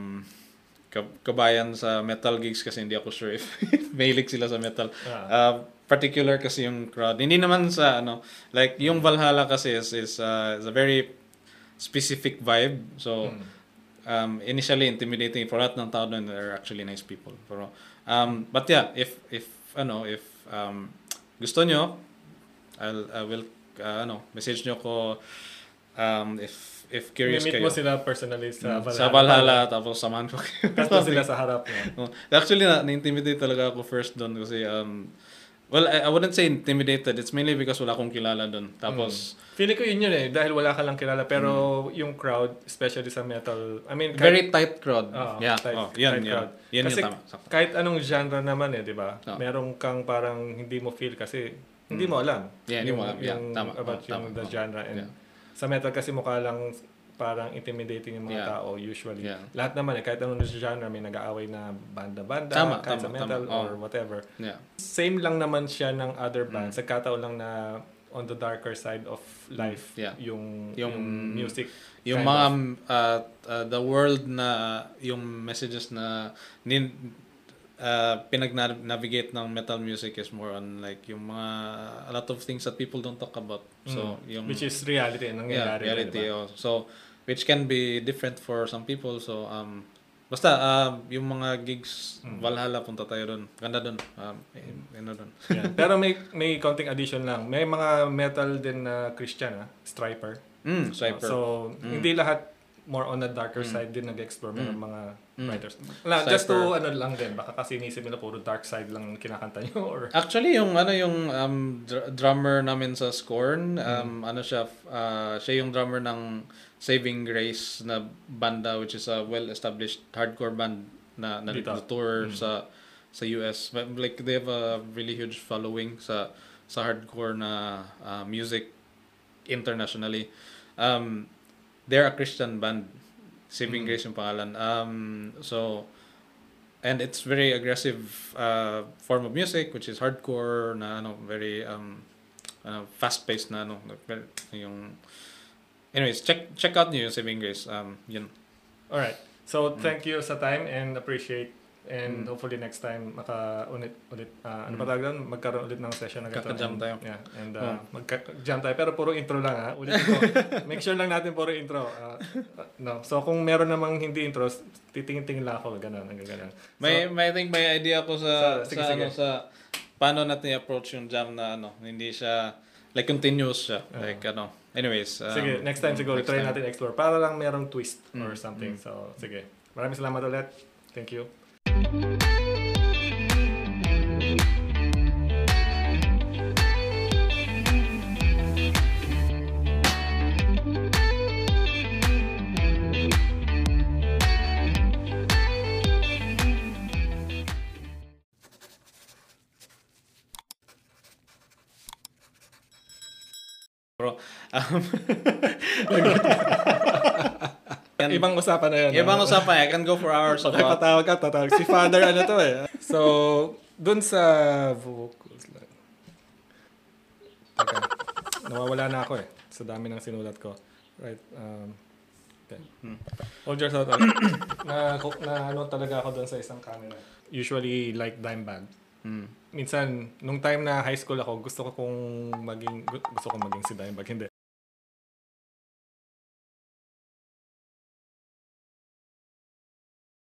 S1: ka- kabayan sa metal gigs kasi hindi ako sure if mahilig sila sa metal. Uh, particular kasi yung crowd. Hindi naman sa ano like yung Valhalla kasi is is, uh, is a very specific vibe. So um, initially intimidating for lahat ng tao doon they're actually nice people. Pero um, but yeah, if if ano if um, gusto nyo I'll I will uh, ano message nyo ko um, if if curious
S2: Meet
S1: kayo.
S2: mo sila personally sa Valhalla.
S1: Sa Valhalla, tapos samahan ko kayo.
S2: Kasto sila sa harap mo.
S1: Oh, Actually, na, na-intimidate talaga ako first doon kasi, um, well, I, I wouldn't say intimidated. It's mainly because wala akong kilala doon. Tapos,
S2: Feeling ko yun yun eh, dahil wala ka lang kilala. Pero yung crowd, especially sa metal, I mean,
S1: Mm. very tight crowd.
S2: Oo,
S1: yeah,
S2: tight-
S1: oh, yan,
S2: tight
S1: yan.
S2: crowd.
S1: Yan
S2: Kasi
S1: yung tama.
S2: Kahit anong genre naman eh, di ba?
S1: Oo.
S2: Meron kang parang hindi mo feel kasi hindi mo alam.
S1: Mm. Yeah, hindi mo alam. Yeah,
S2: yung
S1: tama.
S2: About
S1: Oo,
S2: yung
S1: tama.
S2: the genre. And
S1: Yeah.
S2: Sa metal kasi mukha lang parang intimidating yung mga
S1: Yeah.
S2: tao usually.
S1: Yeah.
S2: Lahat naman eh, kahit anong genre, may nag-aaway na banda-banda,
S1: Tama,
S2: kahit
S1: tama,
S2: sa metal
S1: tama.
S2: Or whatever.
S1: Yeah.
S2: Same lang naman siya ng other
S1: Mm.
S2: bands. Nagkataon lang na on the darker side of life
S1: Yeah.
S2: yung,
S1: Yung-
S2: yung music.
S1: Yung mga,
S2: of.
S1: uh, uh, the world na, yung messages na, nin, uh, pinag-navigate ng metal music is more on like yung mga, a lot of things that people don't talk about. So,
S2: Mm.
S1: yung,
S2: Which is reality.
S1: yeah,
S2: Nangyayari.
S1: reality.
S2: diba?
S1: oh. So, which can be different for some people. So, um, basta, uh, yung mga gigs,
S2: Mm.
S1: Valhalla, punta tayo doon. Ganda doon. Um, eh, ano doon.
S2: Yeah. Pero may may konting addition lang. May mga metal din na Christian, ah, Striper.
S1: Mm, Cypher.
S2: So,
S1: Mm.
S2: hindi lahat more on the darker
S1: Mm.
S2: side din nag-explore ng
S1: Mm.
S2: mga
S1: Mm.
S2: writers. Wala, just to ano lang din, baka kasi inisip nila puro dark side lang kinakanta nyo or
S1: Actually, yung ano yung um, dr- drummer namin sa Scorn, um, ano siya, uh, siya yung drummer ng Saving Grace na banda which is a well-established hardcore band na na, tour
S2: Mm.
S1: sa sa US. Like they have a really huge following sa sa hardcore na uh, music internationally. Um, they're a Christian band. Saving
S2: Mm.
S1: Grace yung pangalan. Um, so and it's very aggressive uh, form of music which is hardcore na ano very um uh, fast paced na ano yung anyways check check out niyo yung Saving Grace um yun
S2: Alright. So, thank you sa time and appreciate and
S1: Mm.
S2: hopefully next time maka ulit ulit ah, ano
S1: Mm.
S2: pa tawag doon magkaroon ulit ng session na ganito.
S1: Kaka-jam tayo.
S2: Yeah, and uh, magka-jam tayo pero puro intro lang ha. Ulit ko. Make sure lang natin puro intro. Ah, no. So kung meron namang hindi intro, titingin-tingin lang ako ganun, hanggang ganun.
S1: may may I think may idea ako sa
S2: Sa- sige,
S1: sa
S2: sige.
S1: ano sa paano natin i-approach yung jam na ano hindi siya like continuous siya
S2: Oo.
S1: like ano anyways um,
S2: Sige, next time siguro
S1: next
S2: try
S1: time.
S2: natin explore para lang merong twist or
S1: Mm,
S2: something.
S1: mm.
S2: So, sige. Maraming salamat ulit. Thank you.
S1: Bro um, Yan-
S2: Ibang usapan na yun.
S1: ibang
S2: ah.
S1: usapan I can go for hours
S2: Okay,
S1: about
S2: patawag ka, tatawag. Si father, ano to eh. So, dun sa vocals lang. Teka, nawawala na ako eh. Sa dami ng sinulat ko. Right. Um, okay.
S1: Hmm.
S2: Hold your thought. na, na ano talaga ako dun sa isang camera. Usually like dime bag.
S1: Mm.
S2: Minsan, nung time na high school ako, gusto ko kung maging, gu- gusto ko maging si Dimebag. Hindi.